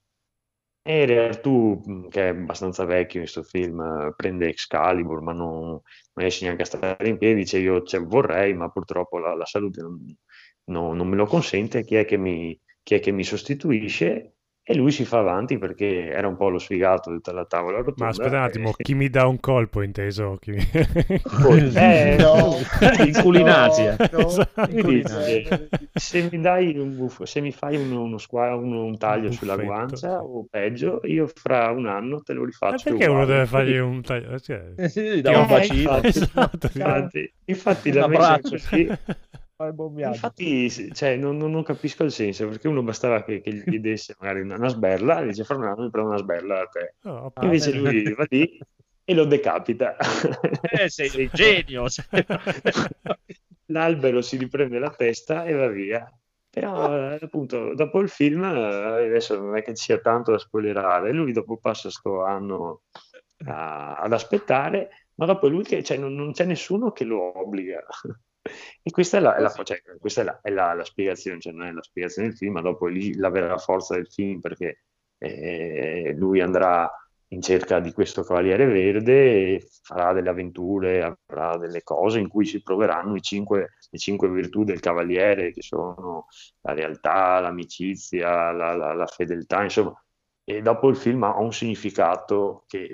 E Artù, mh, che è abbastanza vecchio in questo film, eh, prende Excalibur, ma non, non riesce neanche a stare in piedi, dice io cioè, vorrei, ma purtroppo la, la salute non, no- non me lo consente, chi è mi, chi è che mi sostituisce? E lui si fa avanti perché era un po' lo sfigato di tutta la tavola rotonda. Ma aspetta un attimo, e- chi mi dà un colpo inteso? Chi mi- Eh, No. In culinaria. No, no. Esatto. Dice, se mi dai un buffo, se mi fai uno, uno squa- uno- un taglio Un sulla guancia o peggio, io fra un anno te lo Ma rifaccio perché uno uguale. deve fargli un taglio? Cioè, Eh sì, gli dà Io- un bacino, infatti. Esatto. Infatti, infatti la messa così, Il buon viaggio. infatti cioè, non, non- non capisco il senso, perché uno bastava che, che gli desse magari una, una sberla, e dice anno mi prendo una sberla a te. No, Ah, Invece bene. lui va lì e lo decapita. Eh, sei un genio. sei- L'albero si riprende la testa e va via. Però eh, appunto dopo il film, eh, adesso non è che ci sia tanto da spoilerare, lui dopo passa sto anno a- ad aspettare, ma dopo lui che cioè, non, non c'è nessuno che lo obbliga. E questa è la, è la- cioè, questa è la, è la- la spiegazione, cioè non è la spiegazione del film, ma dopo lì la vera forza del film perché eh, lui andrà in cerca di questo Cavaliere Verde e farà delle avventure, avrà delle cose in cui si proveranno i cinque, le cinque virtù del Cavaliere, che sono la realtà, l'amicizia, la, la- la fedeltà, insomma. E dopo il film ha un significato che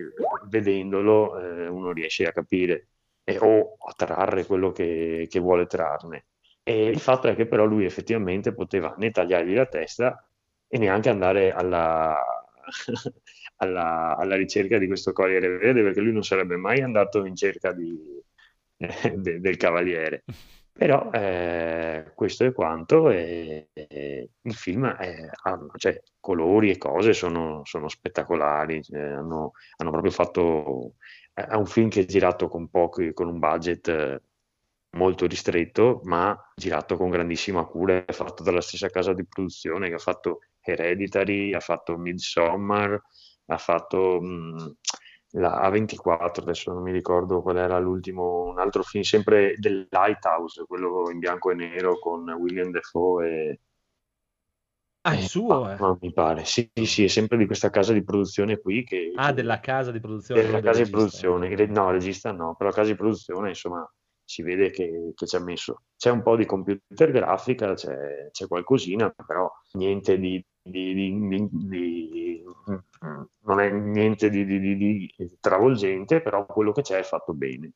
vedendolo eh, uno riesce a capire e- o a trarre quello che, che vuole trarne. E il fatto è che però lui effettivamente poteva né tagliargli la testa e neanche andare alla, alla, alla ricerca di questo Corriere Verde, perché lui non sarebbe mai andato in cerca di- eh, de- del Cavaliere. Però eh, questo è quanto, e, e il film è- ha cioè, colori e cose sono, sono spettacolari, cioè, hanno, hanno proprio fatto... È un film che è girato con pochi, con un budget eh, molto ristretto, ma girato con grandissima cura, è fatto dalla stessa casa di produzione che ha fatto Hereditary, ha fatto Midsommar, ha fatto mh, la A24, adesso non mi ricordo qual era l'ultimo, un altro film, sempre del Lighthouse, quello in bianco e nero con William Defoe e... Ah, è e- suo, eh. no, mi pare, sì, sì, è sempre di questa casa di produzione qui che... Ah, della casa di produzione. della casa di regista. produzione, no, regista no, però la casa di produzione, insomma, si vede che, che ci ha messo. C'è un po' di computer grafica, c'è, c'è qualcosina, però niente di, di- di- di- non è niente di, di- di- di travolgente, però quello che c'è è fatto bene.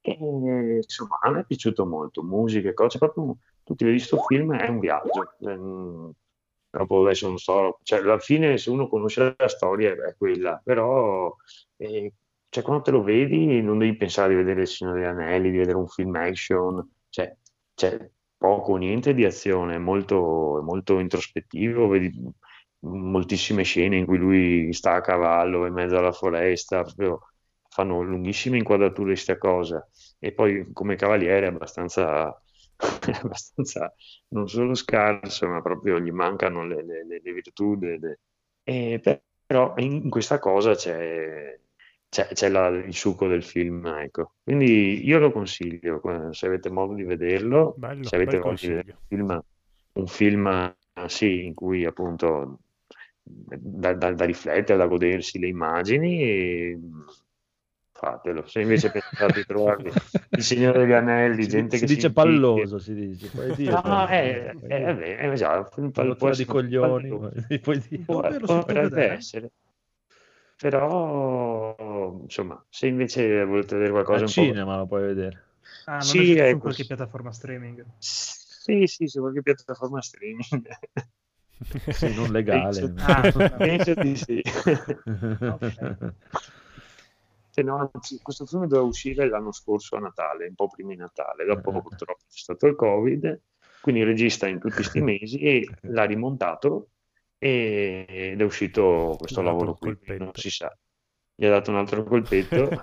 E, insomma, a me è piaciuto molto, musica e cose, proprio tutti vedi sto film è un viaggio. Ehm, Dopo adesso non so, cioè alla fine se uno conosce la storia è quella, però eh, cioè, quando te lo vedi non devi pensare di vedere Il Signore degli Anelli, di vedere un film action, cioè c'è poco niente di azione, è molto, molto introspettivo, vedi moltissime scene in cui lui sta a cavallo in mezzo alla foresta, proprio fanno lunghissime inquadrature di sta cosa. E poi come cavaliere è abbastanza, abbastanza non solo scarso, ma proprio gli mancano le, le- le- le virtù. de- e per- però in, questa cosa c'è, c'è- c'è la- il succo del film, ecco. Quindi io lo consiglio, se avete modo di vederlo, Bello, se avete modo di vedere un film, un film, eh, sì, in cui appunto da, da- da riflettere, da godersi le immagini, e fatelo. Se invece pensate di trovarvi il Signore degli Anelli, Si, gente si che si dice impicchia. palloso, si dice. Puoi dire, No, è, è, è, un può rottura di coglioni, puoi- dire. Può- si può potrebbe essere. Però, insomma, se invece volete vedere qualcosa Al un po'... cinema lo puoi vedere. Ah, non Sì, è su ecco, qualche piattaforma streaming. Sì, sì, su qualche piattaforma streaming. Sì, non legale. Penso, Ah, penso di sì. Ok. Se no, anzi, questo film doveva uscire l'anno scorso a Natale, un po' prima di Natale, dopo Eh. purtroppo c'è stato il Covid, quindi il regista in tutti questi mesi e l'ha rimontato ed è uscito questo dato lavoro un qui, colpetto. non si sa. Gli ha dato un altro colpetto un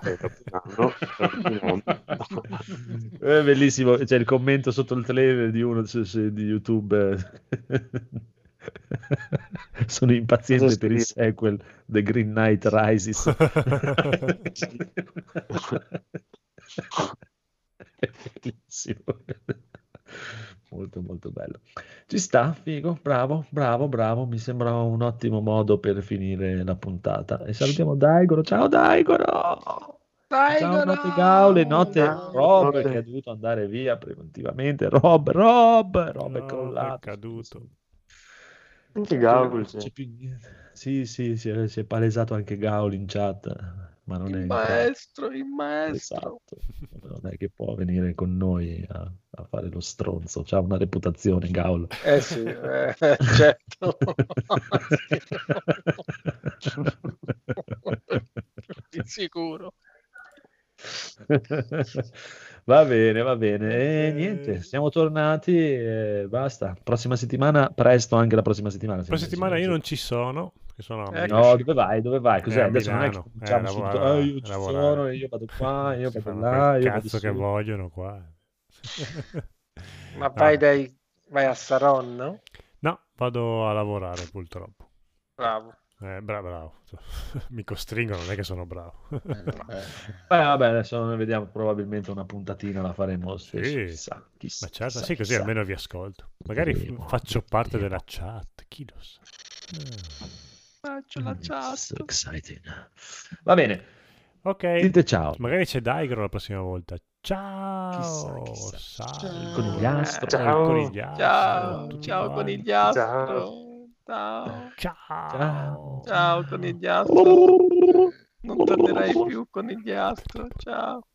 anno, dopo un anno. È bellissimo, c'è il commento sotto il trailer di uno su- su- di YouTube. Sono impaziente Cosa per il sequel The Green Knight Rises. È bellissimo. Molto molto bello. Ci sta, figo, bravo, bravo, bravo. Mi sembra un ottimo modo per finire la puntata. E salutiamo Daigoro. Ciao Daigoro! Ciao notte Gaule, notte Ciao, Rob che è dovuto andare via preventivamente. Rob, Rob, Rob è crollato. è caduto. Anche Non Gaul, c'è sì. più niente. Sì, sì, si è, si è palesato anche Gaul in chat, ma non è Il in maestro, il maestro. Esatto, non è che può venire con noi a, a fare lo stronzo, c'ha una reputazione Gaul. Eh sì, eh, certo. Di sicuro. Va bene, va bene. E niente, siamo tornati e basta. Prossima settimana, presto anche la prossima settimana. La prossima settimana io non ci sono, sono. Milano. No, dove vai? Dove vai? Cos'è? Eh, Adesso non è che cominciamo Eh, subito. lavorare, "Ah, io ci lavorare. sono, io vado qua, io Si vado là, io vado cazzo che su. vogliono qua. Ma No. vai, dai, vai a Saron, no? No, vado a lavorare purtroppo. Bravo. Eh, bra- bravo. Mi costringono, non è che sono bravo. Eh, Beh, vabbè, adesso ne vediamo probabilmente una puntatina la faremo. Sì. Chissà, chissà, Ma certo, chissà, sì, così chissà. almeno vi ascolto. Magari Vedremo, faccio parte vedremo. della chat, chi lo sa. Ah. Faccio la Mm, chat. so exciting. Va bene, Ok. dite ciao. Magari c'è Daigro la prossima volta. Ciao. Chissà, chissà. Salve. Il conigliastro. Il Ciao. conigliastro, Ciao, ciao conigliastro. Ciao. Ciao. Ciao. Ciao conigliastro. Non tornerai più conigliastro. Ciao.